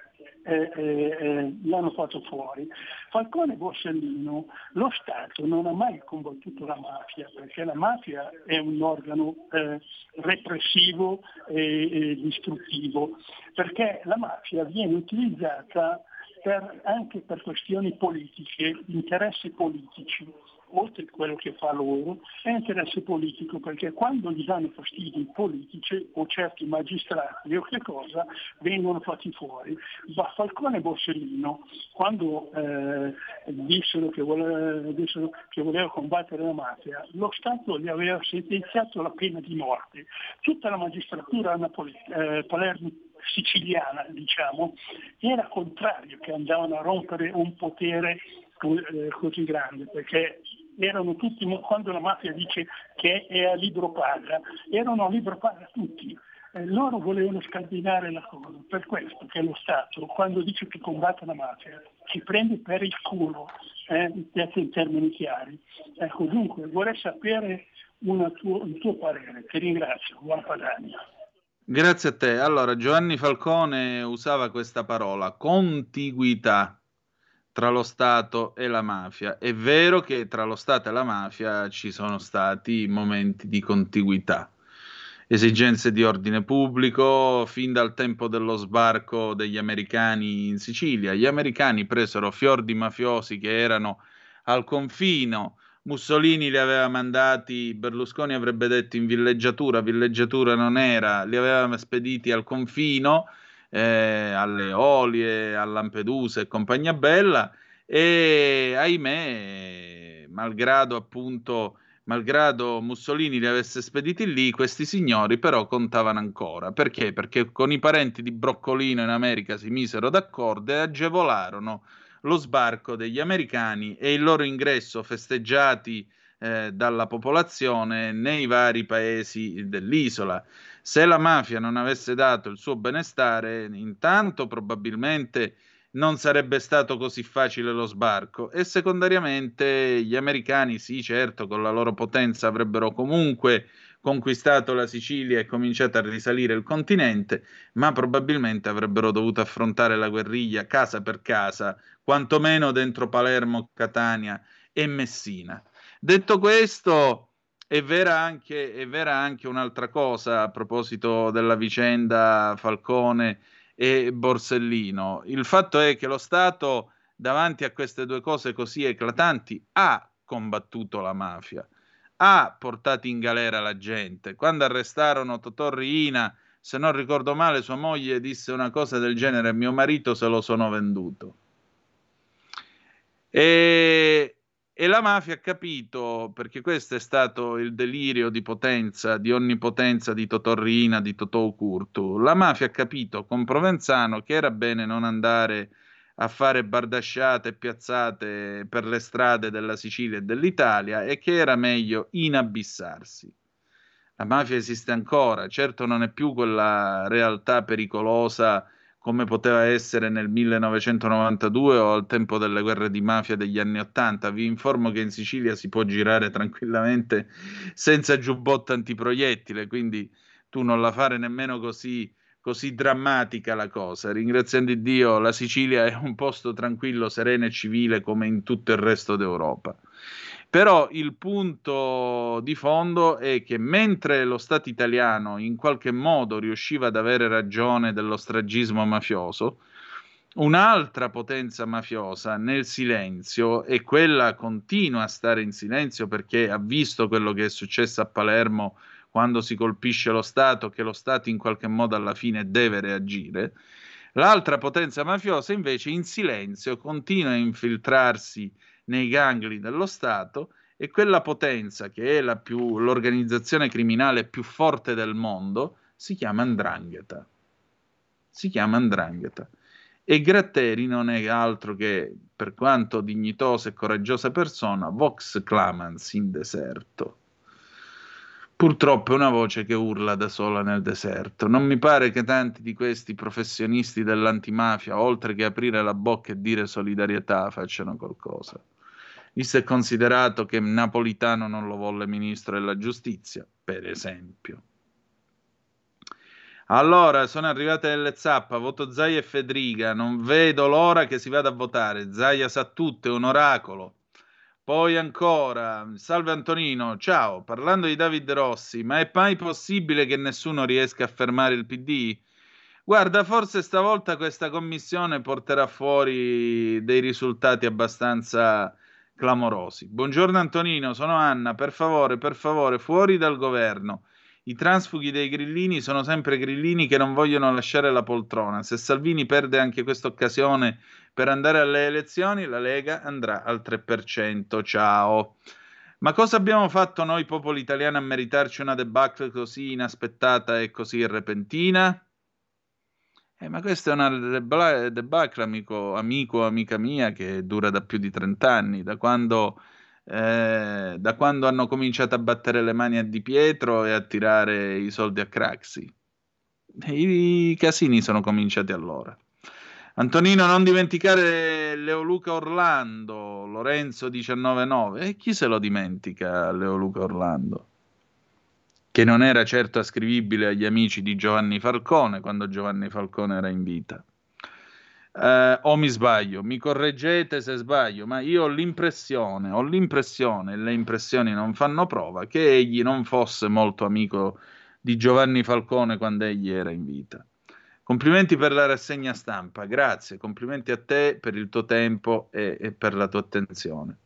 eh, eh, l'hanno fatto fuori. Falcone e Borsellino, lo Stato non ha mai combattuto la mafia, perché la mafia è un organo eh, repressivo e, e distruttivo, perché la mafia viene utilizzata per- anche per questioni politiche, interessi politici oltre a quello che fa loro, è interesse politico, perché quando gli danno fastidio i politici o certi magistrati o che cosa, vengono fatti fuori. Ma Falcone e Borsellino, quando eh, dissero, che vole- dissero che voleva combattere la mafia, lo Stato gli aveva sentenziato la pena di morte. Tutta la magistratura napole- eh, palermo siciliana, diciamo, era contrario che andavano a rompere un potere eh, così grande, perché erano tutti, quando la mafia dice che è a libro paga, erano a libro paga tutti. Eh, loro volevano scardinare la cosa, per questo che lo Stato, quando dice che combatte la mafia, ci prende per il culo, eh, in termini chiari. Ecco, dunque vorrei sapere tuo- il tuo parere, ti ringrazio, buon Padania. Grazie a te. Allora, Giovanni Falcone usava questa parola, contiguità tra lo Stato e la mafia. È vero che tra lo Stato e la mafia ci sono stati momenti di contiguità, esigenze di ordine pubblico, fin dal tempo dello sbarco degli americani in Sicilia. Gli americani presero fior di mafiosi che erano al confino. Mussolini li aveva mandati, Berlusconi avrebbe detto in villeggiatura, villeggiatura non era, li aveva spediti al confino, eh, alle Olie, a Lampedusa e compagnia bella e ahimè, malgrado appunto, malgrado Mussolini li avesse spediti lì, questi signori però contavano ancora. Perché? Perché con i parenti di Broccolino in America si misero d'accordo e agevolarono lo sbarco degli americani e il loro ingresso festeggiati eh, dalla popolazione nei vari paesi dell'isola. Se la mafia non avesse dato il suo benestare, intanto probabilmente non sarebbe stato così facile lo sbarco e secondariamente gli americani, sì, certo, con la loro potenza avrebbero comunque conquistato la Sicilia e cominciato a risalire il continente, ma probabilmente avrebbero dovuto affrontare la guerriglia casa per casa, quantomeno dentro Palermo, Catania e Messina. Detto questo, è vera anche, è vera anche un'altra cosa a proposito della vicenda Falcone e Borsellino. Il fatto è che lo Stato, davanti a queste due cose così eclatanti, ha combattuto la mafia, ha portato in galera la gente. Quando arrestarono Totò Riina, se non ricordo male, sua moglie disse una cosa del genere: Mio marito se lo sono venduto. E, e la mafia ha capito, perché questo è stato il delirio di potenza, di onnipotenza di Totò Riina, di Totò Curtu. La mafia ha capito con Provenzano che era bene non andare a fare bardasciate e piazzate per le strade della Sicilia e dell'Italia e che era meglio inabissarsi. La mafia esiste ancora, certo non è più quella realtà pericolosa come poteva essere nel 1992 o al tempo delle guerre di mafia degli anni 80. Vi informo che in Sicilia si può girare tranquillamente senza giubbotto antiproiettile, quindi tu non la fare nemmeno così, così drammatica la cosa. Ringraziando Dio, la Sicilia è un posto tranquillo, sereno e civile come in tutto il resto d'Europa. Però il punto di fondo è che mentre lo Stato italiano in qualche modo riusciva ad avere ragione dello stragismo mafioso, un'altra potenza mafiosa nel silenzio, e quella continua a stare in silenzio perché ha visto quello che è successo a Palermo quando si colpisce lo Stato, che lo Stato in qualche modo alla fine deve reagire. L'altra potenza mafiosa invece in silenzio continua a infiltrarsi nei gangli dello Stato e quella potenza che è più, l'organizzazione criminale più forte del mondo si chiama Ndrangheta. Si chiama Ndrangheta. E Gratteri non è altro che, per quanto dignitosa e coraggiosa persona, Vox clamans in deserto. Purtroppo è una voce che urla da sola nel deserto. Non mi pare che tanti di questi professionisti dell'antimafia, oltre che aprire la bocca e dire solidarietà, facciano qualcosa. Visto e considerato che Napolitano non lo volle ministro della giustizia, per esempio. Allora, sono arrivate le zappa, voto Zaia e Federica, non vedo l'ora che si vada a votare. Zaia sa tutto, è un oracolo. Poi ancora, salve Antonino, ciao, parlando di David Rossi, ma è mai possibile che nessuno riesca a fermare il PD? Guarda, forse stavolta questa commissione porterà fuori dei risultati abbastanza clamorosi. Buongiorno Antonino, sono Anna, per favore, per favore, fuori dal governo. I transfughi dei grillini sono sempre grillini che non vogliono lasciare la poltrona. Se Salvini perde anche questa occasione per andare alle elezioni, la Lega andrà al 3%. Ciao. Ma cosa abbiamo fatto noi popolo italiano a meritarci una debacle così inaspettata e così repentina? Eh, ma questa è una debacle, amico, amico, amica mia, che dura da più di 30 anni, da quando, eh, da quando hanno cominciato a battere le mani a Di Pietro e a tirare i soldi a Craxi. I, casini sono cominciati allora. Antonino, non dimenticare Leoluca Orlando, Lorenzo 199. E chi se lo dimentica, Leoluca Orlando? Che non era certo ascrivibile agli amici di Giovanni Falcone quando Giovanni Falcone era in vita. Eh, o mi sbaglio, mi correggete se sbaglio, ma io ho l'impressione, ho l'impressione, e le impressioni non fanno prova, che egli non fosse molto amico di Giovanni Falcone quando egli era in vita. Complimenti per la rassegna stampa, grazie, complimenti a te per il tuo tempo e, e per la tua attenzione.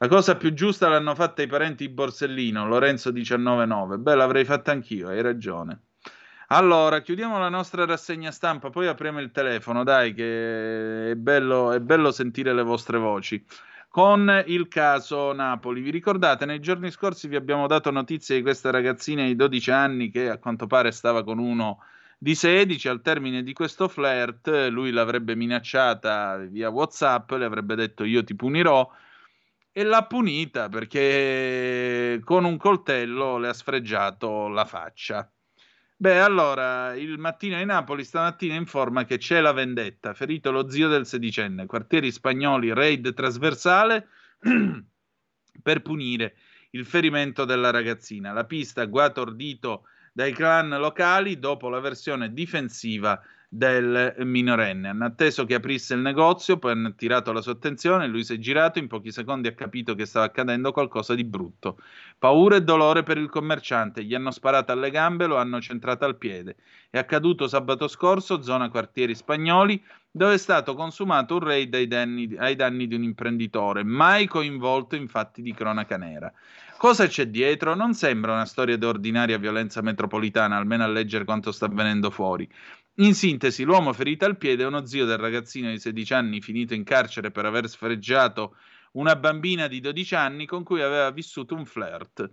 La cosa più giusta l'hanno fatta i parenti di Borsellino, Lorenzo 199. Beh, l'avrei fatta anch'io, hai ragione. Allora, chiudiamo la nostra rassegna stampa, poi apriamo il telefono, dai, che è bello, è bello sentire le vostre voci. Con il caso Napoli, vi ricordate, nei giorni scorsi vi abbiamo dato notizie di questa ragazzina di 12 anni che a quanto pare stava con uno di 16. Al termine di questo flirt, lui l'avrebbe minacciata via WhatsApp, le avrebbe detto io ti punirò e l'ha punita perché con un coltello le ha sfregiato la faccia. Beh, allora, il mattino di Napoli stamattina informa che c'è la vendetta, ferito lo zio del sedicenne, quartieri spagnoli, raid trasversale (clears throat) per punire il ferimento della ragazzina. La pista agguato ordito dai clan locali dopo la versione difensiva del minorenne. Hanno atteso che aprisse il negozio, poi hanno attirato la sua attenzione, lui si è girato, in pochi secondi ha capito che stava accadendo qualcosa di brutto. Paura e dolore per il commerciante, gli hanno sparato alle gambe, lo hanno centrato al piede. È accaduto sabato scorso, zona quartieri spagnoli, dove è stato consumato un raid ai danni, ai danni di un imprenditore, mai coinvolto in fatti di cronaca nera. Cosa c'è dietro? Non sembra una storia di ordinaria violenza metropolitana, almeno a leggere quanto sta avvenendo fuori. In sintesi, l'uomo ferito al piede è uno zio del ragazzino di 16 anni finito in carcere per aver sfregiato una bambina di 12 anni con cui aveva vissuto un flirt.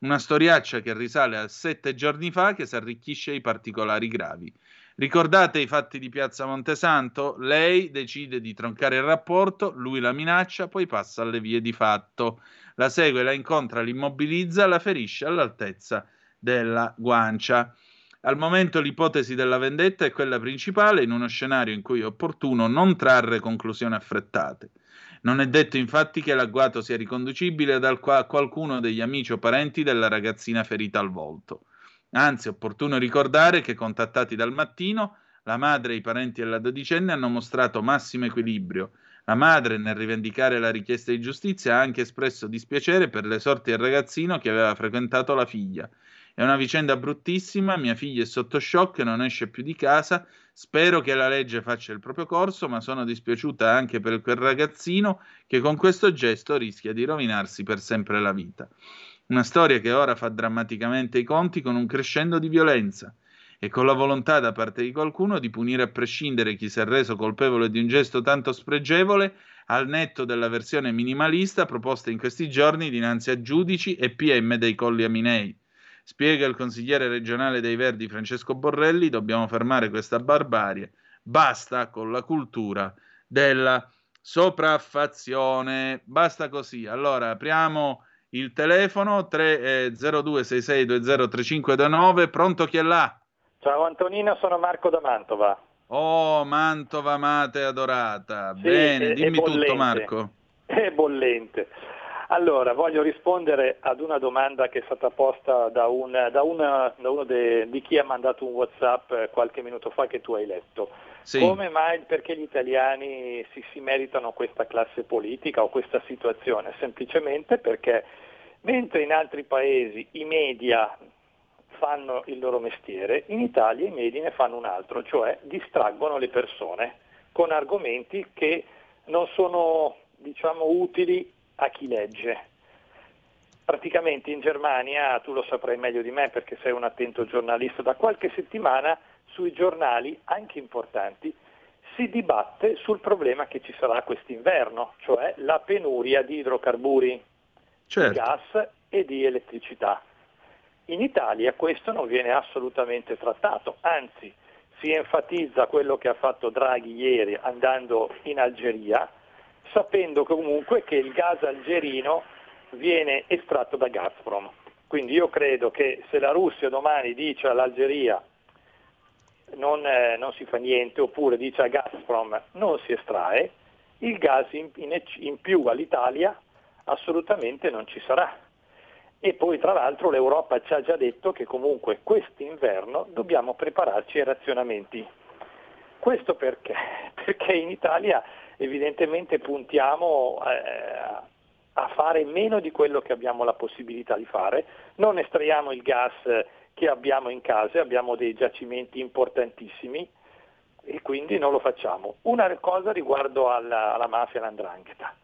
Una storiaccia che risale a sette giorni fa che si arricchisce ai particolari gravi. Ricordate i fatti di Piazza Montesanto? Lei decide di troncare il rapporto, lui la minaccia, poi passa alle vie di fatto. La segue, la incontra, l'immobilizza, la ferisce all'altezza della guancia. Al momento l'ipotesi della vendetta è quella principale in uno scenario in cui è opportuno non trarre conclusioni affrettate. Non è detto infatti che l'agguato sia riconducibile a qualcuno degli amici o parenti della ragazzina ferita al volto. Anzi, è opportuno ricordare che, contattati dal mattino, la madre e i parenti della dodicenne hanno mostrato massimo equilibrio. La madre, nel rivendicare la richiesta di giustizia, ha anche espresso dispiacere per le sorti del ragazzino che aveva frequentato la figlia è una vicenda bruttissima, mia figlia è sotto shock, non esce più di casa, spero che la legge faccia il proprio corso, ma sono dispiaciuta anche per quel ragazzino che con questo gesto rischia di rovinarsi per sempre la vita. Una storia che ora fa drammaticamente i conti con un crescendo di violenza e con la volontà da parte di qualcuno di punire a prescindere chi si è reso colpevole di un gesto tanto spregevole al netto della versione minimalista proposta in questi giorni dinanzi a giudici e PM dei Colli Aminei. Spiega il consigliere regionale dei Verdi Francesco Borrelli, dobbiamo fermare questa barbarie, basta con la cultura della sopraffazione. Basta così. Allora, apriamo il telefono 30266203529. Pronto chi è là? Ciao Antonino, sono Marco da Mantova. Oh, Mantova amata e adorata. Sì, Bene, dimmi tutto Marco. È bollente. Allora, voglio rispondere ad una domanda che è stata posta da, un- da una- da uno de- di chi ha mandato un WhatsApp eh, qualche minuto fa che tu hai letto. Sì. Come mai, perché gli italiani si, si meritano questa classe politica o questa situazione? Semplicemente perché mentre in altri paesi i media fanno il loro mestiere, in Italia i media ne fanno un altro, cioè distraggono le persone con argomenti che non sono diciamo, utili a chi legge. Praticamente in Germania, tu lo saprai meglio di me perché sei un attento giornalista, da qualche settimana sui giornali, anche importanti, si dibatte sul problema che ci sarà quest'inverno, cioè la penuria di idrocarburi, Certo. di gas e di elettricità. In Italia questo non viene assolutamente trattato, anzi si enfatizza quello che ha fatto Draghi ieri andando in Algeria, sapendo comunque che il gas algerino viene estratto da Gazprom. Quindi io credo che se la Russia domani dice all'Algeria non, eh, non si fa niente oppure dice a Gazprom non si estrae, il gas in, in in più all'Italia assolutamente non ci sarà. E poi tra l'altro l'Europa ci ha già detto che comunque quest'inverno dobbiamo prepararci ai razionamenti. Questo perché? (laughs) Perché in Italia evidentemente puntiamo eh, a fare meno di quello che abbiamo la possibilità di fare, non estraiamo il gas che abbiamo in casa, abbiamo dei giacimenti importantissimi e quindi non lo facciamo. Una cosa riguardo alla, alla mafia e all'andrangheta.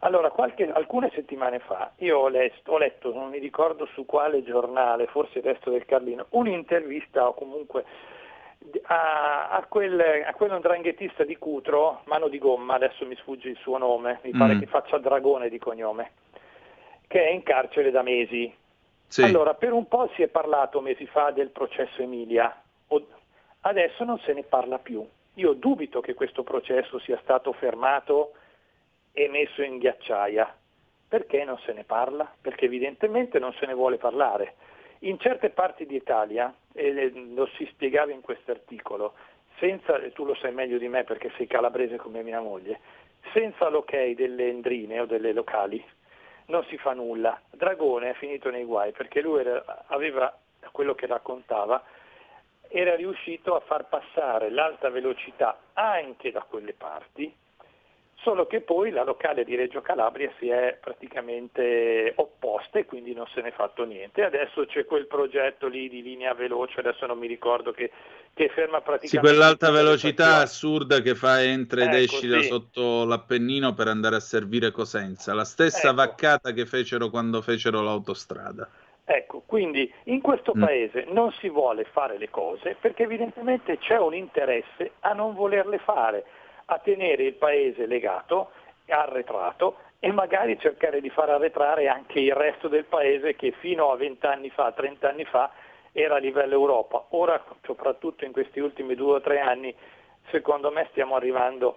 Allora, qualche- alcune settimane fa io ho, letto- ho letto, non mi ricordo su quale giornale, forse il resto del Carlino, un'intervista o comunque a, a quel, a quell'andranghetista di Cutro, mano di gomma, adesso mi sfugge il suo nome, mi pare Mm. che faccia Dragone di cognome, che è in carcere da mesi. Sì. Allora, per un po' si è parlato mesi fa del processo Emilia, adesso non se ne parla più. Io dubito che questo processo sia stato fermato e messo in ghiacciaia. Perché non se ne parla? Perché evidentemente non se ne vuole parlare. In certe parti d'Italia, e lo si spiegava in questo articolo, senza, tu lo sai meglio di me perché sei calabrese come mia moglie, senza l'ok delle endrine o delle locali non si fa nulla. Dragone è finito nei guai perché lui era- aveva, quello che raccontava, era riuscito a far passare l'alta velocità anche da quelle parti, solo che poi la locale di Reggio Calabria si è praticamente opposta e quindi non se n'è fatto niente. Adesso c'è quel progetto lì di linea veloce, adesso non mi ricordo che, che ferma praticamente... Sì, quell'alta velocità assurda che fa entra ed Ecco, esci da sì. sotto l'Appennino per andare a servire Cosenza. La stessa Ecco. vaccata che fecero quando fecero l'autostrada. Ecco, quindi in questo Mm. paese non si vuole fare le cose perché evidentemente c'è un interesse a non volerle fare, a tenere il paese legato, arretrato e magari cercare di far arretrare anche il resto del paese che fino a 20 anni fa, 30 anni fa era a livello Europa. Ora, soprattutto in questi ultimi due o tre anni, secondo me stiamo arrivando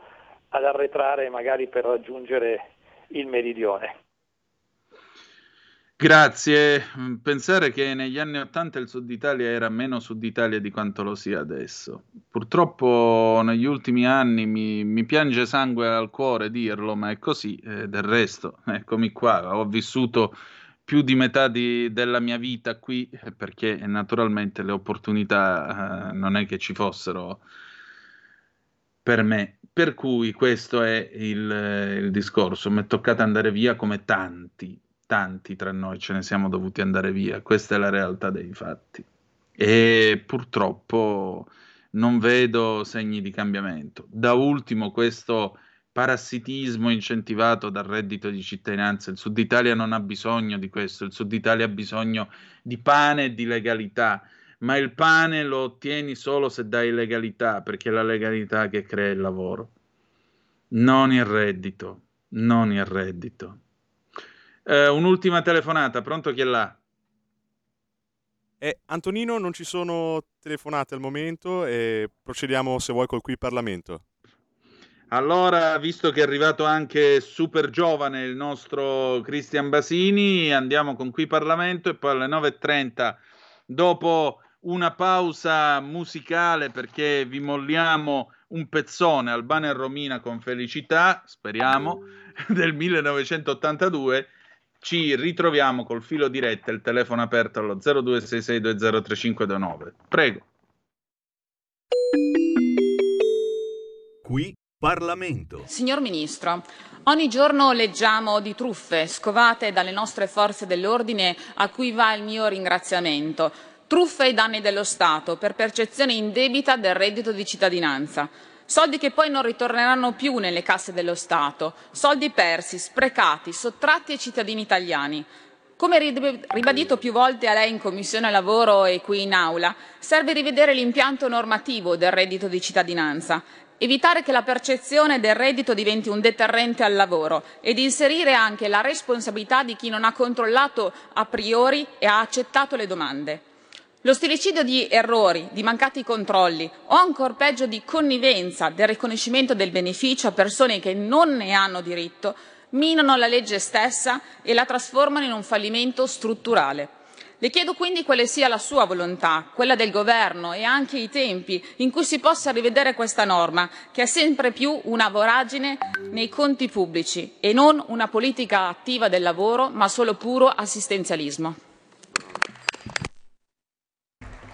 ad arretrare magari per raggiungere il meridione. Grazie. Mm, Pensare che negli anni Ottanta il Sud Italia era meno Sud Italia di quanto lo sia adesso. Purtroppo negli ultimi anni mi, mi piange sangue al cuore dirlo, ma è così. eh, del resto, (laughs) eccomi qua, ho vissuto più di metà di- della mia vita qui eh, perché naturalmente le opportunità eh, non è che ci fossero per me. Per cui questo è il, eh, il discorso. Mi è toccato andare via come tanti, tanti tra noi ce ne siamo dovuti andare via. Questa è la realtà dei fatti. E purtroppo non vedo segni di cambiamento. Da ultimo, questo parassitismo incentivato dal reddito di cittadinanza. Il Sud Italia non ha bisogno di questo, il Sud Italia ha bisogno di pane e di legalità ma il pane lo ottieni solo se dai legalità, perché è la legalità che crea il lavoro, non il reddito, non il reddito. Eh, un'ultima telefonata, pronto chi è là? Eh, Antonino, non ci sono telefonate al momento e procediamo se vuoi col qui Parlamento. Allora, visto che è arrivato anche super giovane il nostro Cristian Basini, andiamo con qui Parlamento e poi alle 9.30, dopo una pausa musicale perché vi molliamo un pezzone Albana e Romina con felicità, speriamo, (laughs) del 1982, ci ritroviamo col filo diretto e il telefono aperto allo 0266203529. Prego. Qui Parlamento. Signor Ministro, ogni giorno leggiamo di truffe scovate dalle nostre forze dell'ordine a cui va il mio ringraziamento. Truffe ai danni dello Stato per percezione indebita del reddito di cittadinanza. Soldi che poi non ritorneranno più nelle casse dello Stato. Soldi persi, sprecati, sottratti ai cittadini italiani. Come rib- ribadito più volte a lei in Commissione Lavoro e qui in Aula, serve rivedere l'impianto normativo del reddito di cittadinanza, evitare che la percezione del reddito diventi un deterrente al lavoro ed inserire anche la responsabilità di chi non ha controllato a priori e ha accettato le domande. Lo stilicidio di errori, di mancati controlli o ancor peggio di connivenza del riconoscimento del beneficio a persone che non ne hanno diritto minano la legge stessa e la trasformano in un fallimento strutturale. Le chiedo quindi quale sia la sua volontà, quella del governo e anche i tempi in cui si possa rivedere questa norma, che è sempre più una voragine nei conti pubblici e non una politica attiva del lavoro, ma solo puro assistenzialismo.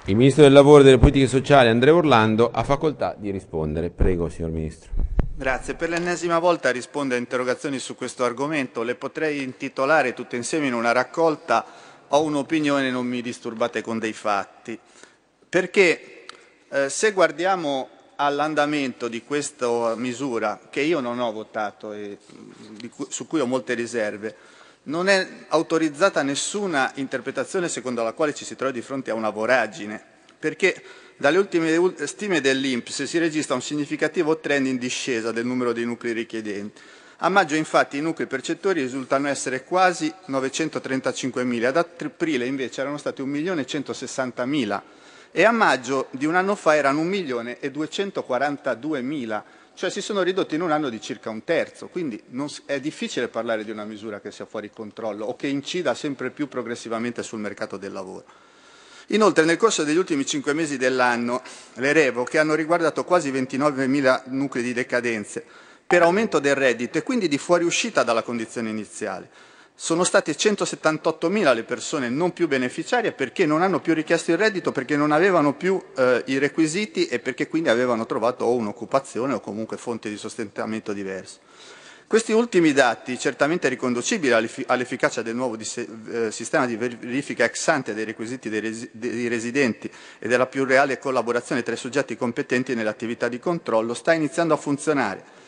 Il Ministro del Lavoro e delle Politiche Sociali, Andrea Orlando, ha facoltà di rispondere. Prego, signor Ministro. Grazie. Per l'ennesima volta rispondo a interrogazioni su questo argomento. Le potrei intitolare tutte insieme in una raccolta Ho un'opinione, non mi disturbate con dei fatti. Perché eh, se guardiamo all'andamento di questa misura, che io non ho votato e cui, su cui ho molte riserve, non è autorizzata nessuna interpretazione secondo la quale ci si trova di fronte a una voragine, perché dalle ultime stime dell'Inps si registra un significativo trend in discesa del numero dei nuclei richiedenti. A maggio infatti i nuclei percettori risultano essere quasi 935.000, ad aprile invece erano stati 1.160.000 e a maggio di un anno fa erano 1.242.000, cioè si sono ridotti in un anno di circa un terzo, quindi non, è difficile parlare di una misura che sia fuori controllo o che incida sempre più progressivamente sul mercato del lavoro. Inoltre nel corso degli ultimi cinque mesi dell'anno le revoche hanno riguardato quasi 29.000 nuclei di decadenze per aumento del reddito e quindi di fuoriuscita dalla condizione iniziale. Sono state 178.000 le persone non più beneficiarie perché non hanno più richiesto il reddito, perché non avevano più eh, i requisiti e perché quindi avevano trovato o un'occupazione o comunque fonti di sostentamento diverse. Questi ultimi dati, certamente riconducibili all'efficacia del nuovo eh, sistema di verifica ex ante dei requisiti dei residenti e della più reale collaborazione tra i soggetti competenti nell'attività di controllo, sta iniziando a funzionare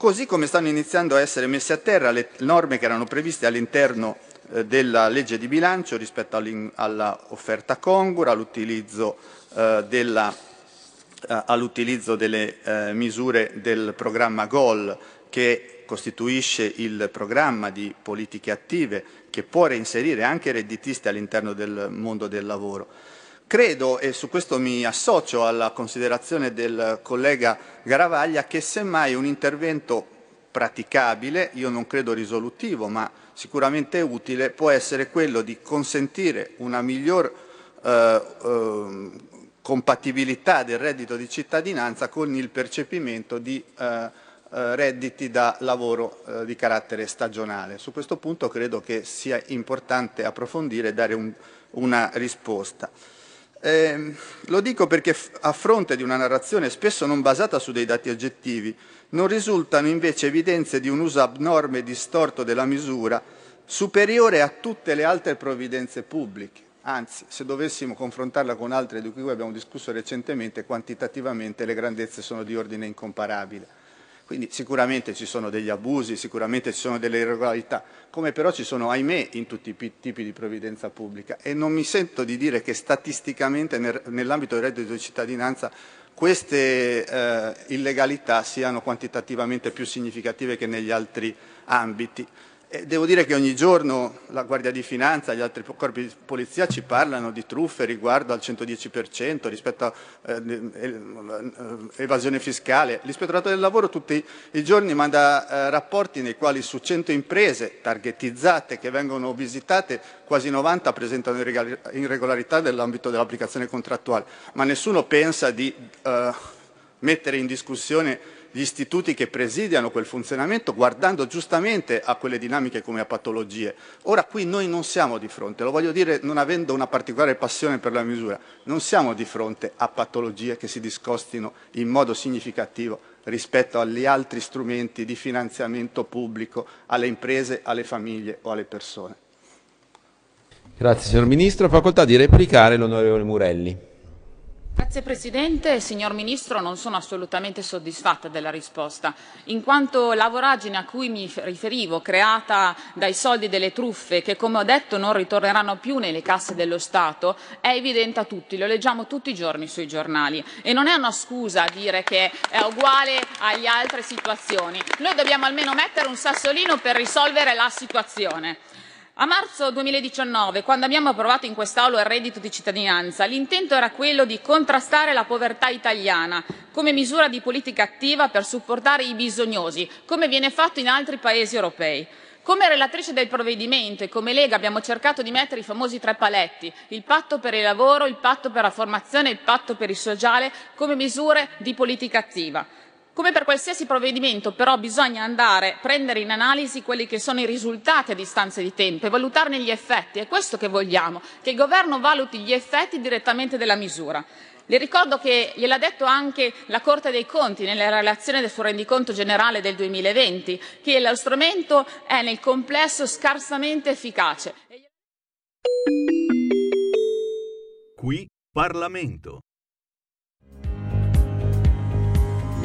così come stanno iniziando a essere messe a terra le norme che erano previste all'interno eh, della legge di bilancio rispetto all'offerta congrua, all'utilizzo eh, eh, all'utilizzo delle misure del programma GOL che costituisce il programma di politiche attive che può reinserire anche redditisti all'interno del mondo del lavoro. Credo, e su questo mi associo alla considerazione del collega Garavaglia, che semmai un intervento praticabile, io non credo risolutivo, ma sicuramente utile, può essere quello di consentire una miglior eh, eh, compatibilità del reddito di cittadinanza con il percepimento di eh, eh redditi da lavoro eh, di carattere stagionale. Su questo punto credo che sia importante approfondire e dare un, una risposta. Eh, lo dico perché a fronte di una narrazione spesso non basata su dei dati oggettivi, non risultano invece evidenze di un uso abnorme e distorto della misura superiore a tutte le altre provvidenze pubbliche. Anzi, se dovessimo confrontarla con altre di cui abbiamo discusso recentemente, quantitativamente le grandezze sono di ordine incomparabile. Quindi sicuramente ci sono degli abusi, sicuramente ci sono delle irregolarità, come però ci sono, ahimè, in tutti i tipi di provvidenza pubblica. E non mi sento di dire che statisticamente nel, nell'ambito del reddito di cittadinanza queste eh, illegalità siano quantitativamente più significative che negli altri ambiti. E devo dire che ogni giorno la Guardia di Finanza e gli altri corpi di polizia ci parlano di truffe riguardo al 110% rispetto a eh, eh, evasione fiscale. L'ispettorato del lavoro tutti i giorni manda eh, rapporti nei quali su 100 imprese targetizzate che vengono visitate quasi 90 presentano irregolarità nell'ambito dell'applicazione contrattuale, ma nessuno pensa di eh, mettere in discussione gli istituti che presidiano quel funzionamento guardando giustamente a quelle dinamiche come a patologie. Ora qui noi non siamo di fronte, lo voglio dire non avendo una particolare passione per la misura, non siamo di fronte a patologie che si discostino in modo significativo rispetto agli altri strumenti di finanziamento pubblico alle imprese, alle famiglie o alle persone. Grazie signor Ministro. Facoltà di replicare l'onorevole Murelli. Grazie Presidente. Signor Ministro, non sono assolutamente soddisfatta della risposta, in quanto la voragine a cui mi riferivo, creata dai soldi delle truffe, che come ho detto non ritorneranno più nelle casse dello Stato, è evidente a tutti, lo leggiamo tutti i giorni sui giornali. E non è una scusa dire che è uguale alle altre situazioni. Noi dobbiamo almeno mettere un sassolino per risolvere la situazione. A marzo 2019, quando abbiamo approvato in quest'Aula il reddito di cittadinanza, l'intento era quello di contrastare la povertà italiana come misura di politica attiva per supportare i bisognosi, come viene fatto in altri paesi europei. Come relatrice del provvedimento e come Lega abbiamo cercato di mettere i famosi tre paletti, il patto per il lavoro, il patto per la formazione e il patto per il sociale come misure di politica attiva. Come per qualsiasi provvedimento, però, bisogna andare a prendere in analisi quelli che sono i risultati a distanza di tempo e valutarne gli effetti. È questo che vogliamo, che il Governo valuti gli effetti direttamente della misura. Le ricordo che gliel'ha detto anche la Corte dei Conti nella relazione sul rendiconto generale del 2020, che lo strumento è nel complesso scarsamente efficace. Qui Parlamento.